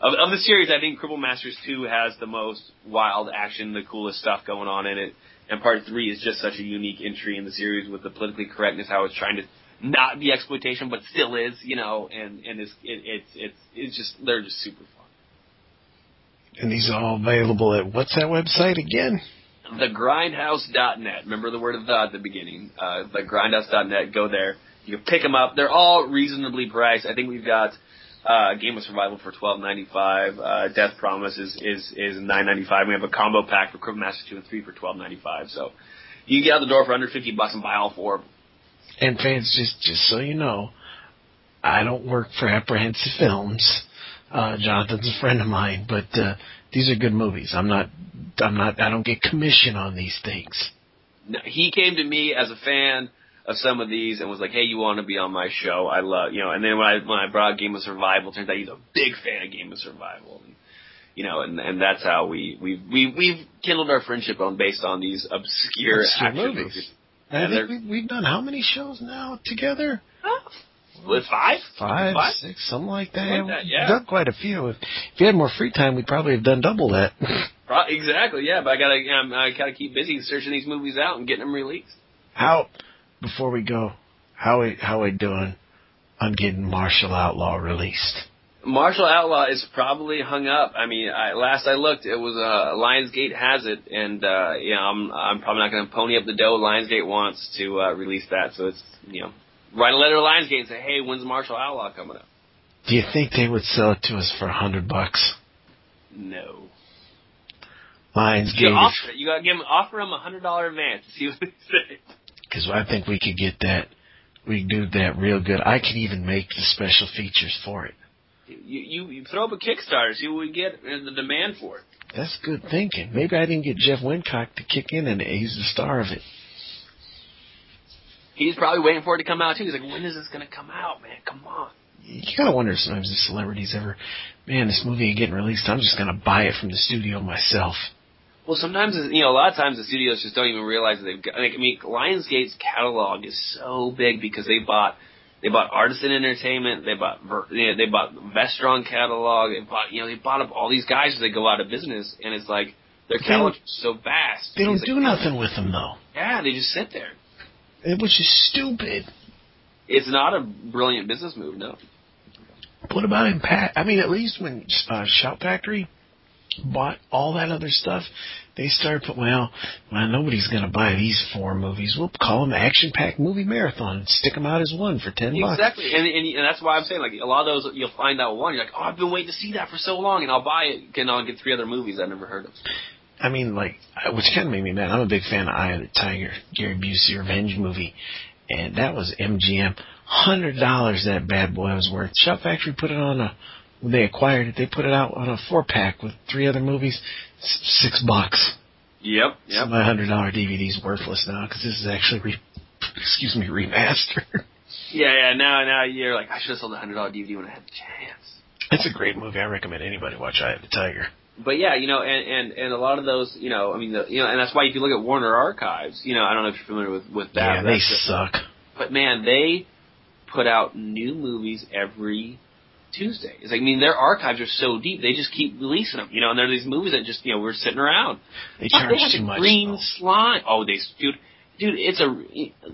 of of the series I think Cripple Masters two has the most wild action the coolest stuff going on in it. And part three is just such a unique entry in the series with the politically correctness how it's trying to not the exploitation but still is you know and and it's it, it's it's it's just they're just super fun And these are all available at what's that website again? thegrindhouse.net. Remember the word of the at the beginning. Uh, thegrindhouse.net. Go there. You can pick them up. They're all reasonably priced. I think we've got uh, Game of Survival for twelve ninety five. Uh, Death Promise is is is nine ninety five. We have a combo pack for Cripple Master two and three for twelve ninety five. So you can get out the door for under fifty bucks and buy all four. of them. And fans, just just so you know, I don't work for Apprehensive Films. Uh, Jonathan's a friend of mine, but uh, these are good movies. I'm not, I'm not, I don't get commission on these things. No, He came to me as a fan of some of these and was like, "Hey, you want to be on my show? I love you know." And then when I when I brought Game of Survival, turns out he's a big fan of Game of Survival. And, you know, and and that's how we we we we've kindled our friendship on based on these obscure Obscure action movies. movies. I think they're- we, we've done how many shows now together? With five, Five, Five? six, something like that. Something like that, yeah. We've done quite a few. If, if you had more free time, we'd probably have done double that. <laughs> Exactly, yeah. But I gotta um, I gotta keep busy searching these movies out and getting them released. how, before we go, how we how we doing on getting Martial Outlaw released? Martial Outlaw is probably hung up. I mean, I, last I looked, it was uh, Lionsgate has it, and uh, yeah, I'm I'm probably not going to pony up the dough. Lionsgate wants to uh, release that, so it's you know, write a letter to Lionsgate and say, hey, when's Martial Outlaw coming up? Do you think they would sell it to us for a hundred bucks? No. Lionsgate, You offer. You got to give them offer them a hundred dollar advance. See what they say. <laughs> because I think we could get that. we do that real good. I can even make the special features for it. You, you you throw up a Kickstarter, see what we get and the demand for it. That's good thinking. Maybe I didn't get Jeff Wincott to kick in and he's the star of it. He's probably waiting for it to come out too. He's like, when is this going to come out, man? Come on. You kind of wonder sometimes if celebrities ever, man, this movie ain't getting released. I'm just going to buy it from the studio myself. Well, sometimes you know, a lot of times the studios just don't even realize that they've got. Like, I mean, Lionsgate's catalog is so big because they bought they bought Artisan Entertainment, they bought you know, they bought Vestron catalog, they bought you know they bought up all these guys as they go out of business, and it's like their catalog is so vast. They don't It's do nothing with them though, Yeah, they just sit there. which is stupid. It's not a brilliant business move, no. What about Impact? I mean, at least when uh, Shout Factory bought all that other stuff, they started put well, well, nobody's going to buy these four movies. We'll call them Action Pack Movie Marathon and stick them out as one for ten bucks. Exactly, and, and and that's why I'm saying like a lot of those you'll find that one. You're like, oh, I've been waiting to see that for so long, and I'll buy it, and I'll get three other movies I've never heard of. I mean, like, I- which kind of made me mad. I'm a big fan of Eye of the Tiger, Gary Busey revenge movie, and that was MGM. Hundred dollars that bad boy was worth. Shout Factory put it on a when they acquired it. They put it out on a four pack with three other movies, s- six bucks. Yep, So my hundred dollar DVD's worthless now because this is actually re- <laughs> excuse me remastered. Yeah, yeah. Now, now you're like, I should have sold a hundred dollar DVD when I had the chance. it's a great movie. I recommend anybody watch Eye of the Tiger. But yeah, you know, and and and a lot of those, you know, I mean, the, you know, and that's why if you look at Warner Archives, you know, I don't know if you're familiar with with that. yeah, they just- suck. But man, they put out new movies every Tuesday. It's like I mean, their archives are so deep; they just keep releasing them. You know, and there are these movies that just you know we're sitting around. They charge had <laughs> too much. Green though. slime. Oh, they dude, dude, it's a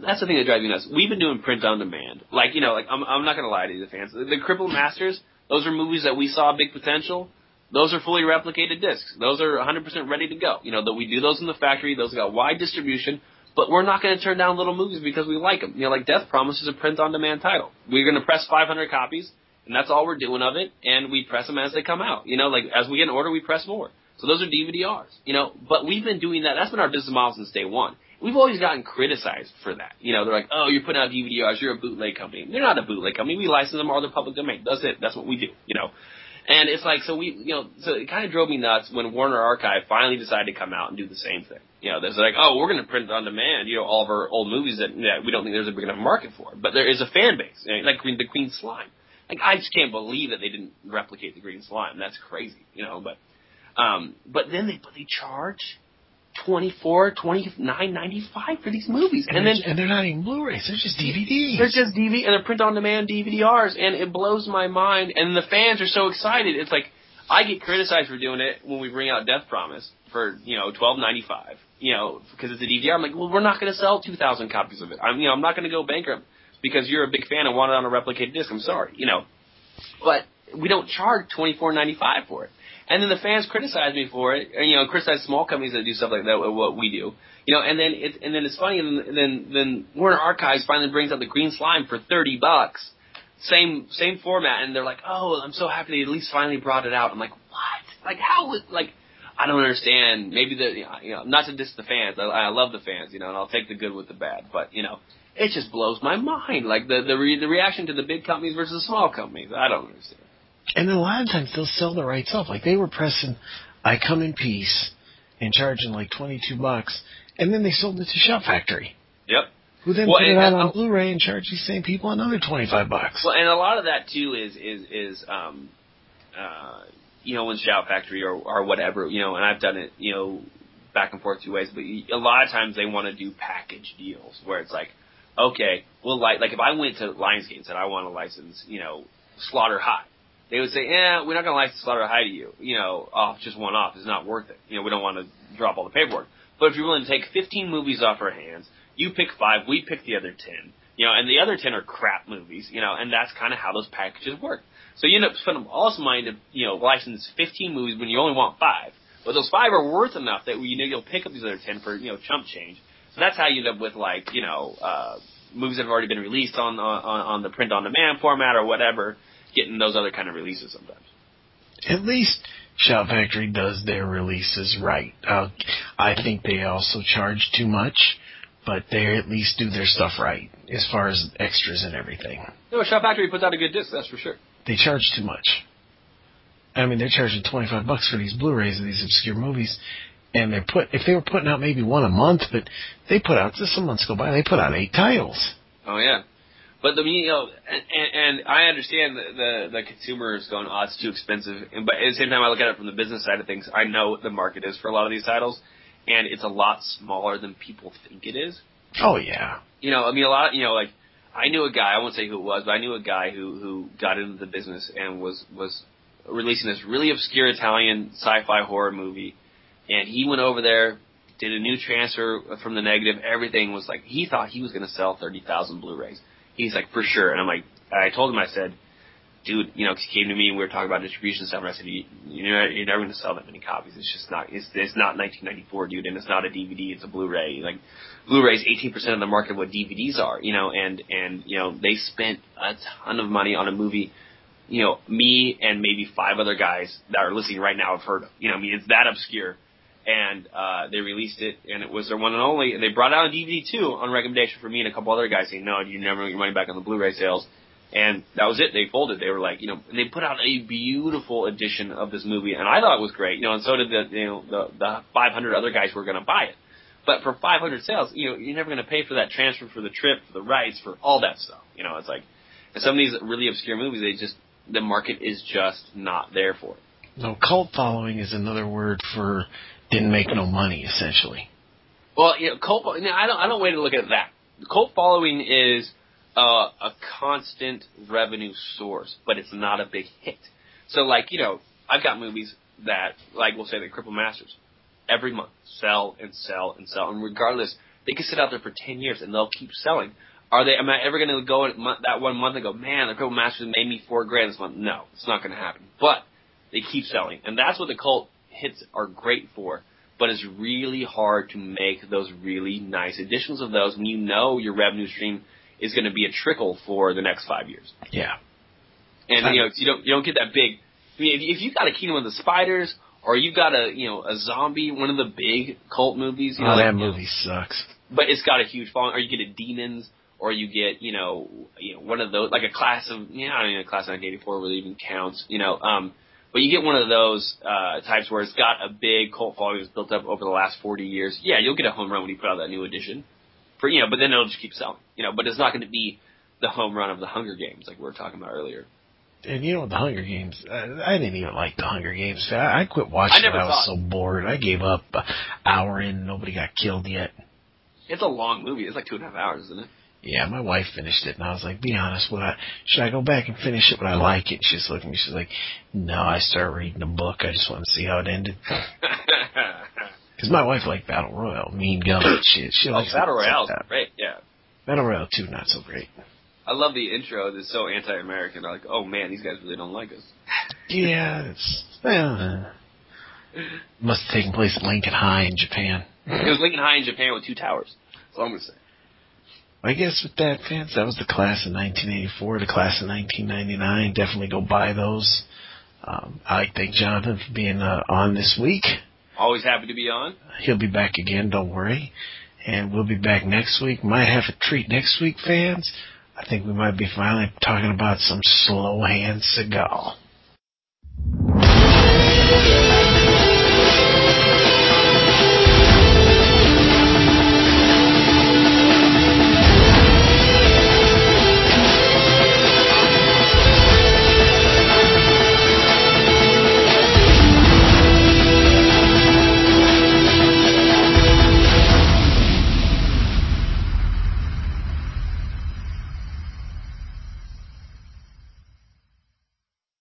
that's the thing that drives me nuts. We've been doing print on demand. Like you know, like I'm I'm not gonna lie to you, the fans. The, the Crippled Masters. Those are movies that we saw big potential. Those are fully replicated discs. Those are 100% ready to go. You know, that we do those in the factory. Those got wide distribution. But we're not going to turn down little movies because we like them. You know, like Death Promise is a print-on-demand title. We're going to press 500 copies, and that's all we're doing of it. And we press them as they come out. You know, like as we get an order, we press more. So those are DVD-Rs. You know, but we've been doing that. That's been our business model since day one. We've always gotten criticized for that. You know, they're like, "Oh, you're putting out DVD-Rs. You're a bootleg company." They're not a bootleg company. We license them or they're public domain. That's it. That's what we do. You know. And it's like, so we, you know, so it kind of drove me nuts when Warner Archive finally decided to come out and do the same thing. You know, there's like, oh, we're going to print on demand, you know, all of our old movies that, that we don't think there's a big enough market for. But there is a fan base, you know, like the Green Slime. Like, I just can't believe that they didn't replicate the Green Slime. That's crazy, you know, but, um, but then they, but they charge twenty four, twenty nine ninety five for these movies. And, And, then, and they're not even Blu-rays. They're just DVDs. they're just DVD and they're print on demand DVDRs, and it blows my mind. And the fans are so excited. It's like I get criticized for doing it when we bring out Death Promise for you know twelve ninety five. You know because it's a DVD. I'm like, well, we're not going to sell two thousand copies of it. I'm you know I'm not going to go bankrupt because you're a big fan and want it on a replicated disc. I'm sorry, you know, but we don't charge twenty four ninety five for it. And then the fans criticize me for it, and, you know, criticize small companies that do stuff like that, what we do, you know. And then it, and then it's funny, and then then Warner Archives finally brings out the Green Slime for thirty bucks, same same format, and they're like, oh, I'm so happy they at least finally brought it out. I'm like, what? Like how? Like I don't understand. Maybe the you know, not to diss the fans. I, I love the fans, you know, and I'll take the good with the bad, but you know. It just blows my mind, like the the, re, the reaction to the big companies versus the small companies. I don't understand. And then a lot of times they'll sell the rights off. Like they were pressing I Come in Peace and charging like 22 bucks. And then they sold it to Shout Factory. Yep. Who then Well, put it out and- on Blu-ray and charged these same people another 25 bucks. Well, and a lot of that too is is is um, uh, you know, when Shout Factory or or whatever, you know, and I've done it, you know, back and forth two ways. But a lot of times they want to do package deals where it's like, okay, well, like like if I went to Lionsgate and said I want to license, you know, Slaughter High, they would say, yeah, we're not going to license Slaughter High to you, you know, off just one off. It's not worth it. You know, we don't want to drop all the paperwork. But if you're willing to take 15 movies off our hands, you pick five, we pick the other 10. You know, and the other 10 are crap movies, you know, and that's kind of how those packages work. So you end up spending all this money to, you know, license 15 movies when you only want five. But those five are worth enough that you know you'll pick up these other 10 for, you know, chump change. So that's how you end up with like, you know, uh, movies that have already been released on, on, on the print on demand format or whatever, getting those other kind of releases sometimes. At least Shout Factory does their releases right. Uh, I think they also charge too much but they at least do their stuff right as far as extras and everything. No, Shout Factory puts out a good disc, that's for sure. They charge too much. I mean, they're charging twenty five bucks for these Blu-rays of these obscure movies, and they're put if they were putting out maybe one a month, but they put out just some months go by, they put out eight titles. Oh yeah, but the you know, and, and, and I understand the, the the consumer is going, oh, it's too expensive, and but at the same time, I look at it from the business side of things. I know what the market is for a lot of these titles, and it's a lot smaller than people think it is. Oh yeah, You know, I mean, a lot, you know, like I knew a guy. I won't say who it was, but I knew a guy who who got into the business and was was releasing this really obscure Italian sci-fi horror movie, and he went over there, did a new transfer from the negative. Everything was like he thought he was going to sell thirty thousand Blu-rays. He's like for sure, and I'm like, I told him, I said, dude, you know, 'cause he came to me and we were talking about distribution stuff, and I said, you, you're, you're never going to sell that many copies. It's just not. It's it's not 1994, dude, and it's not a DVD. It's a Blu-ray. Like Blu-rays, 18% of the market of what DVDs are, you know, and and you know they spent a ton of money on a movie. You know, me and maybe five other guys that are listening right now have heard. You know, I mean, it's that obscure. And uh, they released it, and it was their one and only. And they brought out a DVD too on recommendation for me and a couple other guys saying, "No, you never get your money back on the Blu-ray sales." And that was it. They folded. They were like, you know, and they put out a beautiful edition of this movie, and I thought it was great. You know, and so did the you know the the 500 other guys who were going to buy it. But for 500 sales, you know, you're never going to pay for that transfer, for the trip, for the rights, for all that stuff. You know, it's like, and some of these really obscure movies, they just the market is just not there for it. No, cult following is another word for didn't make no money essentially. Well, you know, cult. I don't. I don't way to look at that. The cult following is uh, a constant revenue source, but it's not a big hit. So, like you know, I've got movies that, like we'll say, the Cripple Masters, every month sell and sell and sell, and regardless, they can sit out there for ten years and they'll keep selling. Are they? Am I ever going to go that one month and go, man, the Cripple Masters made me four grand this month? No, it's not going to happen. But they keep selling, and that's what the cult hits are great for. But it's really hard to make those really nice editions of those when you know your revenue stream is going to be a trickle for the next five years. Yeah. And you know you don't you don't get that big. I mean, if, if you've got a Kingdom of the Spiders or you've got a you know a zombie, one of the big cult movies, you know, oh, like, that you know, movie sucks. but it's got a huge following. Or you get a Demons, or you get you know you know one of those like a class of you know I don't even know class of 1984 really even counts. You know, um, but you get one of those uh, types where it's got a big cult following that's built up over the last 40 years. Yeah, you'll get a home run when you put out that new edition. For you know, but then it'll just keep selling. You know, but it's not going to be the home run of the Hunger Games like we were talking about earlier. And you know the Hunger Games. Uh, I didn't even like the Hunger Games. I, I quit watching. I never it. I was so bored. I gave up. Hour in, nobody got killed yet. It's a long movie. It's like two and a half hours, isn't it? Yeah, my wife finished it, and I was like, "Be honest, I? Should I go back and finish it? Would I like it?" She's looking at me. She's like, "No, I started reading the book. I just want to see how it ended." <laughs> Because my wife liked Battle Royale, Mean Gun. She she oh, Battle stuff like great. Yeah, Battle Royale two, not so great. I love the intro. That's so anti-American. I'm like, oh man, these guys really don't like us. Yeah, it's well, uh, must have taken place at Lincoln High in Japan. It was Lincoln High in Japan with two towers. That's all I'm gonna say. I guess with that, fans, that was the class of 1984, the class of 1999. Definitely go buy those. Um, I thank Jonathan for being uh, on this week. Always happy to be on. He'll be back again, don't worry. And we'll be back next week. Might have a treat next week, fans. I think we might be finally talking about some slow hand Seagal.